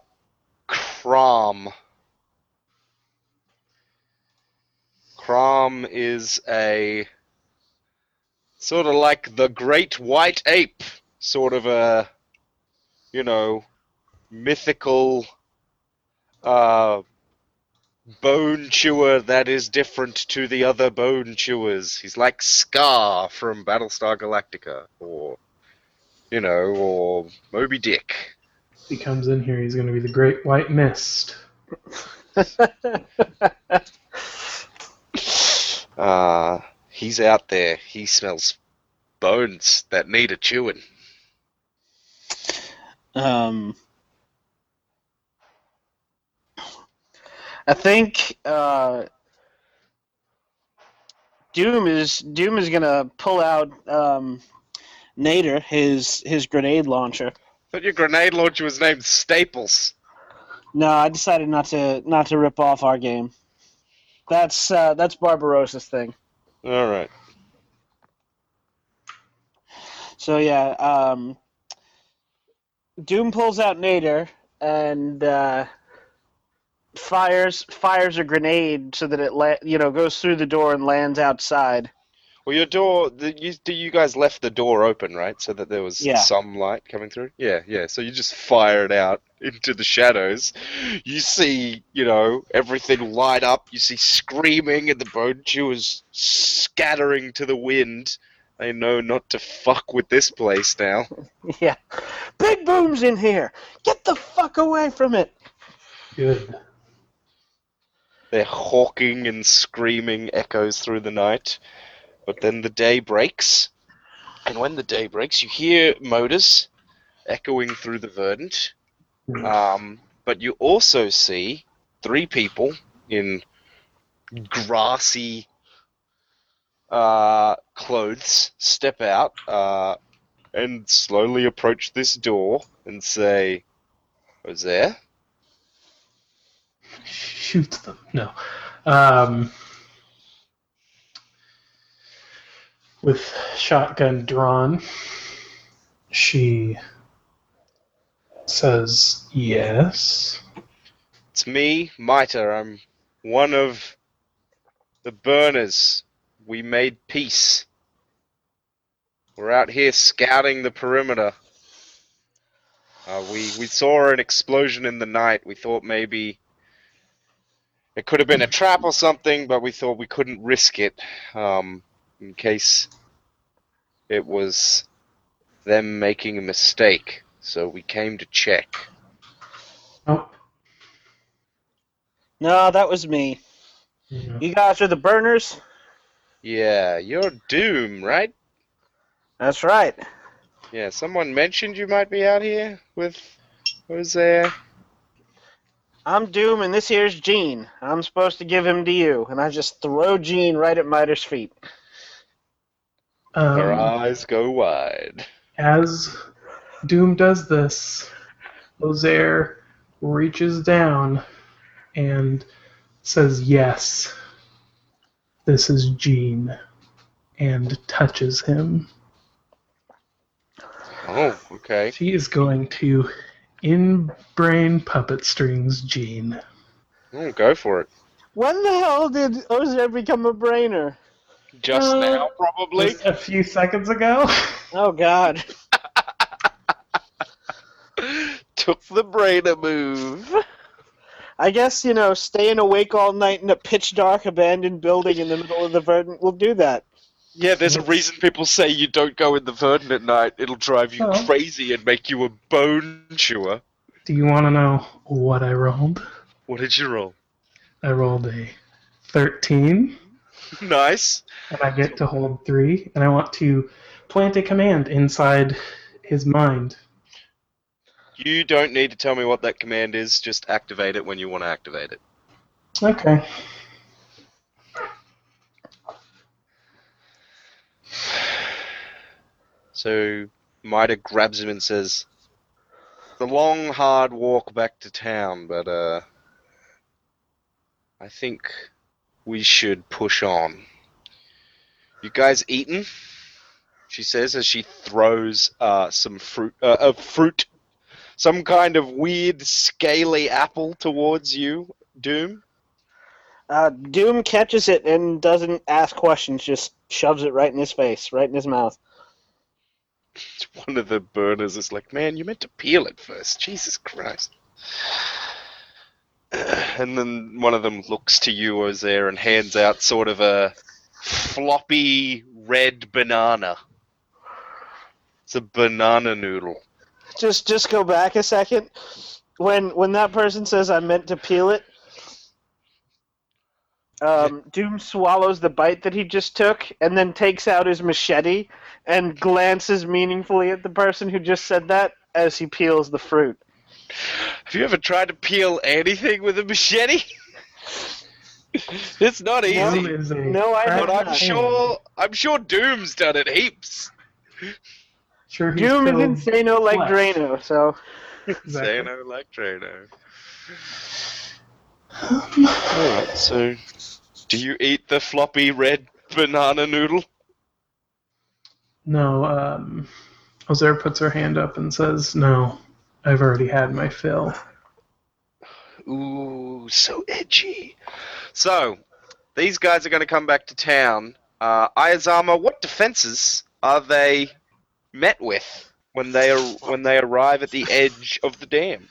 Crom. Crom is a sort of like the great white ape, sort of a, you know, mythical uh, bone chewer that is different to the other bone chewers. He's like Scar from Battlestar Galactica, or, you know, or Moby Dick. If he comes in here, he's going to be the Great White Mist. *laughs* Uh, he's out there. He smells bones that need a chewing. Um, I think uh, Doom is Doom is gonna pull out um, Nader his his grenade launcher. But your grenade launcher was named Staples. No, I decided not to not to rip off our game. That's uh, that's Barbarossa's thing. All right. So yeah, um, Doom pulls out Nader and uh, fires fires a grenade so that it la- you know goes through the door and lands outside. Well, your door. The, you, do you guys left the door open, right, so that there was Yeah. some light coming through? Yeah, yeah. So you just fire it out into the shadows. You see, you know, everything light up. You see screaming, and the bone chewers scattering to the wind. They know not to fuck with this place now. *laughs* yeah, Big Boom's in here. Get the fuck away from it. Good. They're hawking and screaming echoes through the night. But then the day breaks. And when the day breaks, you hear motors echoing through the verdant. Um, but you also see three people in grassy uh, clothes step out uh, and slowly approach this door and say, Who's there? Shoots them. No. Um, with shotgun drawn, she says yes. It's me, Mida. I'm one of the burners. We made peace. We're out here scouting the perimeter. Uh, we we saw an explosion in the night. We thought maybe it could have been a trap or something, but we thought we couldn't risk it um, in case it was them making a mistake. So we came to check. Oh. No, that was me. yeah. You guys are the burners. Yeah, you're Doom, right? That's right. Yeah, someone mentioned you might be out here with who's there? I'm Doom, and this here's Gene. I'm supposed to give him to you, and I just throw Gene right at Mida's feet. Her Um, eyes go wide. as Doom does this, Ozair reaches down and says yes. This is Gene, and touches him. Oh, okay. She is going to in brain puppet strings Gene. Oh, go for it. When the hell did Ozair become a brainer? Just Uh, now, probably. Just a few seconds ago. *laughs* Oh God. *laughs* Took the brain brainer move. I guess you know, staying awake all night in a pitch dark abandoned building in the middle of the verdant will do that. Yeah, there's a reason people say you don't go in the Verdant at night. It'll drive you Oh. crazy and make you a bone chewer. Do you want to know what I rolled? What did you roll? I rolled a 13, *laughs* Nice. and I get to hold three, and I want to plant a command inside his mind. You don't need to tell me what that command is. Just activate it when you want to activate it. Okay. So Mida grabs him and says, "The long, hard walk back to town, but uh, I think we should push on. You guys eaten?" She says as she throws uh, some fruit, uh, a fruit, some kind of weird, scaly apple towards you, Doom. Uh, Doom catches it and doesn't ask questions, just shoves it right in his face, right in his mouth. One of the burners is like, "Man, you meant to peel it first. Jesus Christ!" *sighs* And then one of them looks to you, Ozair, and hands out sort of a floppy red banana. It's a banana noodle. Just just go back a second. When when that person says I meant to peel it, um, Doom swallows the bite that he just took and then takes out his machete and glances meaningfully at the person who just said that as he peels the fruit. Have you ever tried to peel anything with a machete? *laughs* it's not easy. No. Doom is a No, I have But I'm not. sure I'm sure Doom's done it heaps. Sure, Doom is insano like flesh. Drano, so Exactly. Xano Electrano. Alright, so do you eat the floppy red banana noodle? No, um, Ozair puts her hand up and says, "No, I've already had my fill." Ooh, so edgy. So, these guys are going to come back to town. Uh, Ayazama, what defenses are they met with when they are when they arrive at the edge of the dam?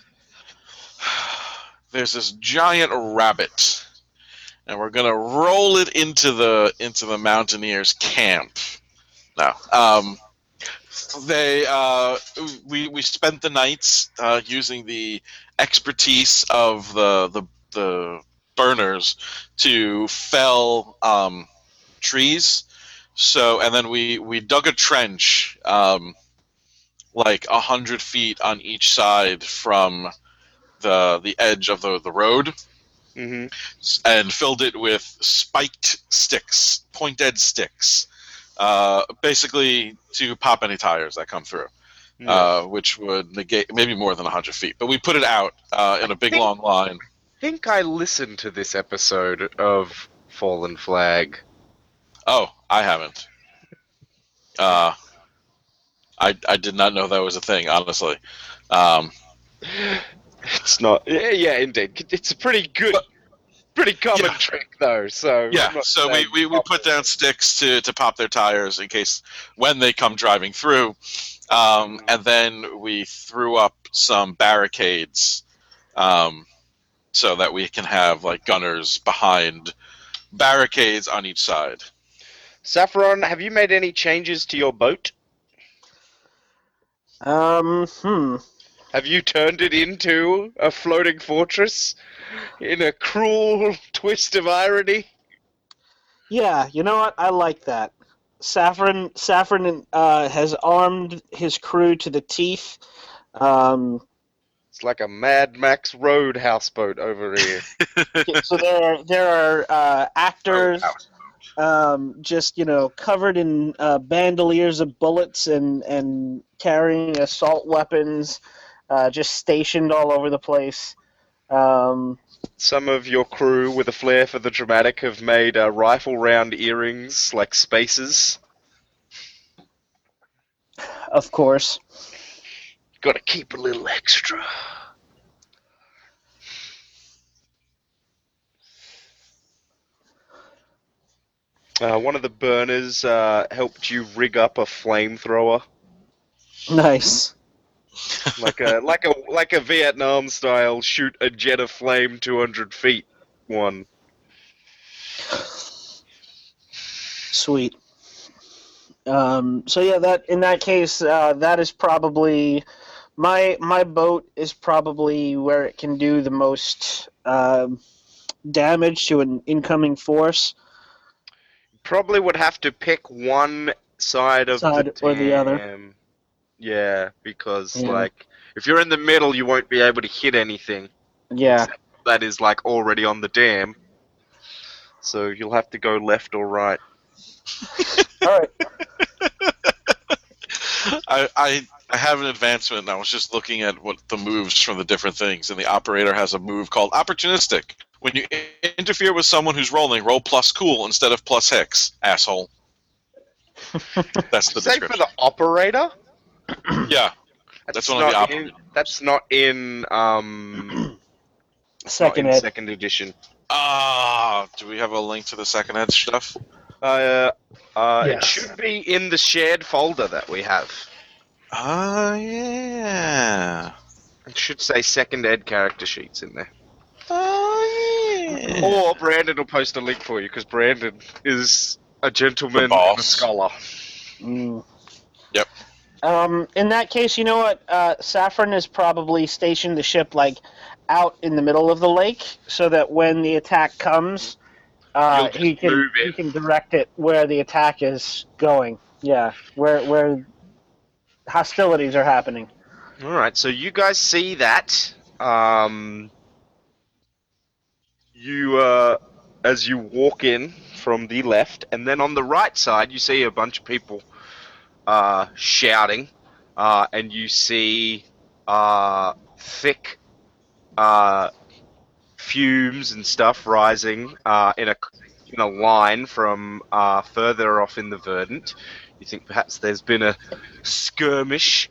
*sighs* There's this giant rabbit, and we're gonna roll it into the into the mountaineers' camp. No, um, they uh, we we spent the nights uh, using the expertise of the the the burners to fell um, trees. So and then we we dug a trench um, like a hundred feet on each side from the the edge of the the road. Hmm and filled it with spiked sticks, pointed sticks, uh, basically to pop any tires that come through, uh, which would negate maybe more than 100 feet. But we put it out uh, in a big think- long line. I think I listened to this episode of Fallen Flag. Oh, I haven't. Uh, I I did not know that was a thing, honestly. Um, It's not. Yeah, yeah, indeed. It's a pretty good, But- pretty common Yeah. trick, though. So yeah, so we, we, we put down sticks to, to pop their tires in case when they come driving through. Um, and then we threw up some barricades um, so that we can have like gunners behind barricades on each side. Saffron, have you made any changes to your boat? um hmm. Have you turned it into a floating fortress in a cruel *laughs* twist of irony? Yeah, you know what? I like that. Saffron Saffron uh, has armed his crew to the teeth. Um, It's like a Mad Max Road houseboat over here. *laughs* so there are there are uh, actors um, just you know covered in uh, bandoliers of bullets and and carrying assault weapons, uh, just stationed all over the place. Um, Some of your crew with a flair for the dramatic have made uh, rifle round earrings like spaces. Of course. Gotta keep a little extra. Uh, one of the burners uh, helped you rig up a flamethrower. Nice. *laughs* like a like a like a Vietnam style shoot a jet of flame 200 feet one. Sweet. Um, so yeah, that in that case, uh, that is probably my my boat is probably where it can do the most um damage to an incoming force. Probably would have to pick one side of Side the or the other. Dam. Yeah, because Yeah. like if you're in the middle, you won't be able to hit anything Yeah. that is like already on the dam. So you'll have to go left or right. *laughs* All right. *laughs* I, I I have an advancement, and I was just looking at what the moves from the different things, and the operator has a move called opportunistic. When you i- interfere with someone who's rolling, roll plus cool instead of plus Hx, asshole. *laughs* That's the Say for the operator. *clears throat* yeah, That's one of the not op- in, That's not in um *clears throat* not Second in ed. second edition. Ah, do we have a link to the second ed stuff? Uh, uh, it should be in the shared folder that we have. Ah, yeah. It should say second ed character sheets in there. Oh, yeah. Or Brandon will post a link for you because Brandon is a gentleman and a scholar. Mm. Yep. Um, in that case, you know what? Uh, Saffron has probably stationed the ship like out in the middle of the lake, so that when the attack comes, uh, he can he can direct it where the attack is going. Yeah, where where hostilities are happening. All right, so you guys see that. Um, you, uh, as you walk in from the left, and then on the right side, you see a bunch of people uh, shouting, uh, and you see uh, thick uh, fumes and stuff rising uh, in a in a line from uh, further off in the verdant. You think perhaps there's been a skirmish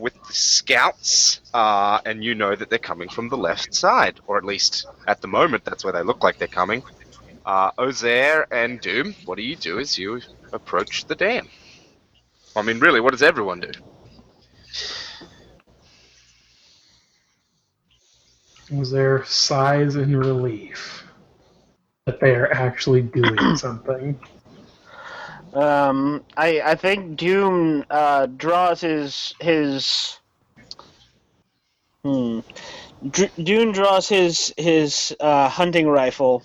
with the scouts, and you know that they're coming from the left side, or at least at the moment, that's where they look like they're coming. Uh, Ozair and Doom, what do you do as you approach the dam? I mean, really, what does everyone do? Was there sighs in relief that they are actually doing *clears throat* something? Um, I I think Doom uh, draws his his. Hmm. Dr- Doom draws his his uh, hunting rifle,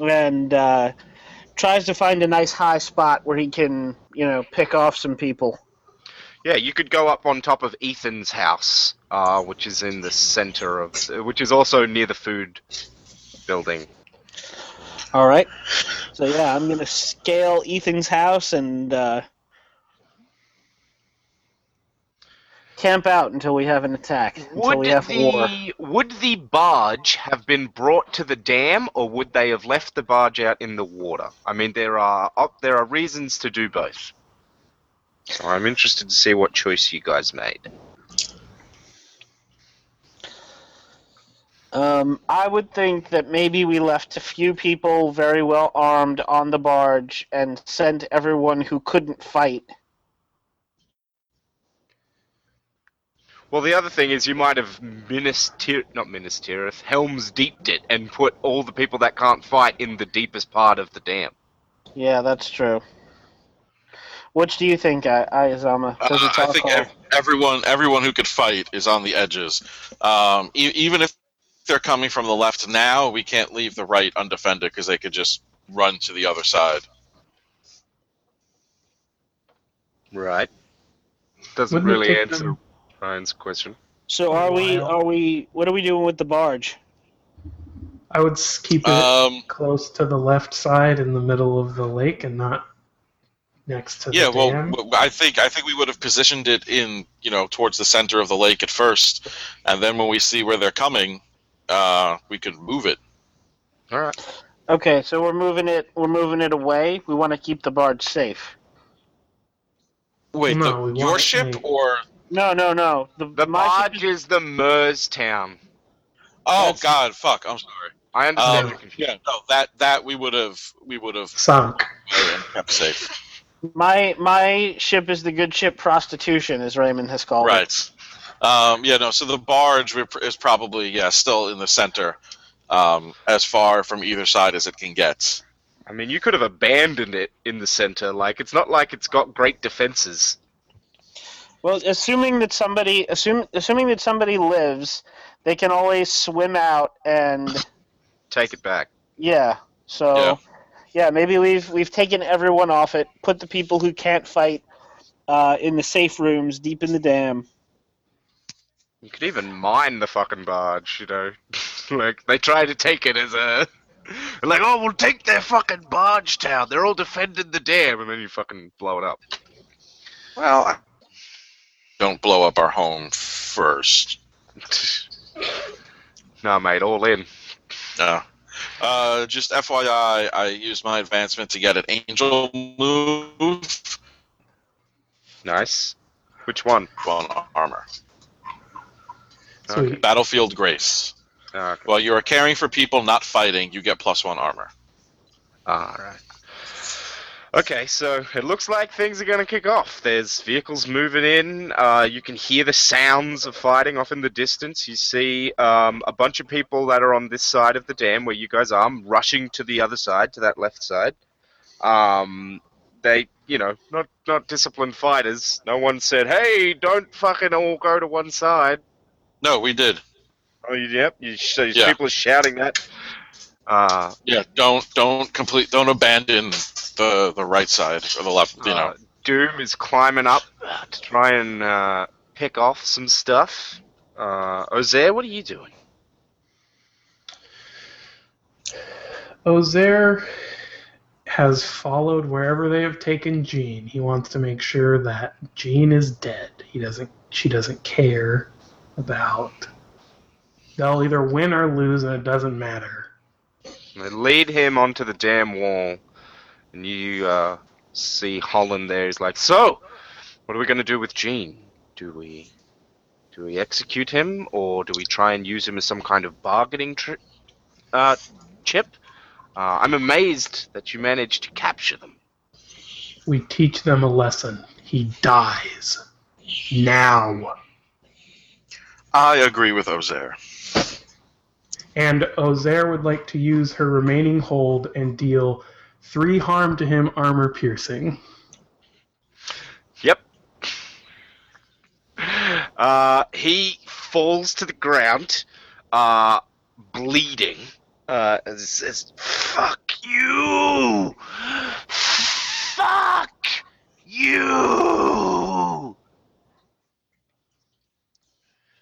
and uh, tries to find a nice high spot where he can you know pick off some people. Yeah, you could go up on top of Ethan's house, uh, which is in the center of, which is also near the food building. All right. So yeah, I'm gonna scale Ethan's house and uh, camp out until we have an attack. Until Would we have war. the would the barge have been brought to the dam, or would they have left the barge out in the water? I mean, there are op- there are reasons to do both. So I'm interested to see what choice you guys made. Um, I would think that maybe we left a few people very well armed on the barge and sent everyone who couldn't fight. Well, the other thing is you might have minister not ministereth Helms deeped it and put all the people that can't fight in the deepest part of the dam. Yeah, that's true. Which do you think, I- Ayazama? 'Cause Uh, I think ev- everyone everyone who could fight is on the edges. Um, e- even if they're coming from the left now, we can't leave the right undefended because they could just run to the other side. Right. Doesn't Wouldn't really answer them- Ryan's question. So are we? Are we? What are we doing with the barge? I would keep it Um, close to the left side in the middle of the lake and not next to yeah, the well, dam. w- I think I think we would have positioned it in you know towards the center of the lake at first, and then when we see where they're coming, uh, we could move it. All right. Okay, so we're moving it. We're moving it away. We want to keep the barge safe. Wait, No, the- your ship a- or No, no, no. The, The my ship barge is the Mers town. oh That's- god, fuck, I'm sorry. I understand Um, your confusion. yeah, no, that that we would have we would have Sunk. and kept safe. My my ship is the good ship prostitution, as Raymond has called it. Right. Um, yeah, no. So the barge we- is probably yeah still in the center, um, as far from either side as it can get. I mean, you could have abandoned it in the center. Like, it's not like it's got great defenses. Well, assuming that somebody assume assuming that somebody lives, they can always swim out and Take it back. yeah. So Yeah. yeah, maybe we've we've taken everyone off it, put the people who can't fight uh, in the safe rooms deep in the dam. You could even mine the fucking barge, you know. *laughs* like they try to take it as a *laughs* like, oh, we'll take their fucking barge town. They're all defending the dam, and then you fucking blow it up. Well, I- don't blow up our home first. *laughs* nah, mate, all in. No. Uh, just FYI, I used my advancement to get an angel move Nice. Which one? on armor. Sweet. Battlefield Grace. Uh, While you are caring for people not fighting, you get plus one armor. all right. Okay, so it looks like things are going to kick off. There's vehicles moving in. Uh, you can hear the sounds of fighting off in the distance. You see um, a bunch of people that are on this side of the dam where you guys are rushing to the other side, to that left side. Um, they, you know, not not disciplined fighters. No one said, "Hey, don't fucking all go to one side." No, we did. Oh, yep. You, so Yeah. people are shouting that. Uh, Yeah, don't don't complete don't abandon the the right side or the left. You know, Uh, Doom is climbing up to try and uh, pick off some stuff. Uh, Ozair, what are you doing? Ozair has followed wherever they have taken Gene. He wants to make sure that Gene is dead. He doesn't. She doesn't care about. They'll either win or lose, and it doesn't matter. They lead him onto the damn wall, and you uh, see Holland there. He's like, "So, what are we going to do with Gene? Do we, do we execute him, or do we try and use him as some kind of bargaining tri- uh, chip? Uh, I'm amazed that you managed to capture them." We teach them a lesson. He dies now. I agree with Ozair. And Ozair would like to use her remaining hold and deal three harm to him, armor piercing. Yep. Uh, he falls to the ground, uh, bleeding. Uh, and says, "Fuck you! Fuck you!"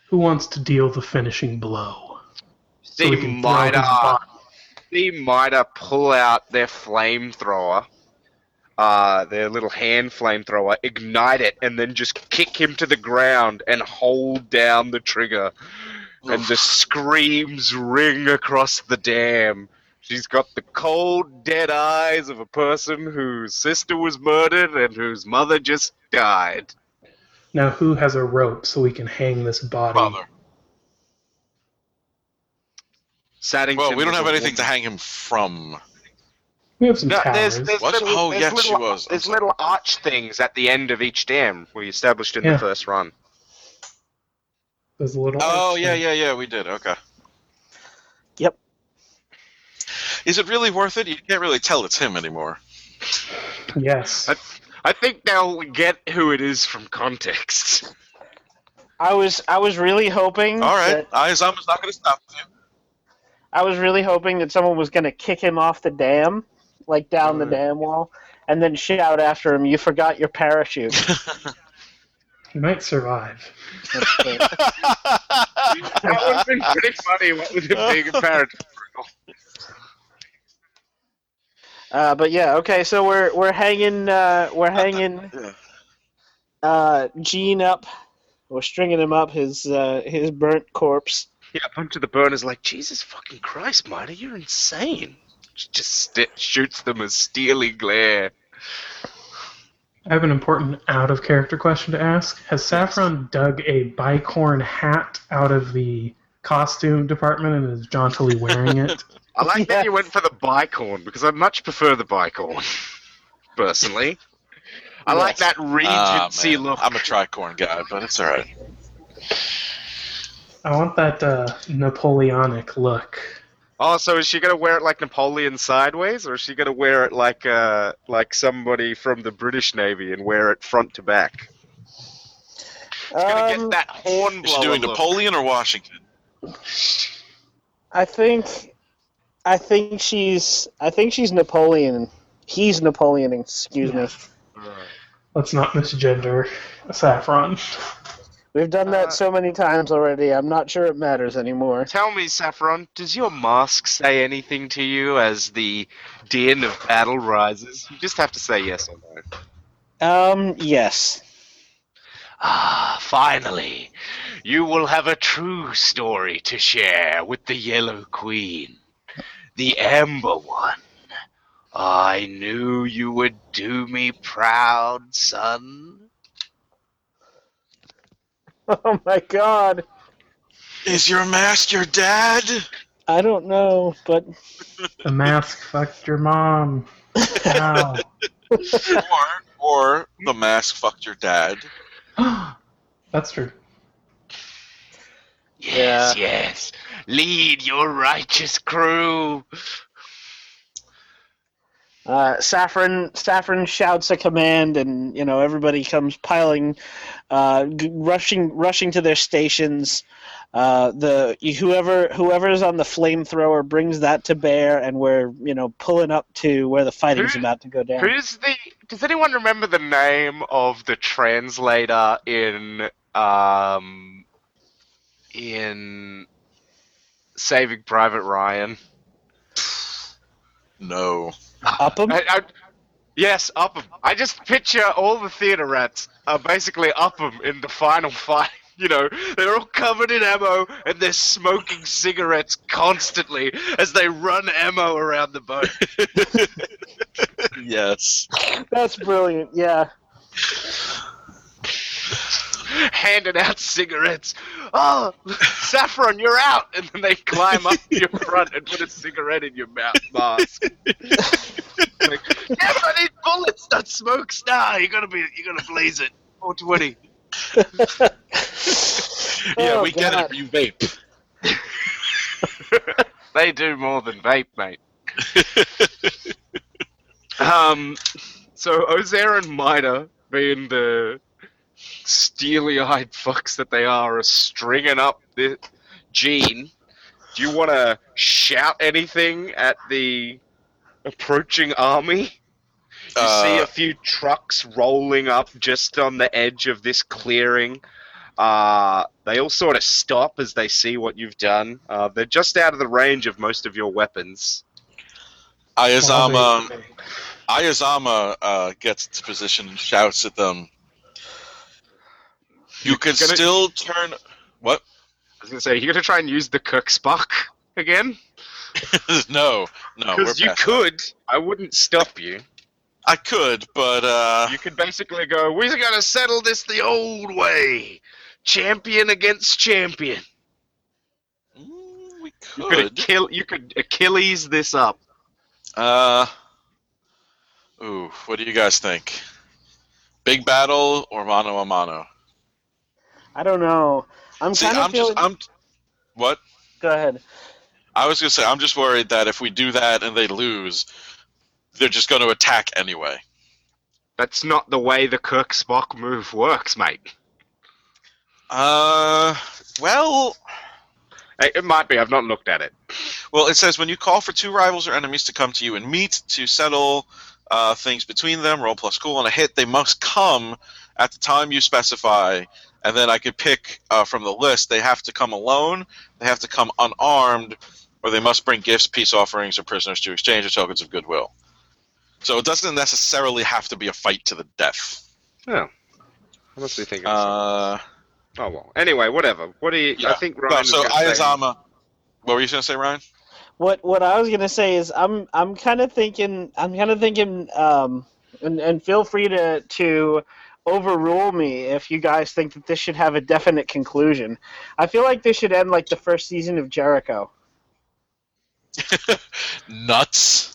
Who wants to deal the finishing blow? So can throw his Mida, body. see Mida pull out their flamethrower, uh, their little hand flamethrower, ignite it, and then just kick him to the ground and hold down the trigger. and the screams ring across the dam. She's got the cold, dead eyes of a person whose sister was murdered and whose mother just died. Now, who has a rope so we can hang this body? Father. Saddington Well, we don't have a anything to hang him from. We have some No, towers. there's, there's What? little, Oh, there's yes, she was. I'm There's sorry. little arch things at the end of each dam we established in Yeah. the first run. There's a little. Oh arch yeah, there. yeah, yeah. We did. Okay. Yep. Is it really worth it? You can't really tell it's him anymore. Yes. I, I think they'll get who it is from context. I was I was really hoping All right. that Ayazama's not going to stop you. I was really hoping that someone was going to kick him off the dam, like down the Mm. dam wall, and then shout after him, "You forgot your parachute." *laughs* He might survive. *laughs* That would have been pretty funny. What with him being a parrot? uh, but yeah, okay. So we're we're hanging uh, we're hanging uh, Gene up. We're stringing him up his uh, his burnt corpse. Yeah, a bunch of the burners like, Jesus fucking Christ, Mida, you're insane. Just st- shoots them a steely glare. I have an important out of character question to ask. Has Saffron dug a bicorn hat out of the costume department and is jauntily wearing it. *laughs* I like Yeah. that you went for the bicorn because I much prefer the bicorn, *laughs* personally. I like that Ah, Regency man, look. I'm a tricorn guy, but it's all right. I want that uh, Napoleonic look. Oh, so is she gonna wear it like Napoleon sideways, or is she gonna wear it like uh like somebody from the British Navy and wear it front to back? She's gonna Um, get that horn Is she doing look. Napoleon or Washington? I think, I think she's, I think she's Napoleon. He's Napoleon. Excuse me. Let's not misgender Saffron. *laughs* We've done that Uh, so many times already. I'm not sure it matters anymore. Tell me, Saffron, does your mask say anything to you as the din of battle rises? You just have to say yes or no. Um, yes. Ah, finally, you will have a true story to share with the Yellow Queen, the Amber One. I knew you would do me proud, son. *laughs* Oh my god. Is your mask your dad? I don't know, but *laughs* The mask fucked your mom. Wow. *laughs* or or the mask fucked your dad? *gasps* That's true. Yes, yes. Lead your righteous crew. Uh, Saffron Saffron shouts a command, and you know everybody comes piling, uh, g- rushing rushing to their stations. Uh, the whoever whoever's on the flamethrower brings that to bear, and we're you know pulling up to where the fighting's Who- about to go down. Who's the? Does anyone remember the name of the translator in um in Saving Private Ryan? No. Upham? I, I, yes, Upham. I just picture all the theater rats are basically Upham in the final fight. *laughs* You know, they're all covered in ammo and they're smoking cigarettes constantly as they run ammo around the boat. *laughs* yes. That's brilliant. Yeah. *laughs* handing out cigarettes. Oh, *laughs* Saffron, you're out! And then they climb up to your front and put a cigarette in your mouth mask. *laughs* like, yeah, but I need bullets, not smoke. Nah, you gotta be, you gotta blaze it. 420. Yeah, Oh, we get God. it. You vape. They do more than vape, mate. um, so Ozair and Mida, being the steely-eyed fucks that they are, are stringing up the Gene. Do you want to shout anything at the approaching army? You see Uh, a few trucks rolling up just on the edge of this clearing. Uh, they all sort of stop as they see what you've done. Uh, they're just out of the range of most of your weapons. Ayazama Ayazama uh, gets into position and shouts at them. You can Gonna- still turn. What? I was gonna say, you're gonna try and use the Kirk Spock again? *laughs* no, no. Because you past that. could. I wouldn't stop you. I could, but uh, You could basically go, we're gonna settle this the old way. Champion against champion. mm, we You could could. kill. You could Achilles this up. Uh, ooh, what do you guys think? Big battle or mano a mano? I don't know. I'm kind of I'm feeling. just I'm. What? Go ahead. I was gonna say I'm just worried that if we do that and they lose, they're just going to attack anyway. That's not the way the Kirk Spock move works, mate. Uh, well, It it might be. I've not looked at it. well, it says when you call for two rivals or enemies to come to you and meet to settle uh, things between them, roll plus cool on a hit. They must come at the time you specify, and then I could pick uh, from the list. They have to come alone. They have to come unarmed, or they must bring gifts, peace offerings, or prisoners to exchange or tokens of goodwill. So it doesn't necessarily have to be a fight to the death. Yeah. I must be thinking. Uh, oh well. Anyway, whatever. What do you? I yeah. think no, Ryan. so was gonna say- Ayazama. What were you going to say, Ryan? What what I was gonna say is I'm I'm kind of thinking I'm kind of thinking um and, and feel free to to overrule me if you guys think that this should have a definite conclusion. I feel like this should end like the first season of Jericho. *laughs* Nuts.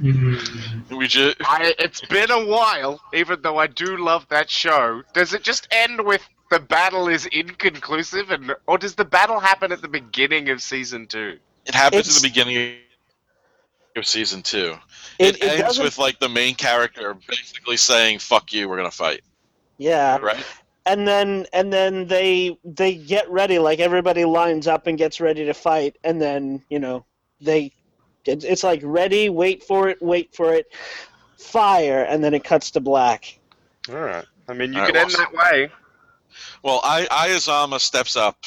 Mm, We just I, it's been a while, even though I do love that show. Does it just end with the battle is inconclusive, and or does the battle happen at the beginning of season two? it happens It's- in the beginning of season two. It, It, it ends doesn't. with like the main character basically saying "fuck you, we're gonna fight." yeah, Right? and then and then they they get ready like everybody lines up and gets ready to fight and then you know they it's, it's like ready wait for it wait for it fire and then it cuts to black All right. I mean, you All right, could end well, that way. Well, I Ayazama steps up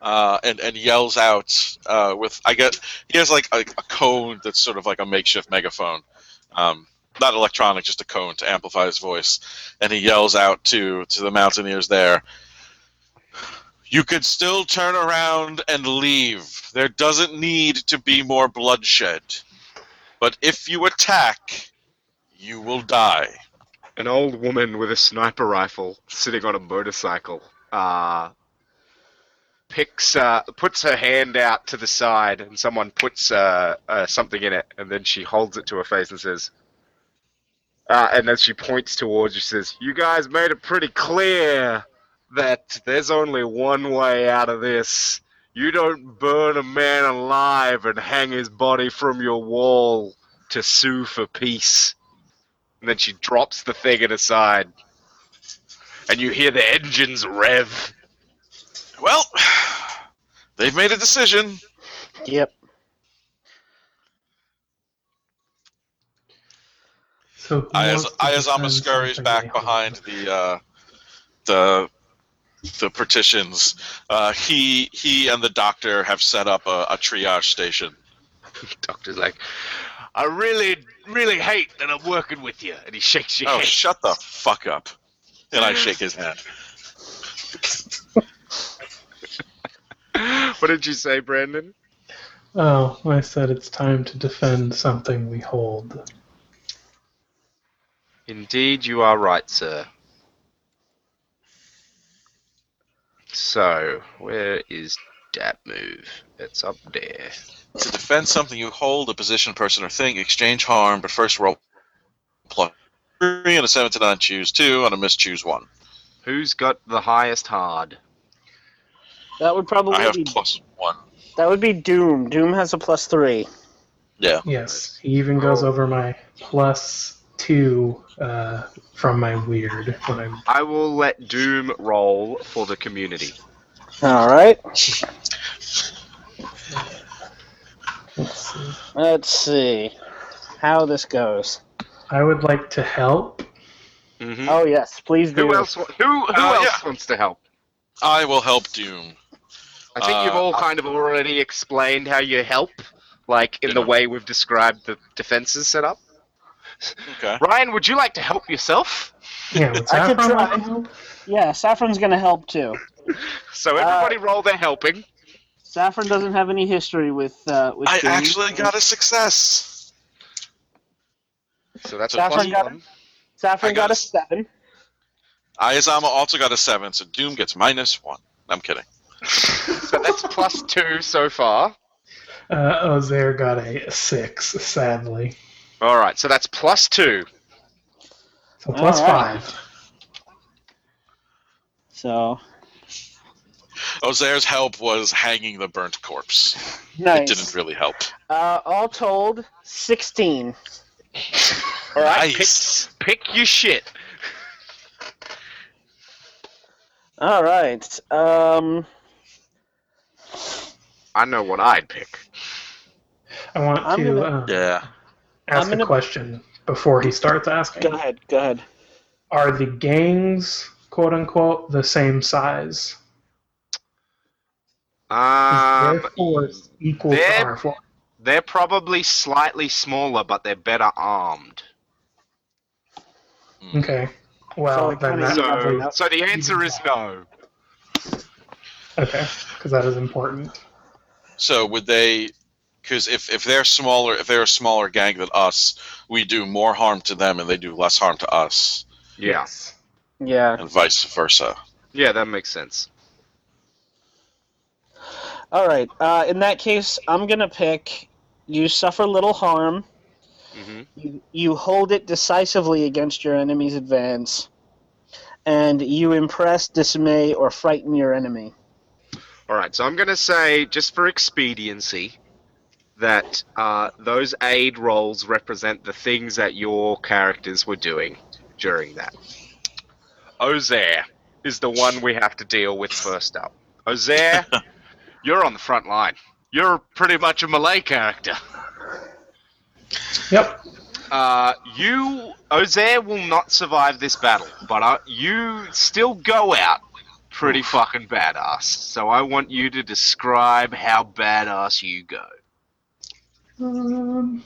uh, and and yells out uh, with I get he has like a, a cone that's sort of like a makeshift megaphone, um, not electronic, just a cone to amplify his voice, and he yells out to to the mountaineers there. You could still turn around and leave. There doesn't need to be more bloodshed. But if you attack, you will die. An old woman with a sniper rifle sitting on a motorcycle uh, picks, uh, puts her hand out to the side, and someone puts uh, uh, something in it, and then she holds it to her face and says, uh, and then she points towards you, says, "You guys made it pretty clear that there's only one way out of this. You don't burn a man alive and hang his body from your wall to sue for peace." And then she drops the thing at her side. And you hear the engines rev. Well, they've made a decision. yep so who Ayaz- wants to Ayazama defend scurries back behind the uh, the the partitions. Uh, he he and the doctor have set up a, a triage station. *laughs* Doctor's like, I really, really hate that I'm working with you. And he shakes your Oh, hand. shut the fuck up! And I shake his hand. *laughs* *laughs* what did you say, Brandon? Oh, I said it's time to defend something we hold. Indeed, you are right, sir. So, where is that move? It's up there. To defend something you hold, a position, person, or thing, exchange harm, but first roll plus three and a seven to nine. Choose two and a miss. Choose one. Who's got the highest hard? That would probably I have be plus one. that would be doom doom has a plus three Yeah. Yes, he even goes over my plus two uh, from my weird when I I will let Doom roll for the community. all right let's see. let's see how this goes I would like to help. Mm-hmm. oh yes please do Who else? Who who Uh, else yeah. wants to help? I will help Doom. I think you've Uh, all kind of already explained how you help, like in the way we've described the defenses set up. Okay. Ryan, would you like to help yourself? Yeah, what's I could try. yeah saffron's gonna help too So everybody roll their helping. saffron doesn't have any history with uh with I doom. actually got a success. So that's a Saffron plus got one. saffron got got a a- seven Ayazama also got a seven, so Doom gets minus one. I'm kidding. So that's plus two so far. Uh, Ozair got a six, sadly. All right, so that's plus two. So plus All right. five. so Ozair's help was hanging the burnt corpse. nice It didn't really help. uh all told 16 All right, Nice. pick, pick your shit. all right um I know what I'd pick. I want I'm to gonna- uh, Yeah. ask I'm gonna- a question before he starts asking. go ahead go ahead Are the gangs, quote unquote, the same size? Is Um, their force equal to they're- our force? they're probably slightly smaller, but they're better armed. Okay. Well, So it then kinda that evens probably out. So the answer is no. Okay, because that is important. So would they? Because if, if they're smaller, if they're a smaller gang than us, we do more harm to them, and they do less harm to us. Yeah. Yes. Yeah. and vice versa. Yeah, that makes sense. All right. Uh, in that case, I'm gonna pick. You suffer little harm. Mm-hmm. You, you hold it decisively against your enemy's advance, and you impress, dismay, or frighten your enemy. All right, so I'm going to say, just for expediency, that uh, those aid rolls represent the things that your characters were doing during that. Ozair is the one we have to deal with first up. Ozair, *laughs* you're on the front line. You're pretty much a melee character. Yep. Uh, you, Ozair, will not survive this battle, but uh, you still go out pretty fucking badass. So I want you to describe how badass you go. Um,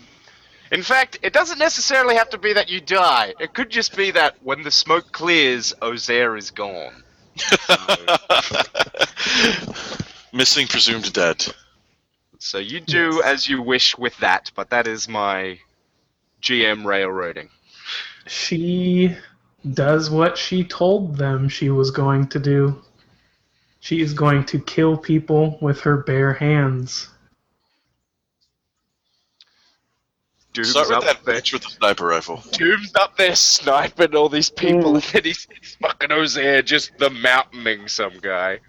In fact, it doesn't necessarily have to be that you die. It could just be that when the smoke clears, Ozair is gone. *laughs* Missing, presumed dead. So you do Yes. as you wish with that, but that is my GM railroading. she does what she told them she was going to do. She is going to kill people with her bare hands. Doom's Start with up that there. bitch with the sniper rifle. Doom's up there sniping all these people, Mm. *laughs* and then he's, he's fucking Ozair just the mountaining some guy.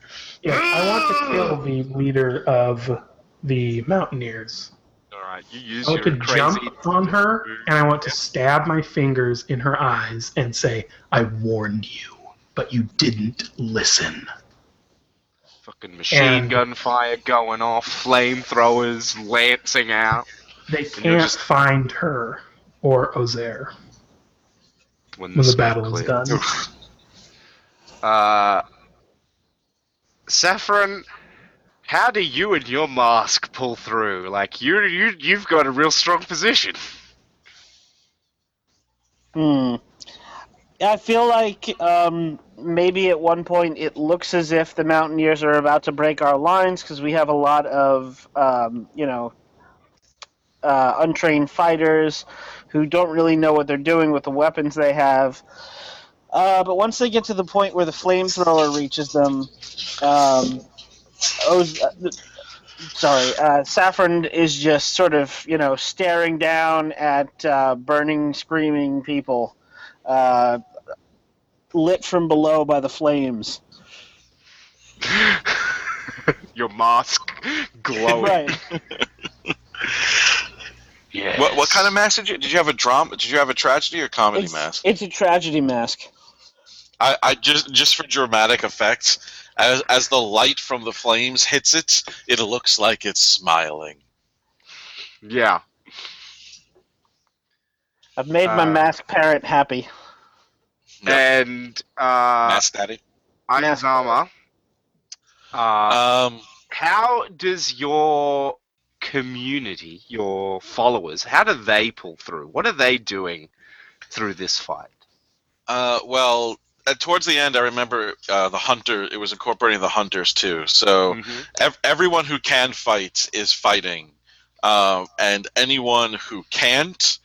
Yeah, I want to kill the leader of the Mountaineers. Alright, you use I want to jump on her, and I want to stab my fingers in her eyes and say, I warned you, but you didn't listen. Fucking machine And- gun fire going off, flamethrowers lancing out. They can't just- find her or Ozair. When When the battle is done. *laughs* Uh, Saffron, how do you and your mask pull through? Like you, you, you've got a real strong position. Hmm. I feel like um, maybe at one point it looks as if the Mountaineers are about to break our lines because we have a lot of, um, you know, uh, untrained fighters who don't really know what they're doing with the weapons they have. Uh, but once they get to the point where the flamethrower reaches them, um, Oz- uh, sorry, uh, Saffron is just sort of, you know, staring down at uh, burning, screaming people, uh, lit from below by the flames. *laughs* your mask glowing. Right. Yes. What what kind of mask did you? Did you have a drama? Did you have a tragedy or comedy It's, mask? it's a tragedy mask. I, I just just for dramatic effects, as as the light from the flames hits it, it looks like it's smiling. Yeah. I've made my Uh, mask parent happy. And uh, Mask daddy. Ayazama, uh, Um, how does your community, your followers, how do they pull through? What are they doing through this fight? uh, well, towards the end, I remember uh, the hunter. It was incorporating the hunters too. So Mhm. ev- everyone who can fight is fighting, um, and anyone who can't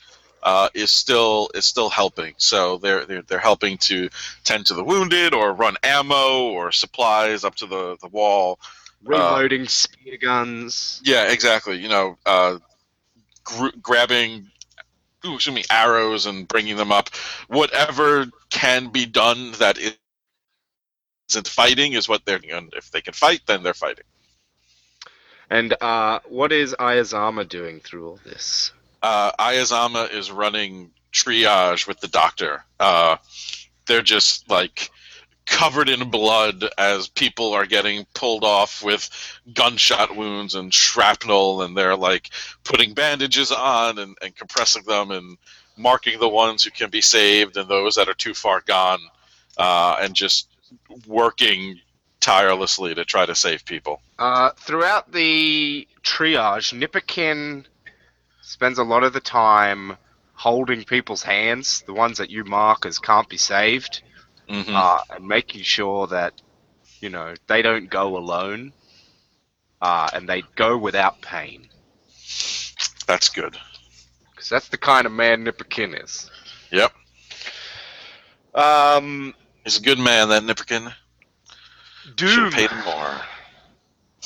uh, is still is still helping. So they're, they're they're helping to tend to the wounded, or run ammo or supplies up to the the wall. Reloading spear guns. Yeah, exactly. You know, uh, gr- grabbing. Ooh, excuse me, arrows and bringing them up. Whatever can be done that isn't fighting is what they're doing. If they can fight, then they're fighting. And uh, what is Ayazama doing through all this? uh, Ayazama is running triage with the doctor. Uh, they're just like covered in blood as people are getting pulled off with gunshot wounds and shrapnel, and they're like putting bandages on and, and compressing them and marking the ones who can be saved and those that are too far gone, uh, and just working tirelessly to try to save people. Uh, throughout the triage, Nipperkin spends a lot of the time holding people's hands, the ones that you mark as can't be saved, hmm uh, and making sure that you know they don't go alone, uh, and they go without pain, That's good. because that's the kind of man Nipperkin is. Yep. Um, He's a good man, that Nipperkin. Should Doom. have paid him more.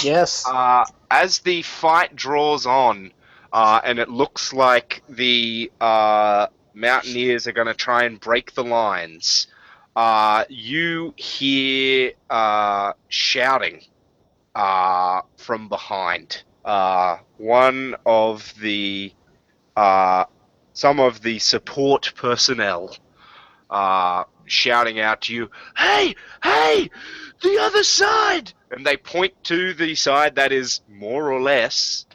Yes. Uh, as the fight draws on, uh, and it looks like the uh, Mountaineers are going to try and break the lines, uh, you hear uh, shouting uh, from behind. Uh, one of the uh, some of the support personnel uh, shouting out to you, "Hey, hey, the other side!" And they point to the side that is more or less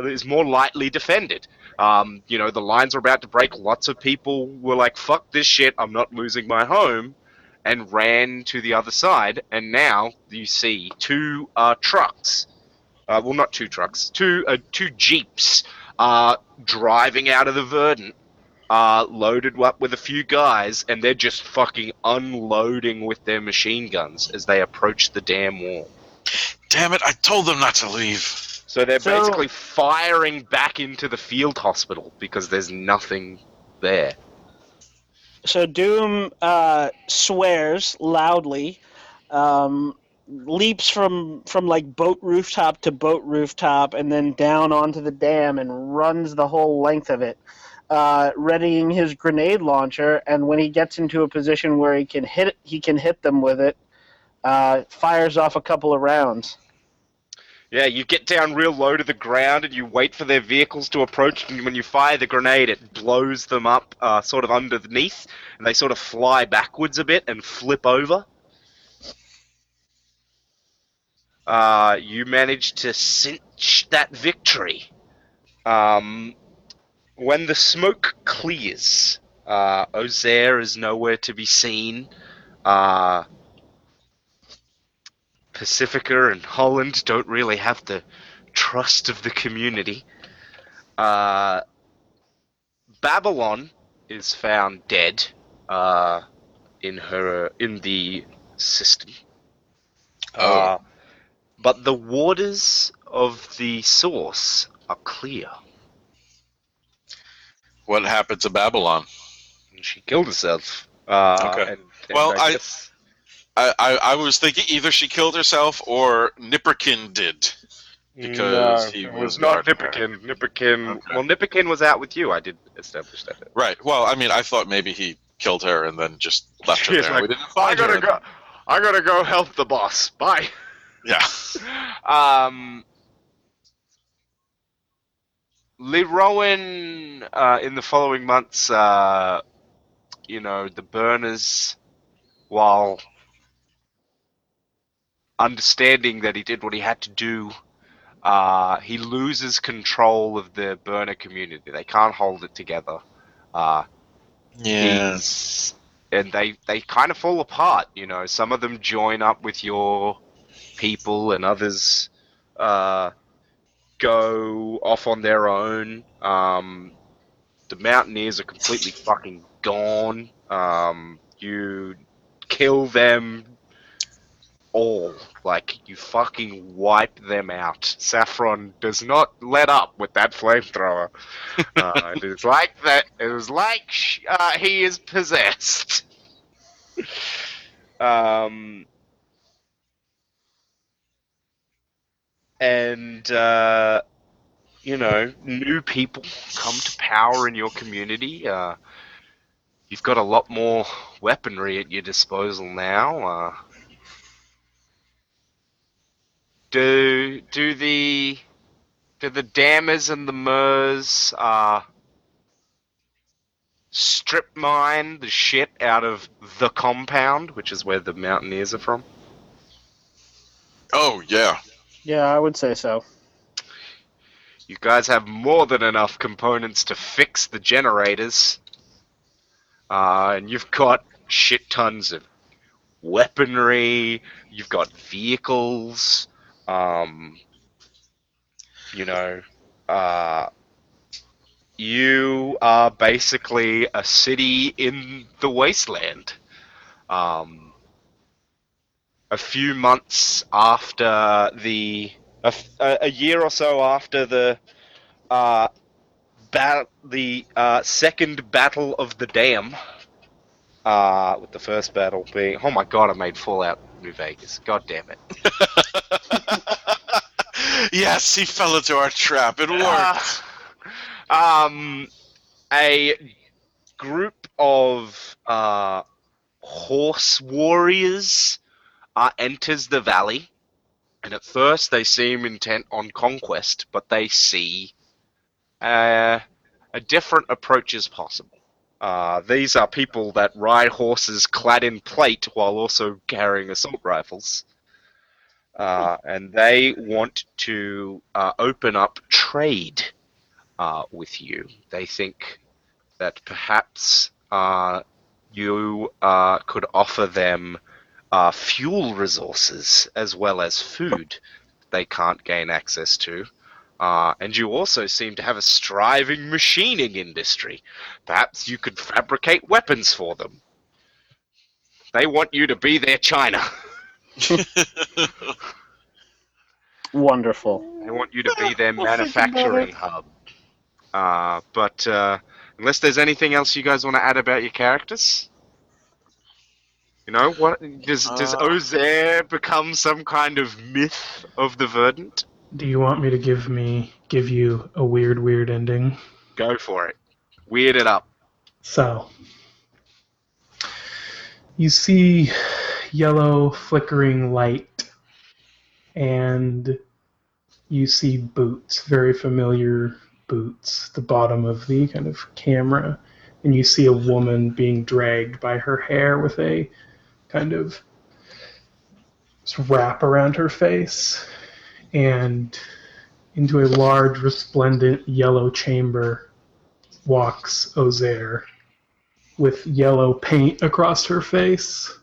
is more lightly defended. Um, you know, the lines were about to break. Lots of people were like, "Fuck this shit! I'm not losing my home," and ran to the other side. And now you see two uh, trucks. Uh, well, not two trucks. Two uh, two jeeps uh, driving out of the Verdant, uh, loaded up with a few guys, and they're just fucking unloading with their machine guns as they approach the damn wall. Damn it! I told them not to leave. So they're So- basically firing back into the field hospital because there's nothing there. So Doom uh, swears loudly, um, leaps from from like boat rooftop to boat rooftop, and then down onto the dam and runs the whole length of it, uh, readying his grenade launcher. And when he gets into a position where he can hit he can hit them with it. Uh, fires off a couple of rounds. Yeah, you get down real low to the ground and you wait for their vehicles to approach, and when you fire the grenade, it blows them up uh, sort of underneath, and they sort of fly backwards a bit and flip over. Uh, you manage to cinch that victory. Um, when the smoke clears, uh, Ozair is nowhere to be seen. Uh, Pacifica and Holland don't really have the trust of the community. Uh, Babylon is found dead uh, in her in the system. Oh. Uh, but the waters of the source are clear. What happened to Babylon? She killed herself. Uh, Okay. and- and Well, I- guess- I, I, I was thinking either she killed herself or Nipperkin did. Because he was was not. Nipperkin. Nipperkin. Okay. Well, Nipperkin was out with you. I did establish that. Right. Well, I mean, I thought maybe he killed her and then just left her there. like, we didn't find I gotta her. go. I gotta go help the boss. Bye. *laughs* Yeah. *laughs* Um, Lee Rowan, uh, in the following months, uh, you know, the burners, while understanding that he did what he had to do, uh, he loses control of the burner community. They can't hold it together. Uh, and they they kind of fall apart. You know, some of them join up with your people, and others uh, go off on their own. Um, the Mountaineers are completely fucking gone. Um, you kill them all. Like you fucking wipe them out. Saffron does not let up with that flamethrower. *laughs* uh, it is like that. It was like sh- uh, he is possessed. *laughs* um, and uh, you know, new people come to power in your community. Uh, you've got a lot more weaponry at your disposal now. Uh, do do the do the dammers and the mers uh, strip mine the shit out of the compound, which is where the mountaineers are from? Oh, yeah. Yeah, I would say so. You guys have more than enough components to fix the generators. Uh, and you've got shit tons of weaponry, you've got vehicles, um, you know, uh, you are basically a city in the wasteland. Um, a few months after the a, a year or so after the uh, bat- the uh, second battle of the dam, Uh, with the first battle being, oh my god, I made Fallout New Vegas. God damn it. *laughs* yes, he fell into our trap. It worked. Ah. um, a group of uh, horse warriors uh, enters the valley, and at first they seem intent on conquest, but they see uh, a different approach is possible. Uh, these are people that ride horses clad in plate while also carrying assault rifles. Uh, and they want to uh, open up trade uh, with you. They think that perhaps uh, you uh, could offer them uh, fuel resources as well as food they can't gain access to. And you also seem to have a striving machining industry. Perhaps you could fabricate weapons for them. They want you to be their China. *laughs* Wonderful. I want you to be their We'll think about manufacturing hub. Uh, but uh, unless there's anything else you guys want to add about your characters, you know what? Does does Uh. Ozair become some kind of myth of the Verdant? Do you want me to give me give you a weird, weird ending? Go for it. Weird it up. So, you see yellow flickering light, and you see boots, very familiar boots, the bottom of the kind of camera, and you see a woman being dragged by her hair with a kind of wrap around her face, and into a large, resplendent yellow chamber walks Ozair with yellow paint across her face.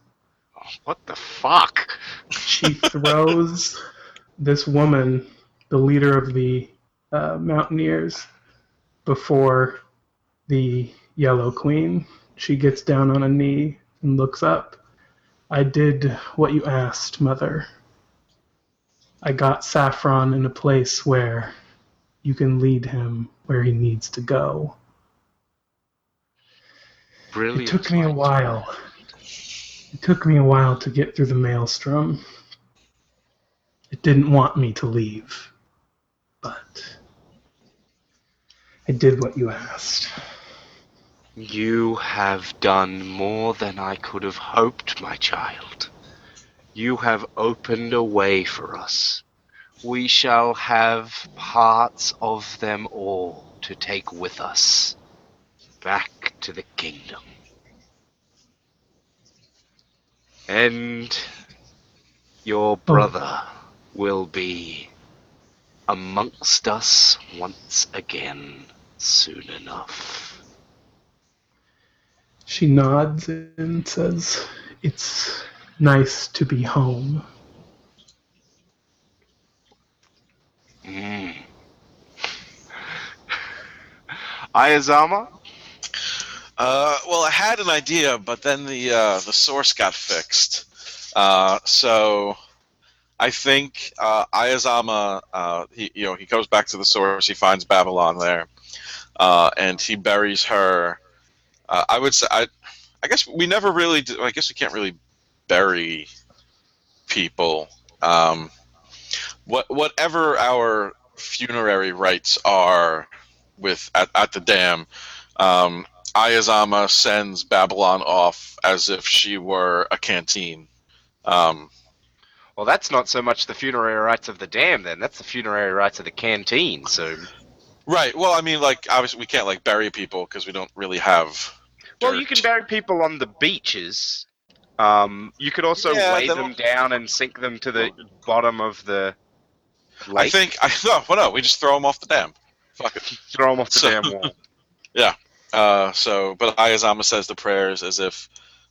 What the fuck? She *laughs* throws this woman, the leader of the uh, Mountaineers, before the Yellow Queen. She gets down on a knee and looks up. I did what you asked, Mother. I got Saffron in a place where you can lead him where he needs to go. Brilliant. It took me a while. It took me a while to get through the maelstrom. It didn't want me to leave. But I did what you asked. You have done more than I could have hoped, my child. You have opened a way for us. We shall have parts of them all to take with us back to the kingdom. And your brother will be amongst us once again soon enough. She nods and says, It's nice to be home. Mm. *laughs* Ayazama? Uh, well, I had an idea, but then the uh, the source got fixed. Uh, so I think uh, Ayazama, uh, he you know he goes back to the source. He finds Babylon there, uh, and he buries her. I would say I, I guess we never really. I guess we can't really bury people. Um, what whatever our funerary rites are with at, at the dam. Um, Ayazama sends Babylon off as if she were a canteen. Um, Well, that's not so much the funerary rites of the dam, then. That's the funerary rites of the canteen. So, right. Well, I mean, like obviously we can't like bury people because we don't really have. well, you can bury people on the beaches. Um, you could also Yeah, lay then- them down and sink them to the bottom of the I think I *laughs* no, well, no, we just throw them off the dam. Fuck it. *laughs* throw them off the So- damn wall. *laughs* Uh, so, but Ayazama says the prayers as if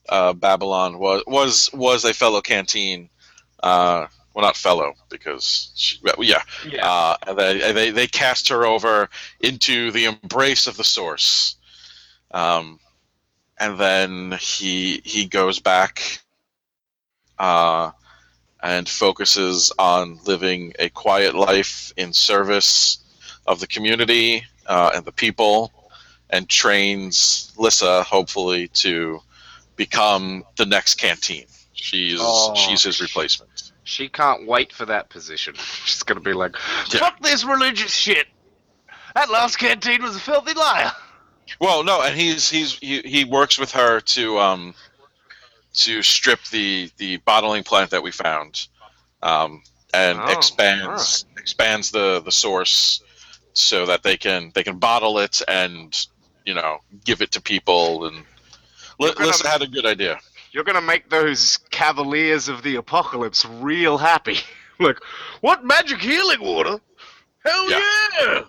uh, Babylon was was was a fellow canteen. Uh, well, not fellow because she, well, yeah. Yeah. Uh, and they, they they cast her over into the embrace of the source. Um, and then he he goes back. Uh, and focuses on living a quiet life in service of the community uh, and the people, and trains Lissa hopefully to become the next canteen. She's Oh. she's his replacement. She can't wait for that position. *laughs* She's gonna be like, Yeah. "Fuck this religious shit." That last canteen was a filthy liar. Well, no, and he's he's he, he works with her to um to strip the the bottling plant that we found, um, and Oh, expands expands the the source so that they can they can bottle it and you know give it to people and. You're L- gonna- Lissa had a good idea. You're gonna make those cavaliers of the apocalypse real happy. *laughs* like, what magic healing water? Hell yeah!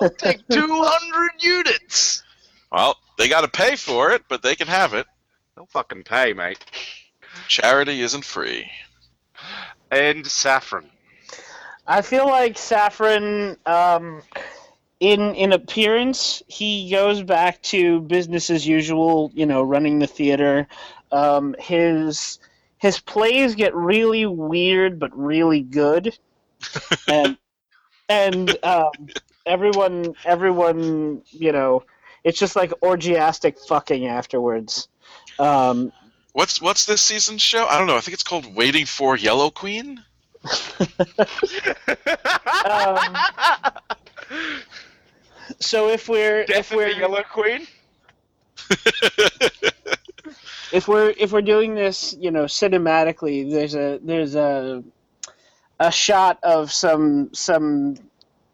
I'll take *laughs* 200 units. Well, they got to pay for it, but they can have it. They'll fucking pay, mate. Charity isn't free. And Saffron. I feel like Saffron, um, in in appearance, he goes back to business as usual. You know, running the theater. Um, his his plays get really weird, but really good, *laughs* and and um, everyone everyone you know, it's just like orgiastic fucking afterwards. Um, What's what's this season's show? I don't know. I think it's called Waiting for Yellow Queen. *laughs* *laughs* Um, so if we're if Death of we're the Yellow Queen? *laughs* if we're if we're doing this, you know, cinematically, there's a there's a a shot of some some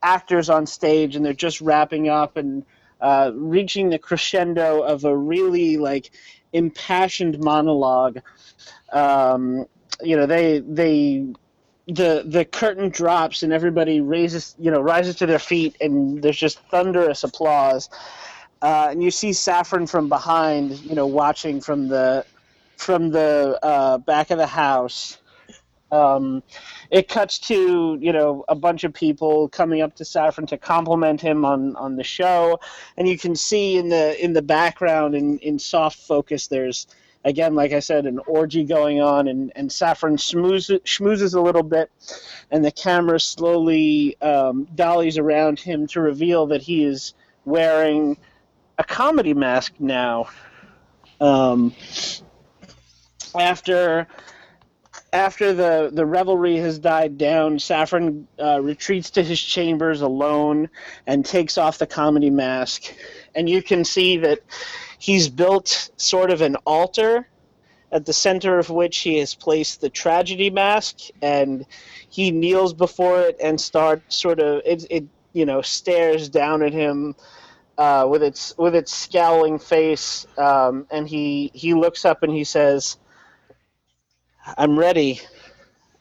actors on stage, and they're just wrapping up and uh, reaching the crescendo of a really like impassioned monologue. Um, you know, they they the the curtain drops and everybody raises you know rises to their feet and there's just thunderous applause uh, and you see Saffron from behind, you know, watching from the from the uh, back of the house. Um, it cuts to you know a bunch of people coming up to Saffron to compliment him on, on the show, and you can see in the in the background in, in soft focus there's again like I said an orgy going on, and and Saffron schmoozes, schmoozes a little bit, and the camera slowly um, dollies around him to reveal that he is wearing a comedy mask now. Um, after after the, the revelry has died down, Saffron uh, retreats to his chambers alone and takes off the comedy mask. And you can see that he's built sort of an altar at the center of which he has placed the tragedy mask and he kneels before it and starts sort of it, it you know stares down at him uh, with its with its scowling face, um, and he he looks up and he says, "I'm ready.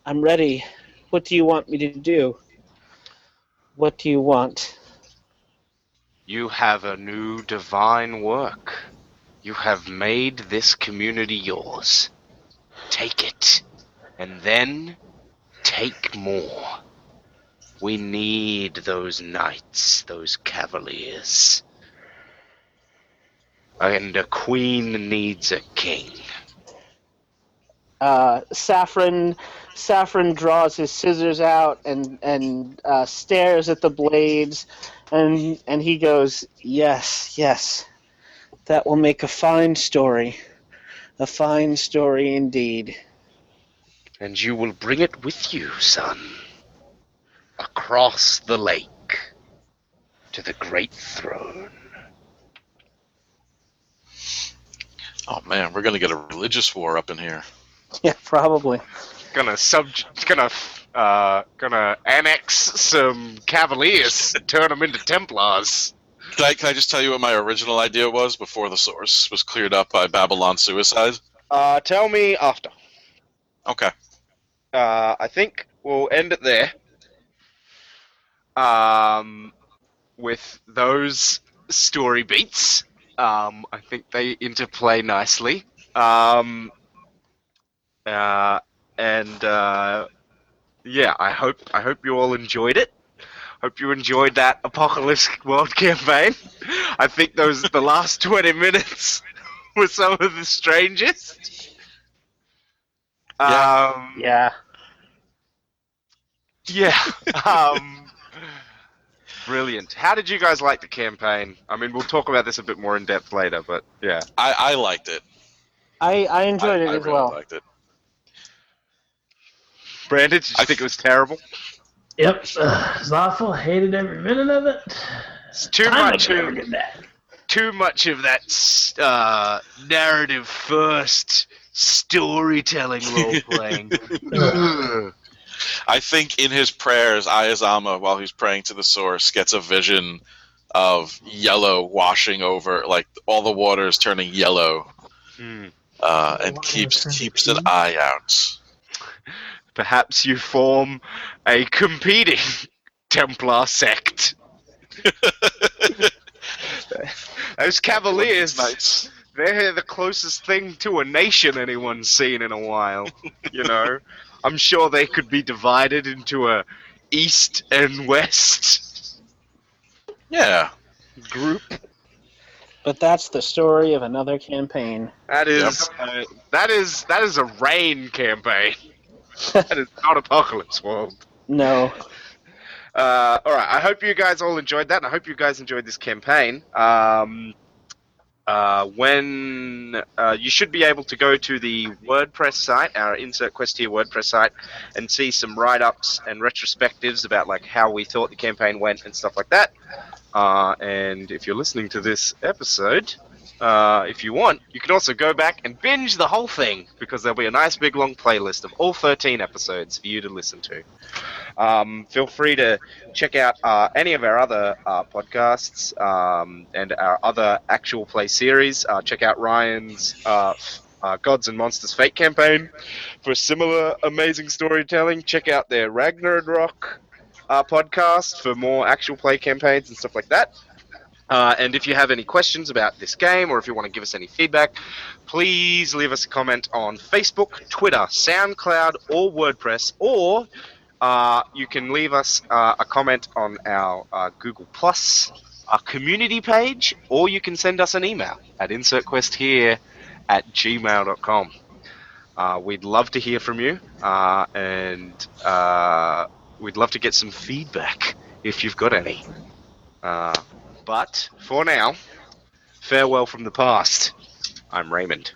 I'm ready. What do you want me to do? What do you want?" You have a new divine work. You have made this community yours. Take it. And then take more. We need those knights, those cavaliers. And a queen needs a king. uh, Saffron Saffron draws his scissors out and and uh, stares at the blades, and and he goes, "Yes, yes, that will make a fine story, a fine story indeed." And you will bring it with you, son. Across the lake. To the great throne. Oh man, we're gonna get a religious war up in here. *laughs* Yeah, probably. gonna sub gonna uh gonna annex some cavaliers *laughs* and turn them into templars Can I, can I just tell you what my original idea was before the source was cleared up by Babylon suicide? uh tell me after Okay. uh i think we'll end it there um with those story beats um i think they interplay nicely um uh and uh yeah i hope i hope you all enjoyed it hope you enjoyed that apocalypse world *laughs* campaign i think those the last 20 minutes *laughs* were some of the strangest Yeah. um Yeah. yeah um Brilliant. How did you guys like the campaign? I mean, we'll talk about this a bit more in depth later, but yeah. I, I liked it. I, I enjoyed I, it I as really well. liked it. Brandon, did you I- think it was terrible? Yep, uh, it was awful. Hated every minute of it. It's too Time much of that. too much of that uh, narrative first storytelling role playing. *laughs* *laughs* I think in his prayers, Ayazama, while he's praying to the source, gets a vision of yellow washing over, like all the water is turning yellow, Hmm. uh, and keeps keeps an eye out. Perhaps you form a competing Templar sect. *laughs* Those Cavaliers, Nice. they're the closest thing to a nation anyone's seen in a while. You *laughs* know, I'm sure they could be divided into a east and west Yeah. group. But that's the story of another campaign. That is uh, that is that is a rain campaign. *laughs* that is not Apocalypse World. No. Uh, all right. I hope you guys all enjoyed that. And I hope you guys enjoyed this campaign. Um, uh, when uh, you should be able to go to the WordPress site, our Insert Quest here WordPress site, and see some write-ups and retrospectives about like how we thought the campaign went and stuff like that. Uh, and if you're listening to this episode, uh, if you want, you can also go back and binge the whole thing because there'll be a nice big long playlist of all 13 episodes for you to listen to. Um, feel free to check out uh, any of our other uh, podcasts um, and our other actual play series. Uh, check out Ryan's uh, uh, Gods and Monsters Fate campaign for similar amazing storytelling. Check out their Ragnarok podcast for more actual play campaigns and stuff like that. Uh, and if you have any questions about this game or if you want to give us any feedback, please leave us a comment on Facebook, Twitter, SoundCloud, or WordPress, or uh, you can leave us uh, a comment on our uh, Google Plus our community page, or you can send us an email at insertquesthere at gmail.com. Uh, we'd love to hear from you, uh, and uh, we'd love to get some feedback if you've got any. But for now, farewell from the past. I'm Raymond.